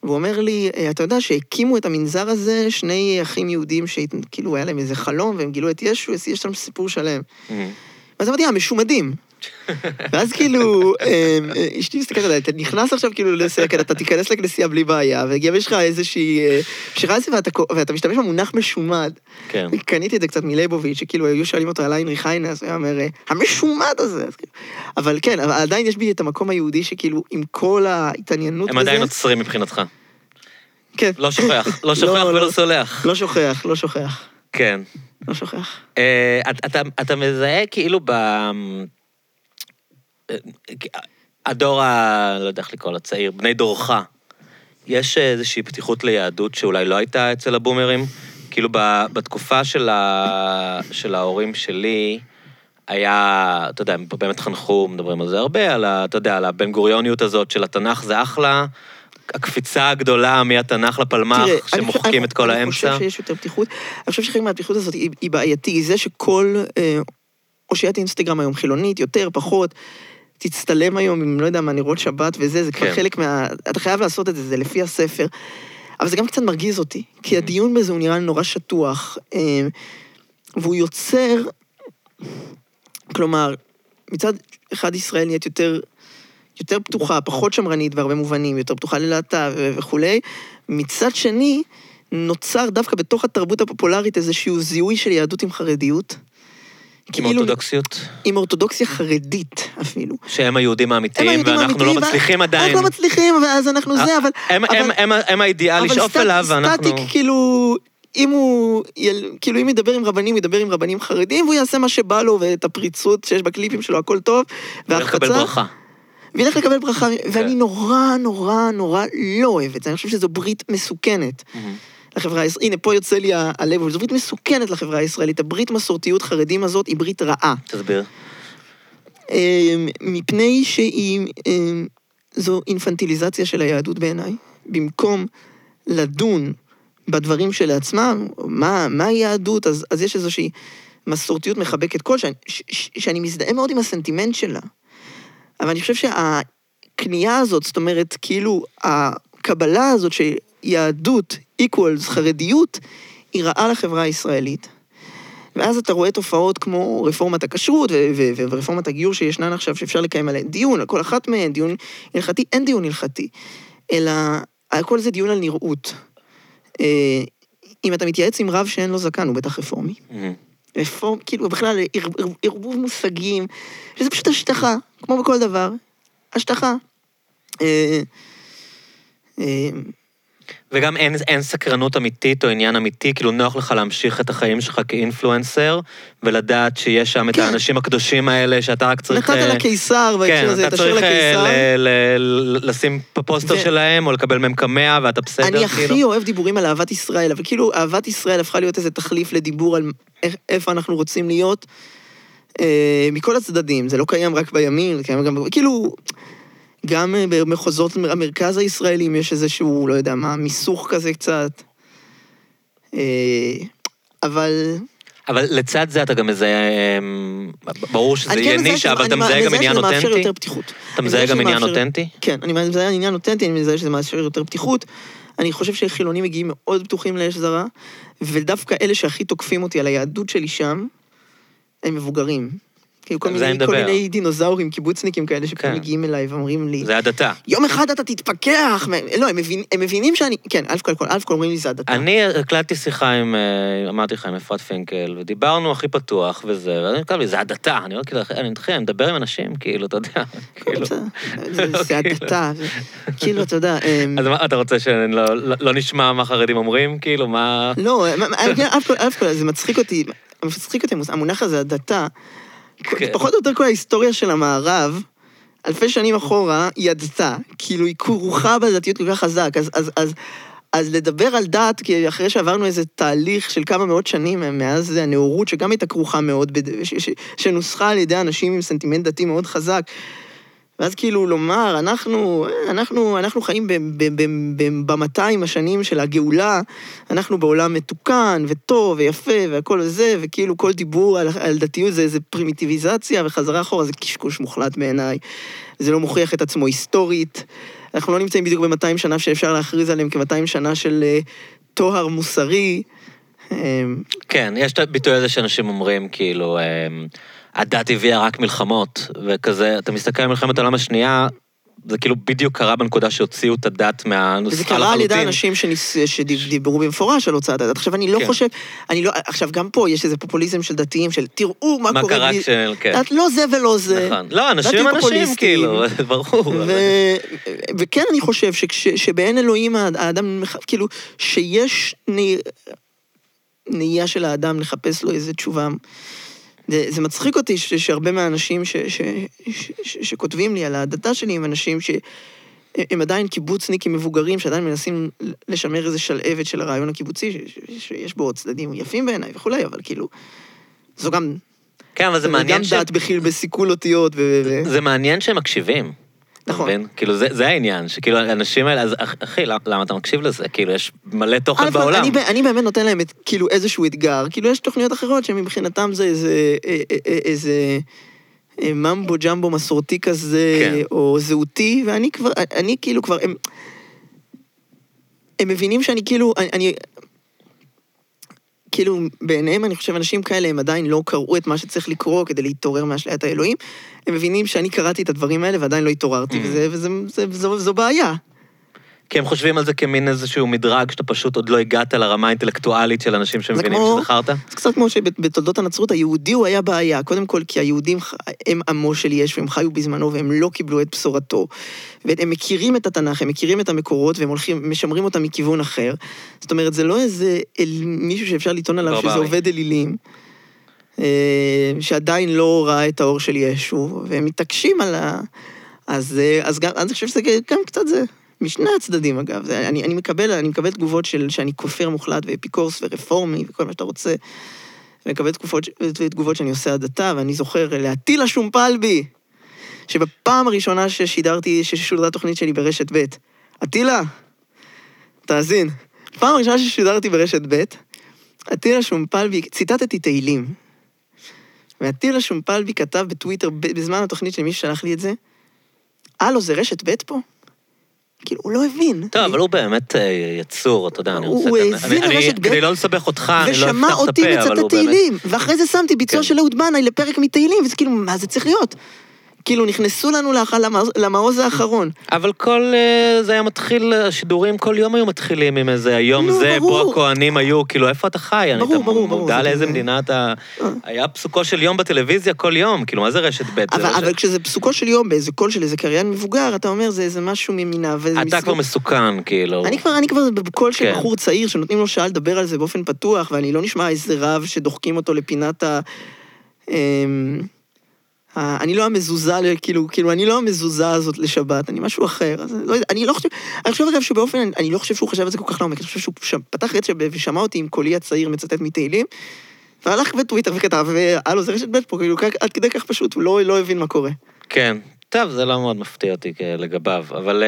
והוא אומר לי, אה, אתה יודע שהקימו את המנזר הזה שני אחים יהודים שכאילו היה להם איזה חלום, והם גילו את ישו, יש שם סיפור שלם. אה, ואז אמרתי, אה, משומדים. ואז כאילו, אה, אשתי מסתכלת עליי, אתה נכנס עכשיו כאילו לנסיעה, כן, אתה תיכנס לכנסייה בלי בעיה, וגם יש לך איזושהי... אה, שירה לזה ואתה משתמש במונח משומד. כן. קניתי את זה קצת מלייבוביץ', שכאילו היו שואלים אותו על היינריך היינה, אז הוא היה אומר, "אה, המשומד הזה. כאילו- אבל כן, אבל עדיין יש בי את המקום היהודי שכאילו, עם כל ההתעניינות הם בזה... עדיין עוצרים מבחינתך. כן. לא שוכח, לא שוכח לא, ולא לא. סולח. לא שוכח, לא שוכח, כן. לא שוכח. אה, אתה- מזהה כאילו ב... הדור ה... לא יודע איך לקרוא לו, צעיר, בני דורך, יש איזושהי פתיחות ליהדות שאולי לא הייתה אצל הבומרים? כאילו ב- בתקופה של, ה... של ההורים שלי, היה, אתה יודע, הם באמת חנכו, מדברים על זה הרבה, על ה... אתה יודע, על הבן גוריוניות הזאת של התנ"ך זה אחלה, הקפיצה הגדולה מהתנ"ך לפלמ"ח, תראה, אני שמוחקים חושב- את כל אני האמצע. חושב שיש יותר פתיחות. אני חושב שחלק מהפתיחות הזאת היא, היא בעייתי. זה שכל אה, אושיית אינסטגרם היום חילונית, יותר, פחות, תצטלם היום עם, לא יודע מה, נרות שבת וזה, זה כבר כן. חלק מה... אתה חייב לעשות את זה, זה לפי הספר. אבל זה גם קצת מרגיז אותי, כי הדיון בזה הוא נראה לי נורא שטוח, אה, והוא יוצר... כלומר, מצד אחד ישראל נהיית יותר... יותר פתוחה, פחות שמרנית בהרבה מובנים, יותר פתוחה ללהט"ב וכולי. מצד שני, נוצר דווקא בתוך התרבות הפופולרית איזשהו זיהוי של יהדות עם חרדיות. עם כאילו- אורתודוקסיות, עם אורתודוקסיה חרדית אפילו. שהם היהודים הם האמיתיים, היהודים ואנחנו לא האמיתיים, מצליחים ו- עדיין. אנחנו לא מצליחים, ואז אנחנו זה, אבל... הם- אבל- הם- הם- הם האידיאל אבל לשאוף אליו, ואנחנו... סטטיק, כאילו, אם הוא, יל- כאילו, אם ידבר עם רבנים, ידבר עם רבנים חרדים, והוא יעשה מה שבא לו, ואת הפריצות שיש בקליפים שלו, הכל טוב, ולקבל והחפצה, ברכה. וילך לקבל ברכה, כן. ואני נורא, נורא, נורא לא אוהב את זה, אני חושב שזו ברית מסוכנת. לחברה הישראלית, הנה, פה יוצא לי הלב, אבל זו ברית מסוכנת לחברה הישראלית. הברית מסורתיות חרדים הזאת היא ברית רעה. תסביר. אמ, מפני שהיא... אמ, זו אינפנטיליזציה של היהדות בעיניי. במקום לדון בדברים שלעצמם, מה, מה היהדות, אז, אז יש איזושהי מסורתיות מחבקת קול, שאני, ש, ש, שאני מזדהה מאוד עם הסנטימנט שלה. אבל אני חושב שהקנייה הזאת, זאת אומרת, כאילו, הקבלה הזאת שיהדות equals חרדיות, היא רעה לחברה הישראלית. ואז אתה רואה תופעות כמו רפורמת הכשרות ו- ו- ו- ורפורמת הגיור שישנן עכשיו, שאפשר לקיים עליהן דיון, על כל אחת מהן, דיון הלכתי, אין דיון הלכתי, אלא הכל זה דיון על נראות. אה, אם אתה מתייעץ עם רב שאין לו זקן, הוא בטח רפורמי. רפורם, כאילו, בכלל, ער- ער- ערבוב מושגים, שזה פשוט השטחה, כמו בכל דבר. השטחה. וגם אין, אין סקרנות אמיתית או עניין אמיתי, כאילו נוח לך להמשיך את החיים שלך כאינפלואנסר, ולדעת שיש שם את כן. האנשים הקדושים האלה, שאתה רק צריך... נתת אה, לקיסר, בהקשר כן, הזה, אתה תשאיר צריך אה, לקיסר. ל- ל- ל- לשים פוסטר ו- שלהם, או לקבל מהם קמע, ואתה בסדר, אני כאילו. הכי אוהב דיבורים על אהבת ישראל, אבל כאילו אהבת ישראל הפכה להיות איזה תחליף לדיבור על איך- איפה אנחנו רוצים להיות, אה, מכל הצדדים. זה לא קיים רק בימין, זה קיים גם... כאילו, גם אה, במחוזות המרכז הישראלים יש איזשהו, לא יודע מה, מיסוך כזה קצת. אה, אבל... אבל לצד זה אתה גם מזהה, אמ, ברור שזה כן יהיה מזהה נישה, אבל אתה מזהה גם מזהה עניין שזה מאפשר אותנטי? יותר פתיחות. אתה מזהה גם עניין אותנטי? כן, אני מזהה עניין אותנטי, אני מזהה שזה מאפשר יותר פתיחות. אני חושב שחילונים מגיעים מאוד פתוחים לאש זרה, ודווקא אלה שהכי תוקפים אותי על היהדות שלי שם, הם מבוגרים. כאילו כל מיני, כל. מיני דינוזאורים, קיבוצניקים כאלה, שפתאום כן. מגיעים אליי ואומרים לי, זה הדתה. יום אחד אתה תתפכח. לא, הם, מבין, הם מבינים שאני... כן, אלף כל, אלף כל אומרים לי זה הדתה. אני הקלטתי שיחה עם, אה, אמרתי לך, עם אפרת פינקל, ודיברנו הכי פתוח וזה, ואני כתב לי, זה הדתה. אני אומר, כאילו, אני מתחיל, אני מדבר עם אנשים, כאילו, אתה יודע, כאילו. זה- כאילו. הדתה. כאילו, אתה יודע... אמ, אז מה, אתה רוצה שלא לא- לא נשמע מה חרדים אומרים? כאילו, מה... לא, אלף כל, אלף כל, זה מצחיק אותי, מצחיק אותי המונח הזה, הדתה. כן. פחות או יותר כל ההיסטוריה של המערב, אלפי שנים אחורה, היא הדתה. כאילו, היא כרוכה בדתיות כל כך חזק. אז, אז, אז, אז לדבר על דת, כי אחרי שעברנו איזה תהליך של כמה מאות שנים מאז הנאורות, שגם הייתה כרוכה מאוד, בד... ש, ש, שנוסחה על ידי אנשים עם סנטימנט דתי מאוד חזק, ואז כאילו לומר, אנחנו, אנחנו, אנחנו חיים ב-200 השנים של הגאולה, אנחנו בעולם מתוקן וטוב ויפה והכל זה, וכאילו כל דיבור על, על דתיות זה איזה פרימיטיביזציה וחזרה אחורה, זה קשקוש מוחלט בעיניי. זה לא מוכיח את עצמו היסטורית. אנחנו לא נמצאים בדיוק ב-200 שנה שאפשר להכריז עליהם כ-200 שנה של אה, טוהר מוסרי. אה, כן, יש את הביטוי הזה שאנשים אומרים, כאילו, אמ, הדת הביאה רק מלחמות, וכזה, אתה מסתכל על מלחמת העולם השנייה, זה כאילו בדיוק קרה בנקודה שהוציאו את הדת מהנוסחה לחלוטין. קרה על ידי אנשים שניס... שדיברו במפורש על הוצאת הדת. עכשיו, אני לא כן. חושב, אני לא, עכשיו, גם פה יש איזה פופוליזם של דתיים, של תראו מה, מה קורה קרה בלי... כש... כן. דת לא זה ולא זה. נכון. לא, אנשים הם אנשים. כאילו, ברור. ו... וכן, אני חושב שכש... שבאין אלוהים האדם, כאילו, שיש. נהייה של האדם לחפש לו איזה תשובה. זה, זה מצחיק אותי ש... שהרבה מהאנשים ש... ש... ש... ש... שכותבים לי על ההדתה שלי הם אנשים ש... הם עדיין קיבוצניקים מבוגרים שעדיין מנסים לשמר איזה שלהבת של הרעיון הקיבוצי, ש... ש... שיש בו צדדים יפים בעיניי וכולי, אבל כאילו, זו גם, כן, אבל זה גם מעניין ש... דת בחיל בסיכול אותיות. ו... זה מעניין שהם מקשיבים. אתה נכון. מבין? כאילו, זה, זה העניין, שכאילו, האנשים האלה, אז אח- אחי, למה, למה אתה מקשיב לזה? כאילו, יש מלא תוכן בעולם. אני, אני באמת נותן להם את, כאילו איזשהו אתגר, כאילו יש תוכניות אחרות שמבחינתם זה איזה, אה, אה, אה, איזה ממבו ג'מבו מסורתי כזה, כן. או זהותי, ואני כבר, אני כאילו כבר, הם, הם מבינים שאני כאילו, אני, אני, כאילו בעיניהם אני חושב אנשים כאלה הם עדיין לא קראו את מה שצריך לקרוא כדי להתעורר מאשליית האלוהים, הם מבינים שאני קראתי את הדברים האלה ועדיין לא התעוררתי, Mm. וזה, וזה, זה, זו, זו בעיה. כי הם חושבים על זה כמין איזשהו מדרג שאתה פשוט עוד לא הגעת לרמה האינטלקטואלית של אנשים שמבינים כמו- שזכרת. זה קצת כמו שבתולדות הנצרות היהודי הוא היה בעיה, קודם כל כי היהודים הם עמו של יש והם חיו בזמנו והם לא קיבלו את בשורתו. והם מכירים את התנ"ך, הם מכירים את המקורות והם הולכים, משמרים אותם מכיוון אחר. זאת אומרת, זה לא איזה אל, מישהו שאפשר לטעון עליו שזה ברברי. עובד אלילים, אה, שעדיין לא ראה את האור של ישו, והם מתעקשים על ה... אז, אה, אז גם, אני חושב שזה גם קצת זה. משני הצדדים אגב, זה, אני, אני, מקבל, אני מקבל תגובות של שאני כופר מוחלט ואפיקורס ורפורמי וכל מה שאתה רוצה. ואני מקבל תגובות, תגובות שאני עושה הדתה, ואני זוכר להטיל השומפל בי, שבפעם הראשונה ששידרתי, ששודרה התוכנית שלי ברשת ב', אטילה, תאזין, פעם ראשונה ששידרתי ברשת ב', אטילה שומפלבי, ציטטתי תהילים. ואטילה שומפלבי כתב בטוויטר, בזמן התוכנית של מי ששלח לי את זה, הלו, זה רשת ב' פה? כאילו, הוא לא הבין. טוב, אבל הוא באמת אה, יצור, אתה יודע, אני רוצה... הוא האזין אני- אני- לרשת ב' כדי לא לסבך אותך, אני לא ושמע אפתח את אותי הפה, אבל הוא מצטט באמת... תהילים, ואחרי זה שמתי ביצוע כן. של אהוד בנאי לפרק מתהילים, וזה כאילו, מה זה צריך להיות? כאילו, נכנסו לנו לאח- למעוז- האחרון. אבל כל... אה, זה היה מתחיל, השידורים כל יום היו מתחילים עם איזה היום נו, זה, ברור. בו הכוהנים היו, כאילו, איפה אתה חי? ברור, אתה ברור, ברור, מודע זה לאיזה מדינה אתה... אה. היה פסוקו של יום בטלוויזיה כל יום, כאילו, מה זה רשת ב'? אבל, רשת- אבל כשזה פסוקו של יום באיזה קול של איזה קריין מבוגר, אתה אומר, זה איזה משהו ממינה, וזה אתה כבר מסוכן, כאילו. אני כבר, אני כבר בקול של כן. בחור צעיר, שנותנים לו שעה לדבר על זה באופן פתוח, ואני לא נשמע איזה רב שדוחקים אותו לפינת ה... אמ, אני לא המזוזה, כאילו, כאילו, אני לא המזוזה הזאת לשבת, אני משהו אחר. אז לא אני לא חושב, אני חושב אגב שבאופן, אני, לא חושב שהוא חשב על זה כל כך לעומק, אני חושב שהוא ש- פתח רצף ושמע אותי עם קולי הצעיר מצטט מתהילים, והלך בטוויטר וכתב, והלו, זה רשת ב' פה, כאילו, עד כדי כך פשוט, הוא לא, לא הבין מה קורה. כן. טוב, זה לא מאוד מפתיע אותי לגביו, אבל...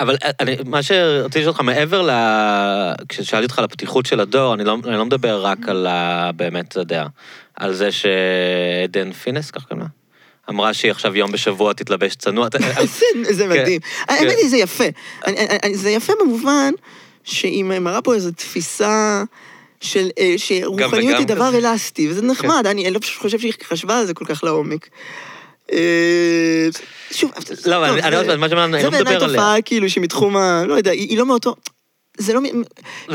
אבל אני, מה שרציתי לשאול אותך, מעבר ל... כששאלתי אותך על הפתיחות של הדור, אני לא, אני לא מדבר רק על ה... באמת, אתה יודע, על זה שעדן פינס, כך קוראים לה? אמרה שהיא עכשיו יום בשבוע תתלבש צנוע. זה- כן, מדהים. האמת היא, זה יפה. זה יפה במובן שהיא מראה פה איזו תפיסה של אה, שרוחניות היא דבר. כן. אלסטי, וזה נחמד, אני אני לא חושב שהיא חשבה על זה כל כך לעומק. שוב, לא, אבל אני- זה- עוד פעם, מה שאמרנו, אני זה לא מדבר בעיניי עליה. תופעה כאילו שמתחום ה... לא יודע, היא לא מאותו... זה לא...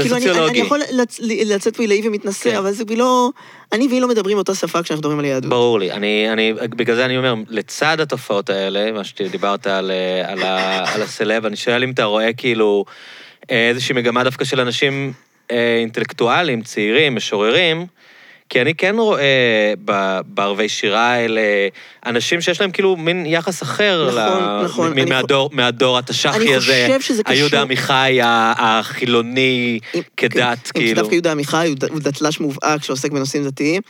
כאילו, אני- יכול לצ- לצאת פה עילאי ומתנשא, כן. אבל זה לא... אני והיא לא מדברים אותה שפה כשאנחנו מדברים על יהדות. ברור לי. אני, אני, בגלל זה אני אומר, לצד התופעות האלה, מה שדיברת על, אה, על, על הסלב, אני שואל אם אתה רואה כאילו איזושהי מגמה דווקא של אנשים אה, אינטלקטואלים, צעירים, משוררים, כי אני כן רואה בערבי שירה האלה אנשים שיש להם כאילו מין יחס אחר, נכון, נכון. מין אני מהדור, מהדור התש"חי אני הזה, חושב שזה קשור- היהודה עמיחי החילוני אם- כדת, כן, כאילו. דווקא יהודה עמיחי הוא דתל"ש מובהק שעוסק בנושאים דתיים.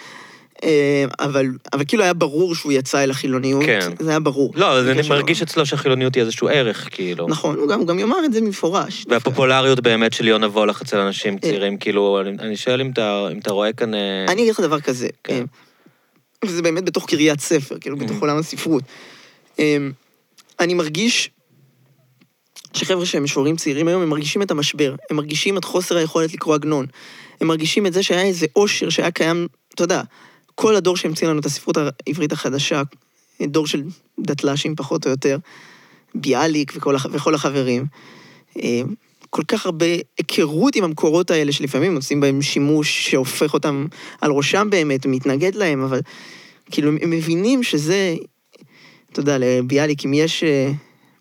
אה, אבל, אבל כאילו היה ברור שהוא יצא אל החילוניות, כן. זה היה ברור. לא, אז אני מרגיש אצלו שהחילוניות היא איזשהו ערך, כאילו. נכון, הוא גם, הוא גם יאמר את זה במפורש. והפופולריות באמת של יונה וולך אצל אנשים אה. צעירים, כאילו, אני, אני שואל אם אתה, אם אתה רואה כאן... אה, אני אגיד לך דבר כזה, כן. וזה באמת בתוך קריאת ספר, כאילו, בתוך Mhm. עולם הספרות. אני מרגיש שחבר'ה שהם משוררים צעירים היום, הם מרגישים את המשבר, הם מרגישים את חוסר היכולת לקרוא עגנון. הם מרגישים את זה שהיה איזה עושר שהיה קיים, אתה יודע, כל הדור שהמציא לנו את הספרות העברית החדשה, דור של דתל"שים פחות או יותר, ביאליק וכל, הח- וכל החברים. אה, כל כך הרבה היכרות עם המקורות האלה, שלפעמים עושים בהם שימוש שהופך אותם על ראשם באמת, ומתנגד להם, אבל כאילו, הם מבינים שזה, אתה יודע, לביאליק, אם יש אה,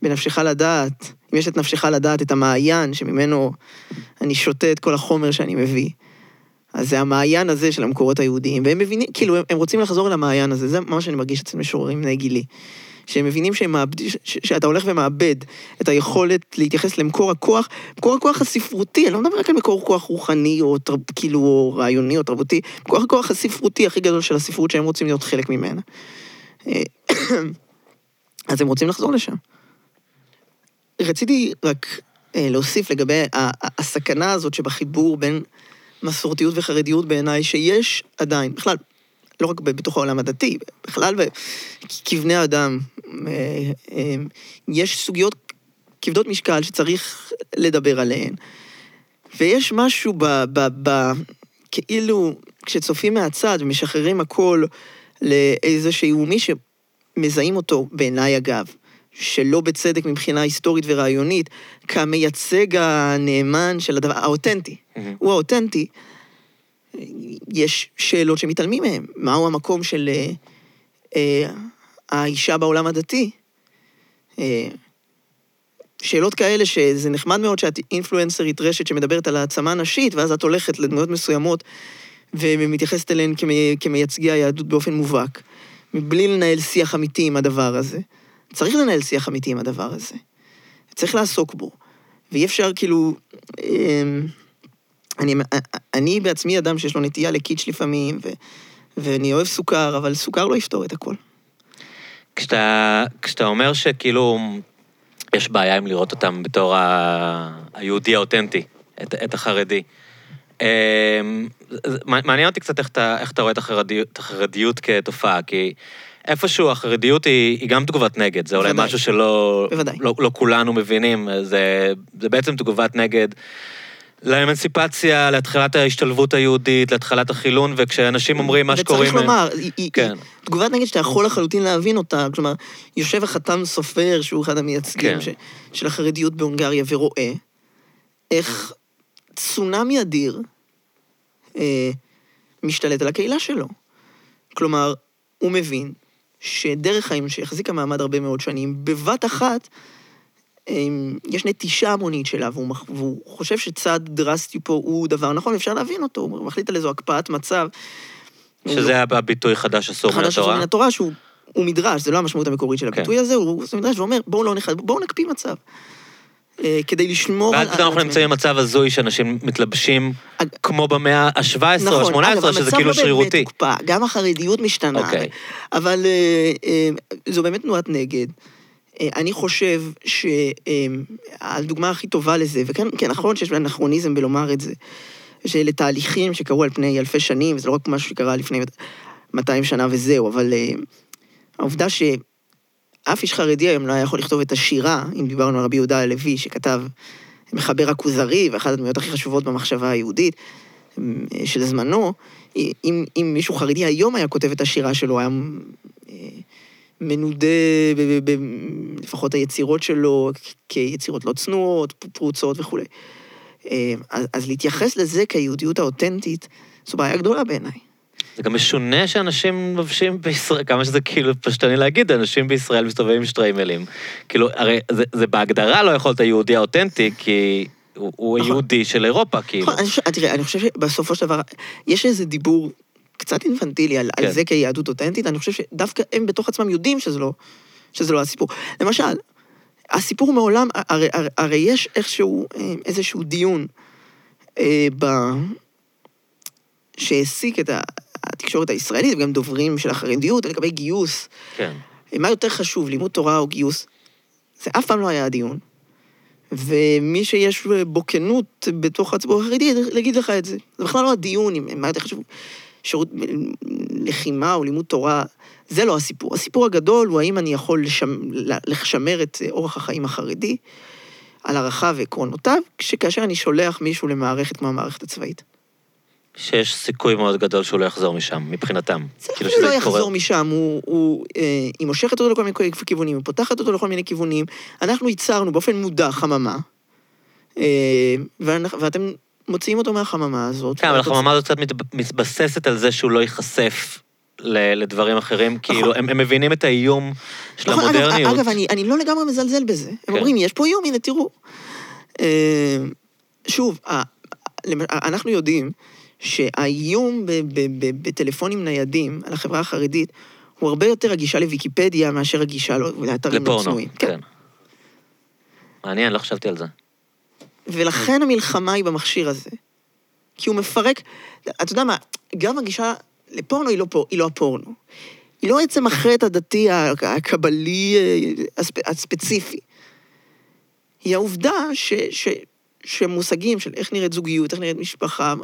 בנפשך לדעת, אם יש את נפשך לדעת, את המעיין שממנו אני שותה את כל החומר שאני מביא, אז זה המעיין הזה של המקורות היהודיים, והם מבינים, כאילו, הם, הם רוצים לחזור אל המעיין הזה, זה מה שאני מרגיש אצל משוררים בני גילי. שהם מבינים שהם מאבד, ש, ש, שאתה הולך ומאבד את היכולת להתייחס למקור הכוח, מקור הכוח הספרותי, אני לא מדבר רק על מקור כוח רוחני או תרב, כאילו או רעיוני או תרבותי, מקור הכוח הספרותי הכי גדול של הספרות שהם רוצים להיות חלק ממנה. אה, אז הם רוצים לחזור לשם. רציתי רק אה, להוסיף לגבי הסכנה הזאת שבחיבור בין מסורתיות וחרדיות בעיניי, שיש עדיין, בכלל, לא רק בתוך העולם הדתי, בכלל כבני אדם, אה, אה, יש סוגיות כבדות משקל שצריך לדבר עליהן. ויש משהו ב... ב, ב כאילו, כשצופים מהצד ומשחררים הכל לאיזשהו מי שמזהים אותו, בעיניי אגב, שלא בצדק מבחינה היסטורית ורעיונית, כמייצג הנאמן של הדבר, האותנטי. מהמם. הוא האותנטי, יש שאלות שמתעלמים מהן. מהו המקום של אה, אה, האישה בעולם הדתי? אה, שאלות כאלה שזה נחמד מאוד שאת אינפלואנסרית רשת שמדברת על העצמה נשית, ואז את הולכת לדמויות מסוימות ומתייחסת אליהן כמי, כמייצגי היהדות באופן מובהק, מבלי לנהל שיח אמיתי עם הדבר הזה. צריך לנהל שיח אמיתי עם הדבר הזה. צריך לעסוק בו. ואי אפשר כאילו... אמ, אני, אני בעצמי אדם שיש לו נטייה לקיץ' לפעמים, ו, ואני אוהב סוכר, אבל סוכר לא יפתור את הכל. כשאתה, כשאתה אומר שכאילו יש בעיה עם לראות אותם בתור ה... היהודי האותנטי, את, את החרדי. אמ, מעניין אותי קצת איך אתה, איך אתה רואה את החרדיות, את החרדיות כתופעה, כי איפשהו החרדיות היא, היא גם תגובת נגד, זה אולי. משהו שלא. לא, לא כולנו מבינים, זה, זה בעצם תגובת נגד. לאמנסיפציה, להתחלת ההשתלבות היהודית, להתחלת החילון, וכשאנשים אומרים מה שקוראים... וצריך לומר, היא, כן. היא תגובת נגד שאתה יכול לחלוטין להבין אותה, כלומר, יושב החתם סופר, שהוא אחד המייצגים כן. ש, של החרדיות בהונגריה, ורואה איך צונאמי אדיר אה, משתלט על הקהילה שלו. כלומר, הוא מבין שדרך חיים שהחזיקה מעמד הרבה מאוד שנים, בבת אחת, אה, יש נטישה המונית שלה, והוא, מח- והוא חושב שצעד דרסטי פה הוא דבר נכון, אפשר להבין אותו, הוא מחליט על איזו הקפאת מצב. שזה הביטוי חדש אסור מן חדש אסור התורה. מן התורה, שהוא הוא מדרש, זה לא המשמעות המקורית של כן. הביטוי הזה, הוא עושה מדרש ואומר, בואו לא נח... בואו נקפיא מצב. אה, כדי לשמור על... ואז פתאום אנחנו נמצאים במצב הזוי שאנשים מתלבשים כמו במאה ה-17 או נכון, ה-18, אגב, שזה המצב כאילו לא שרירותי. באמת הוקפא, גם החרדיות משתנה, אוקיי. אבל אה, אה, זו באמת תנועת נגד. אני חושב שהדוגמה הכי טובה לזה, וכן, כן, נכון שיש אנכרוניזם בלומר את זה, שאלה תהליכים שקרו על פני אלפי שנים, וזה לא רק משהו שקרה לפני 200 שנה וזהו, אבל, העובדה שאף איש חרדי היום לא היה יכול לכתוב את השירה, אם דיברנו על רבי יהודה הלוי, שכתב מחבר הכוזרי, ואחת הדמויות הכי חשובות במחשבה היהודית של זמנו, אם, אם מישהו חרדי היום היה כותב את השירה שלו, היה אה, מנודה, ב, ב, ב, לפחות היצירות שלו, כיצירות לא צנועות, פרוצות וכולי. אה, אז, אז להתייחס לזה כיהודיות האותנטית, זו בעיה גדולה בעיניי. זה גם משונה שאנשים לובשים בישראל, כמה שזה כאילו פשטני להגיד, אנשים בישראל מסתובבים עם שטריימלים. כאילו, הרי זה, זה בהגדרה לא יכול להיות היהודי האותנטי, כי הוא, הוא נכון. היהודי של אירופה, כאילו. נכון, אני, תראה, אני חושב שבסופו של דבר, יש איזה דיבור קצת אינפנטילי על, כן. על זה כיהדות אותנטית, אני חושב שדווקא הם בתוך עצמם יודעים שזה לא, שזה לא הסיפור. למשל, הסיפור מעולם, הרי, הרי, הרי יש איכשהו אה, איזשהו דיון אה, ב... שהעסיק את התקשורת הישראלית, וגם דוברים של החרדיות, לגבי גיוס. כן. מה יותר חשוב, לימוד תורה או גיוס? זה אף פעם לא היה הדיון. ומי שיש בו כנות בתוך הציבור החרדי, יגיד לך את זה. זה בכלל לא הדיון, מה יותר חשוב, שירות לחימה או לימוד תורה, זה לא הסיפור. הסיפור הגדול הוא האם אני יכול לשמר, לשמר את אורח החיים החרדי על ערכיו ועקרונותיו, כשכאשר אני שולח מישהו למערכת כמו המערכת הצבאית. שיש סיכוי מאוד גדול שהוא לא יחזור משם, מבחינתם. זה כאילו לא יחזור קורה... משם, הוא, הוא, אה, היא מושכת אותו לכל מיני כיוונים, היא פותחת אותו לכל מיני כיוונים. אנחנו ייצרנו באופן מודע חממה, אה, ואתם מוציאים אותו מהחממה הזאת. כן, אבל החממה הזאת קצת מתבססת על זה שהוא לא ייחשף לדברים אחרים, נכון. כאילו, הם, הם מבינים את האיום של נכון, המודרניות. אגב, אגב אני, אני לא לגמרי מזלזל בזה. הם כן. אומרים, יש פה איום, הנה, תראו. אה, שוב, אנחנו יודעים שהאיום בטלפונים ניידים על החברה החרדית הוא הרבה יותר הגישה לוויקיפדיה מאשר הגישה לאתרים לא צנועים. כן. כן. מעניין, לא חשבתי על זה. ולכן המלחמה היא במכשיר הזה. כי הוא מפרק, אתה יודע מה, גם הגישה לפורנו היא לא, פור, היא לא הפורנו. היא לא עצם החטא הדתי הקבלי אה, הספציפי. היא העובדה ש, ש, שמושגים של איך נראית זוגיות, איך נראית משפחה,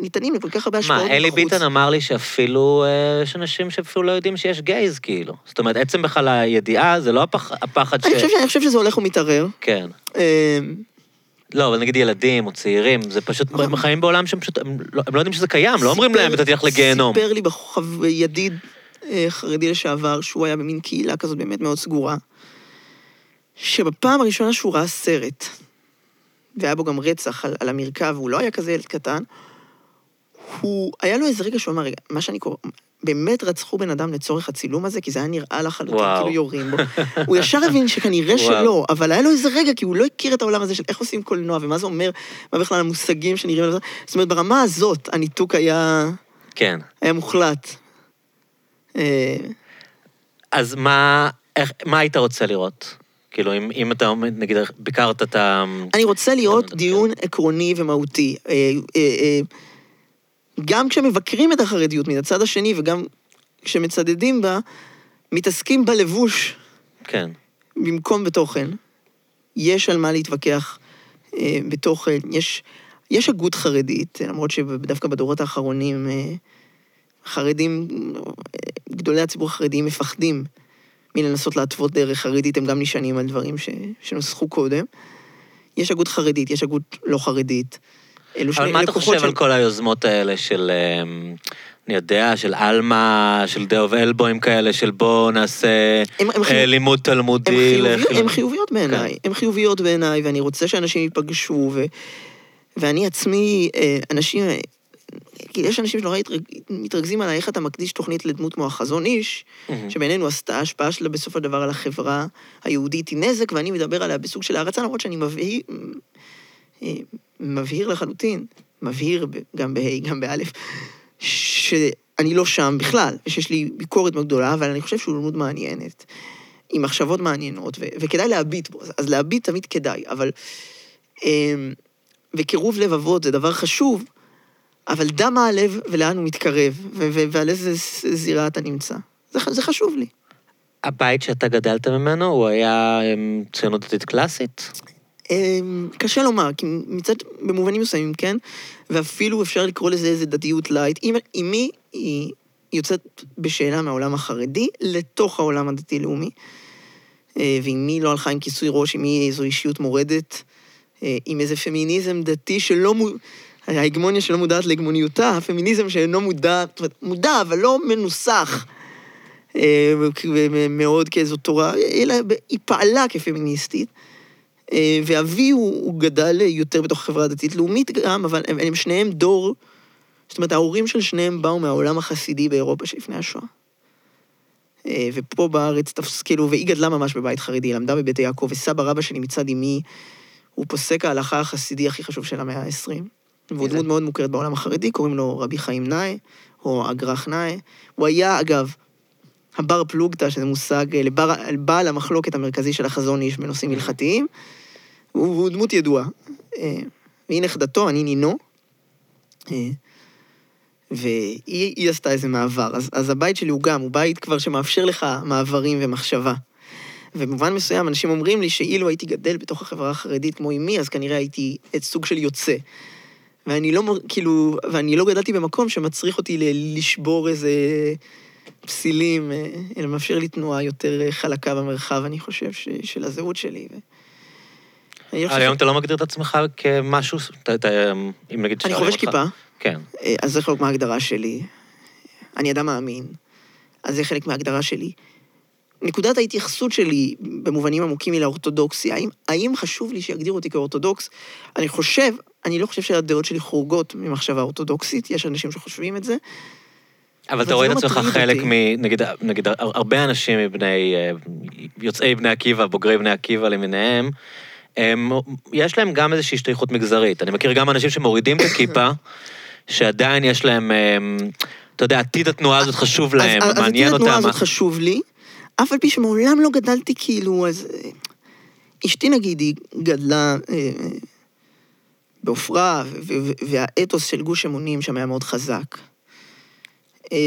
ניתנים לכל כך הרבה השפעות בחוץ. מה, אלי ביטון אמר לי שאפילו, אה, יש אנשים שאפילו לא יודעים שיש גייז, כאילו. זאת אומרת, עצם בכלל הידיעה, זה לא הפח, הפחד אני ש... חושב, אני חושב שזה הולך ומתערער. כן. אמ, לא, אבל נגיד ילדים או צעירים, זה פשוט, הם נכון. חיים בעולם שהם פשוט, הם לא, הם לא יודעים שזה קיים, לא אומרים להם, אתה תלך לגיהנום. סיפר לי ידיד אה, חרדי לשעבר, שהוא היה במין קהילה כזאת באמת מאוד סגורה, שבפעם הראשונה שהוא ראה סרט, והיה בו גם רצח על, על המרכב, והוא לא היה כזה ילד קטן, הוא, היה לו איזה רגע שהוא אמר, רגע, מה שאני קורא, באמת רצחו בן אדם לצורך הצילום הזה, כי זה היה נראה לחלוטין כאילו יורים בו. הוא ישר הבין שכנראה שלא, אבל היה לו איזה רגע, כי הוא לא הכיר את העולם הזה של איך עושים קולנוע, ומה זה אומר, מה בכלל המושגים שנראים... זאת אומרת, ברמה הזאת, הניתוק היה... כן. היה מוחלט. אה, אז מה, איך, מה היית רוצה לראות? כאילו, אם, אם אתה, נגיד, ביקרת את ה... אני רוצה לראות דיון עקרוני ומהותי. אה, אה, אה, גם כשמבקרים את החרדיות מן הצד השני, וגם כשמצדדים בה, מתעסקים בלבוש. כן. במקום בתוכן. יש על מה להתווכח בתוכן. יש, יש הגות חרדית, למרות שדווקא בדורות האחרונים, חרדים, גדולי הציבור החרדיים מפחדים מלנסות להתוות דרך חרדית, הם גם נשענים על דברים ש... שנוסחו קודם. יש הגות חרדית, יש הגות לא חרדית. אלו אבל מה אתה חושב של... על כל היוזמות האלה של, אמ, אני יודע, של עלמה, של דאוב אלבוים כאלה, של בוא נעשה הם, הם חיוב... לימוד תלמודי? הן חיוביות, חיוביות בעיניי, הן כן. חיוביות בעיניי, ואני רוצה שאנשים ייפגשו, ו... ואני עצמי, אה, אנשים, כי יש אנשים שנורא מתרכזים על איך אתה מקדיש תוכנית לדמות כמו החזון איש, mm-hmm. שבינינו ההשפעה שלה בסופו של דבר על החברה היהודית היא נזק, ואני מדבר עליה בסוג של הערצה, למרות שאני מבהיר, אה, מבהיר לחלוטין, מבהיר גם בה', גם באלף, שאני לא שם בכלל, ושיש לי ביקורת מאוד גדולה, אבל אני חושב שהוא לימוד מעניינת, עם מחשבות מעניינות, ו- וכדאי להביט בו, אז להביט תמיד כדאי, אבל... אה, וקירוב לבבות זה דבר חשוב, אבל דע מה הלב ולאן הוא מתקרב, ועל איזה זירה אתה נמצא. זה, זה חשוב לי. הבית שאתה גדלת ממנו, הוא היה אמ, ציונות דתית קלאסית? אמ, קשה לומר, כי מצד, במובנים מסוימים כן, ואפילו אפשר לקרוא לזה איזה דתיות lite. אמי היא יוצאת בשאלה מהעולם החרדי לתוך העולם הדתי-לאומי. אה, ועם מי לא הלכה עם כיסוי ראש, עם מי איזו אישיות מורדת, אה, עם איזה פמיניזם דתי שלא מ... ההגמוניה שלא מודעת להגמוניותה, הפמיניזם שאינו מודע, זאת אומרת, מודע, אבל לא מנוסח אה, מאוד כאיזו תורה, אלא היא פעלה כפמיניסטית. ואבי הוא, הוא גדל יותר בתוך החברה הדתית-לאומית גם, אבל הם, הם שניהם דור, זאת אומרת, ההורים של שניהם באו מהעולם החסידי באירופה שלפני השואה. אה, ופה בארץ, כאילו, והיא גדלה ממש בבית חרדי, למדה בבית יעקב, וסבא רבא שלי מצד אמי, הוא פוסק ההלכה החסידי הכי חשוב של המאה ה-20. והוא דמות מאוד מוכרת בעולם החרדי, קוראים לו רבי חיים נאי, או אגרח נאי. הוא היה, אגב, הבר פלוגתא, שזה מושג, אה, לבר, בעל המחלוקת המרכזי של החזון איש בנושאים הלכתיים. הוא, הוא דמות ידועה. אה, והיא נכדתו, אני נינו. והיא עשתה איזה מעבר. אז, אז הבית שלי הוא גם, הוא בית כבר שמאפשר לך מעברים ומחשבה. ובמובן מסוים, אנשים אומרים לי שאילו הייתי גדל בתוך החברה החרדית כמו אמי, אז כנראה הייתי את סוג של יוצא. ואני לא, כאילו, ואני לא גדלתי במקום שמצריך אותי לשבור איזה פסילים, אה, אלא מאפשר לי תנועה יותר אה, חלקה במרחב, אני חושב, ש, של הזהות שלי. ו... היום אתה לא מגדיר את עצמך כמשהו, אם נגיד... אני חובש כיפה. כן. אה, אז זה חלק מההגדרה שלי. אני אדם מאמין, אז זה חלק מההגדרה שלי. נקודת ההתייחסות שלי במובנים עמוקים היא לאורתודוקסיה. האם, האם חשוב לי שיגדירו אותי כאורתודוקס? אני חושב, אני לא חושב שהדעות שלי חורגות ממחשבה אורתודוקסית, יש אנשים שחושבים את זה. אבל אתה רואה את לא עצמך חלק מ... נגיד, נגיד, הרבה אנשים מבני... אה, יוצאי בני עקיבא, בוגרי בני עקיבא למיניהם, הם, יש להם גם איזושהי השתייכות מגזרית. אני מכיר גם אנשים שמורידים את הכיפה, שעדיין יש להם, אמ, אתה יודע, עתיד התנועה הזאת חשוב להם, מעניין אותם. אז עתיד התנועה הזאת חשוב לי, אף על פי שמעולם לא גדלתי כאילו, אז... אה, אשתי נגיד, היא גדלה אה, בעופרה, והאתוס של גוש אמונים שם היה מאוד חזק. אה,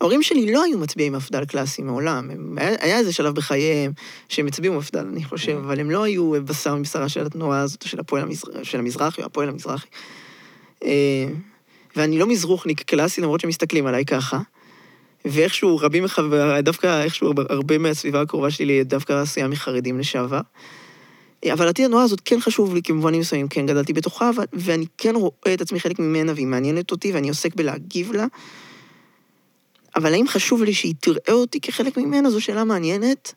ההורים שלי לא היו מצביעי מפד"ל קלאסי מעולם. הם, היה, היה איזה שלב בחייהם שהם הצביעו מפד"ל, אני חושב, אבל הם לא היו בשר מבשרה של התנועה הזאת, של הפועל המזרחי, של המזרחי או הפועל המזרחי. אה, ואני לא מזרוחניק קלאסי, למרות שמסתכלים עליי ככה. ואיכשהו רבים מחבר, דווקא איכשהו הרבה מהסביבה הקרובה שלי דווקא עשייה מחרדים לשעבר. אבל עתיד התנועה הזאת כן חשוב לי, כמובנים מסוימים כן גדלתי בתוכה, ואני כן רואה את עצמי חלק ממנה והיא מעניינת אותי ואני עוסק בלהגיב לה. אבל האם חשוב לי שהיא תראה אותי כחלק ממנה? זו שאלה מעניינת.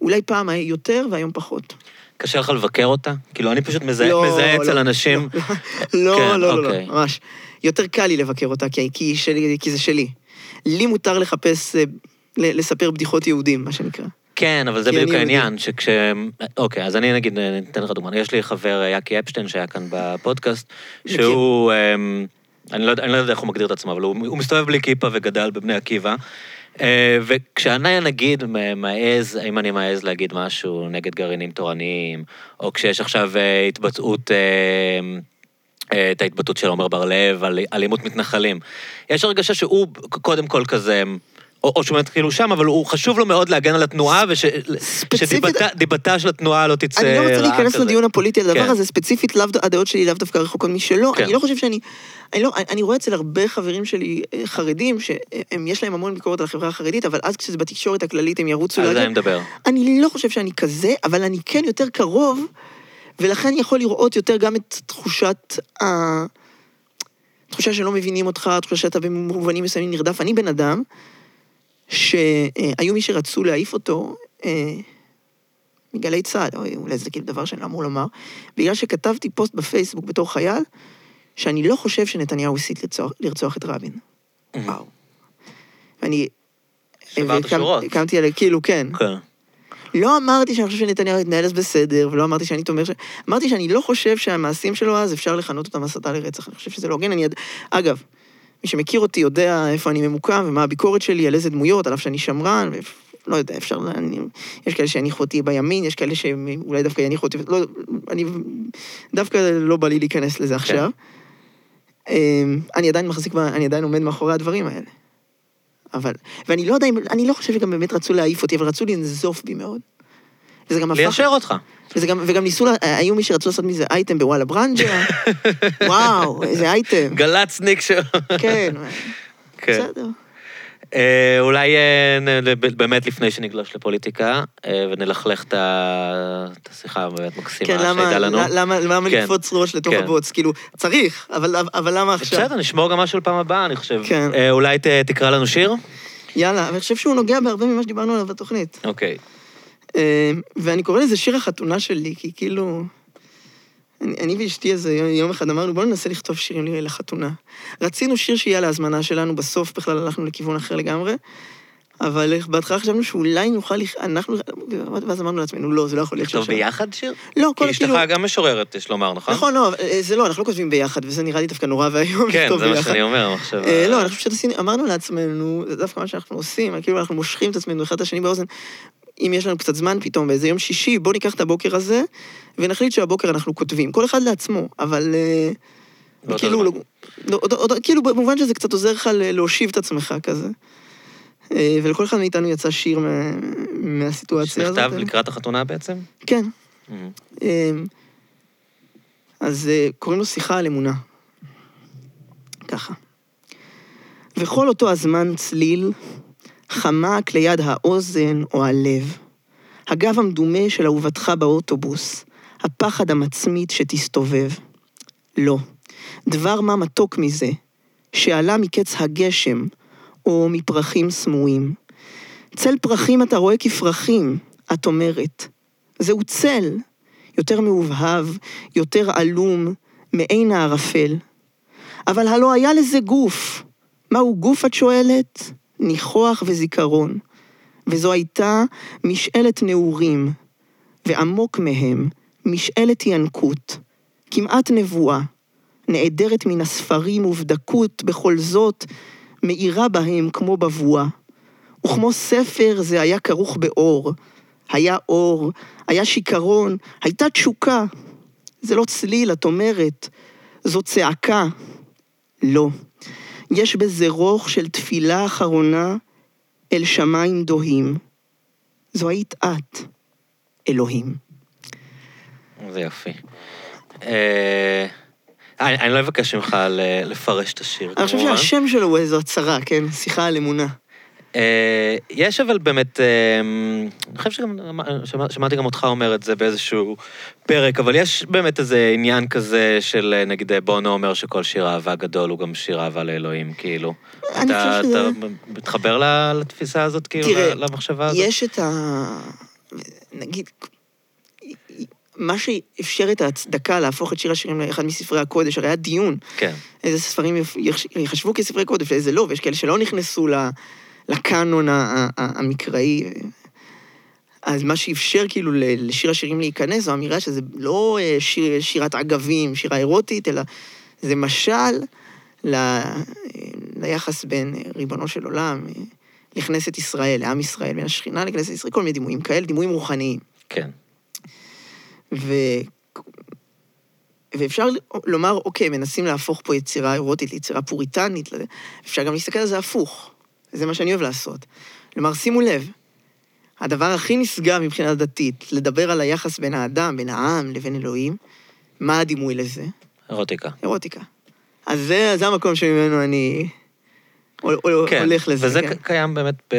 אולי פעם יותר והיום פחות. קשה לך לבקר אותה? כאילו, אני פשוט מזהה, לא, מזהה לא, אצל אנשים... לא, כן, לא, לא, לא, אוקיי. ממש. יותר קל לי לבקר אותה, כי, כי, שלי, כי זה שלי. לי מותר לחפש, אה, לספר בדיחות יהודים, מה שנקרא. כן, אבל זה בדיוק העניין, שכש... אוקיי, אז אני נגיד, אתן לך דוגמא. יש לי חבר, יאקי אפשטיין, שהיה כאן בפודקאסט, שהוא... אמ, אני לא, אני לא יודע איך הוא מגדיר את עצמו, אבל הוא, הוא מסתובב בלי כיפה וגדל בבני עקיבא. אה, וכשאני נגיד מעז, אם אני מעז להגיד משהו נגד גרעינים תורניים, או כשיש עכשיו אה, התבצעות, אה, את ההתבטאות של עמר בר-לב על אלימות מתנחלים, יש הרגשה שהוא קודם כל כזה... או, או שהוא מתחיל שם, אבל הוא חשוב לו מאוד להגן על התנועה, ושדיבתה של התנועה לא תצא רעה כזה. אני לא רוצה להיכנס לדיון הפוליטי על הדבר כן. הזה, ספציפית, הדעות שלי לאו דווקא רחוקות משלו. כן. אני לא חושב שאני... אני, לא, אני רואה אצל הרבה חברים שלי אה, חרדים, שיש להם המון ביקורת על החברה החרדית, אבל אז כשזה בתקשורת הכללית הם ירוצו. על זה אני מדבר. אני לא חושב שאני כזה, אבל אני כן יותר קרוב, ולכן יכול לראות יותר גם את תחושת ה... תחושה שלא מבינים אותך, תחושה שאתה במובנים מסוימים נרדף. אני בן אדם שהיו מי שרצו להעיף אותו אה, מגלי צה"ל, אולי זה כאילו דבר שאני לא אמור לומר, בגלל שכתבתי פוסט בפייסבוק בתור חייל, שאני לא חושב שנתניהו הסית לרצוח, לרצוח את רבין. וואו. ואני... שברת שורות. קמתי עליה, כאילו, כן. כן. לא אמרתי שאני חושב שנתניהו התנהל אז בסדר, ולא אמרתי שאני תומך ש... אמרתי שאני לא חושב שהמעשים שלו אז אפשר לכנות אותם הסתה לרצח. אני חושב שזה לא הוגן. אני... אגב, מי שמכיר אותי יודע איפה אני ממוקם ומה הביקורת שלי, על איזה דמויות, על אף שאני שמרן, ולא יודע, אפשר... אני... יש כאלה שיניחו אותי בימין, יש כאלה שאולי דווקא יניחו אותי... לא, אני... דווקא לא בא לי להיכנס לזה עכשיו. אמ, אני עדיין מחזיק, אני עדיין עומד מאחורי הדברים האלה. אבל, ואני לא יודע אם, אני לא חושב שגם באמת רצו להעיף אותי, אבל רצו לנזוף בי מאוד. וזה גם הפך... ליישר אותך. וזה גם, וגם ניסו, היו מי שרצו לעשות מזה אייטם בוואלה ברנג'ה. וואו, איזה אייטם. גלצניק ש... כן. כן. בסדר. אה, אולי אה, באמת לפני שנגלוש לפוליטיקה, אה, ונלכלך את השיחה הבאמת מקסימה כן, שהייתה לנו. למה, למה כן. לקפוץ ראש לתוך כן. הבוץ? כאילו, צריך, אבל, למה עכשיו? בסדר, נשמור גם משהו לפעם הבאה, אני חושב. כן. אולי תקרא לנו שיר? יאללה, אני חושב שהוא נוגע בהרבה ממה שדיברנו עליו בתוכנית. אוקיי. ואני קורא לזה שיר החתונה שלי, כי כאילו... אני, אני ואשתי איזה יום, יום אחד אמרנו, בואו ננסה לכתוב שירים לחתונה. רצינו שיר שיהיה להזמנה שלנו, בסוף בכלל הלכנו לכיוון אחר לגמרי, אבל בהתחלה חשבנו שאולי נוכל, לכ- אנחנו, ואז אמרנו לעצמנו, לא, זה לא יכול להיות שיר לכתוב. ביחד שיר? לא, כל כי אשתך גם משוררת, יש לומר, נכון? נכון, לא, אבל, אה, זה לא, אנחנו לא כותבים ביחד, וזה נראה לי דווקא נורא ואיום כן, לכתוב זה מה ביחד. שאני אומר, עכשיו... אה, לא, אני חושב שעשינו, אמרנו לעצמנו, זה דווקא מה שאנחנו עושים, כאילו אנחנו מושכים את עצמנו אחד את השני באוזן. אם יש לנו קצת זמן פתאום, באיזה יום שישי, בוא ניקח את הבוקר הזה, ונחליט שהבוקר אנחנו כותבים. כל אחד לעצמו, אבל... אה, באותו כאילו. לא, לא, עוד- כאילו, במובן שזה קצת עוזר לך להושיב את עצמך כזה. אה, ולכל אחד מאיתנו יצא שיר מה- מהסיטואציה הזאת. שנכתב לקראת החתונה בעצם? כן. Mhm. אה, אז קוראים לו שיחה על אמונה. ככה. וכל אותו הזמן צליל, חמק ליד האוזן או הלב. הגב המדומה של אהובתך באוטובוס, הפחד המצמית שתסתובב. לא, דבר מה מתוק מזה, שעלה מקץ הגשם, או מפרחים סמויים. צל פרחים אתה רואה כפרחים, את אומרת. זהו צל, יותר מאובהב, יותר עלום, מעין הערפל. אבל הלא היה לזה גוף. מהו גוף, את שואלת? ניחוח וזיכרון. וזו הייתה משאלת נעורים, ועמוק מהם משאלת ינקות, כמעט נבואה, נעדרת מן הספרים ובדקות בכל זאת, מאירה בהם כמו בבואה. וכמו ספר זה היה כרוך באור. היה אור, היה שיכרון, הייתה תשוקה. זה לא צליל, את אומרת, זו צעקה. לא. יש בזה רוך של תפילה אחרונה אל שמיים דוהים. זו היית את, אלוהים. זה יופי. אה, אני אני לא אבקש ממך לפרש את השיר, אני חושב. שהשם שלו הוא איזו הצהרה, כן? שיחה על אמונה. אה, יש אבל באמת, אה, אני חושב שגם, שמע- שמעתי גם אותך אומר את זה באיזשהו פרק, אבל יש באמת איזה עניין כזה של, אה, נגיד, בונו אומר שכל שיר אהבה גדול הוא גם שיר אהבה לאלוהים, כאילו. אני אתה- חושב שזה- אתה מתחבר לתפיסה הזאת, כאילו, תראה, למחשבה הזאת? יש את ה... נגיד, מה שאפשר את ההצדקה להפוך את שיר השירים לאחד מספרי הקודש, הרי היה דיון כן. איזה ספרים ייחשבו כספרי קודש ואיזה לא, ויש כאלה שלא נכנסו לקאנון המקראי. אז מה שאפשר כאילו לשיר השירים להיכנס, זו אמירה שזה לא אה, שיר, שירת עגבים, שירה אירוטית, אלא זה משל ל, אה, ליחס בין אה, ריבונו של עולם לכנסת ישראל, לעם ישראל, בין השכינה לכנסת ישראל, כל מיני דימויים כאלה, דימויים רוחניים. כן. ו... ואפשר לומר, אוקיי, מנסים להפוך פה יצירה אירוטית ליצירה פוריטנית. אפשר גם להסתכל על זה הפוך. זה מה שאני אוהב לעשות. כלומר, שימו לב, הדבר הכי נשגב מבחינה דתית, לדבר על היחס בין האדם, בין העם לבין אלוהים, מה הדימוי לזה? אירוטיקה. אירוטיקה. אז זה, זה המקום שממנו אני כן, הולך לזה, וזה כן. ק- קיים באמת ב...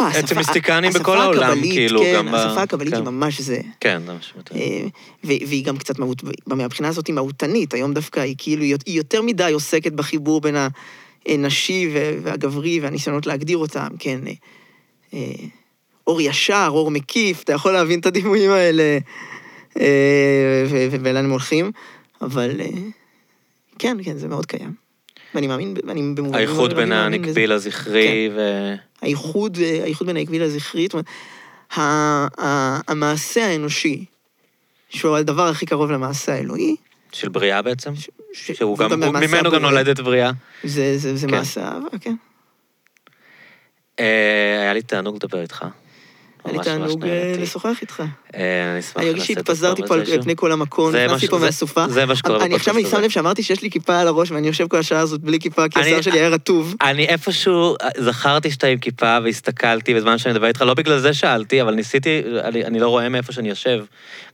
אה, אצל השפה- מיסטיקנים בכל העולם, כאילו, כן, גם ב- השפה הקבלית כן. היא ממש זה. כן, זה משהו יותר. אה, והיא גם קצת מהבחינה הזאת היא מהותנית, היום דווקא היא כאילו, היא יותר מדי עוסקת בחיבור בין הנשי והגברי והניסיונות להגדיר אותם, כן. אה, אה, אור ישר, אור מקיף, אתה יכול להבין את הדימויים האלה אה, ו- ו- ולאן הם הולכים, אבל אה, כן, כן, זה מאוד קיים. ואני מאמין, ואני במובנים האיחוד רבים בין מאמין בזה. הנקבי לזכרי, ו... האיחוד, אה, האיחוד בין העקבי לזכרי, זאת אומרת, המעשה האנושי, שהוא הדבר הכי קרוב למעשה האלוהי, של בריאה בעצם? שהוא גם, ממנו גם. נולדת בריאה. זה כן. מעשה אהבה, כן. אה, היה לי תענוג לדבר איתך. היה לי תענוג אה. לשוחח איתך. אה, אני אשמח אני לעשות שהתפזרתי פה על. פני כל המקום, נכנסתי פה מהסופה. זה מה שקורה אני עכשיו אני שם. לב שאמרתי שיש לי כיפה על הראש ואני יושב כל השעה הזאת בלי כיפה, כי השיער שלי היה רטוב. אני איפשהו זכרתי שאתה עם כיפה והסתכלתי בזמן שאני מדבר איתך, לא בגלל זה שאלתי, אבל ניסיתי, אני, אני לא רואה מאיפה שאני יושב.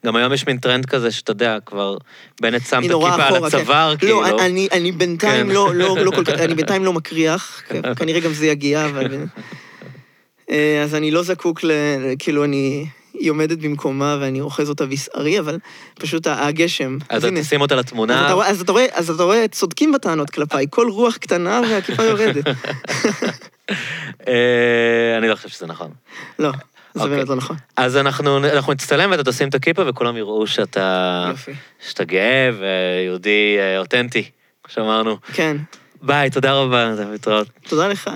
גם היום יש מין טרנד כזה שאתה יודע, כבר בנט שם את הכיפה על כן. הצוואר, כאילו. לא, אני- אני בינתיים כן. לא, לא, לא כל כך, אני בינתיים לא מקריח, כנראה גם זה יגיע, אבל... אה, אז אני לא זקוק ל... כאילו, אני... היא עומדת במקומה ואני אוחז אותה בשערי, אבל פשוט הגשם. אז הנה. תשים אותה אז לתמונה. אתה אז אתה רואה, אז אתה רואה, צודקים בטענות כלפיי, כל רוח קטנה והכיפה יורדת. אה, אני לא חושב שזה נכון. לא, זה אוקיי. באמת לא נכון. אז אנחנו, נצטלם ואתה תשים את הכיפה וכולם יראו שאתה, יופי. שאתה גאה ויהודי אה, אותנטי, כמו שאמרנו. כן, ביי, תודה רבה, זה להתראות. תודה לך.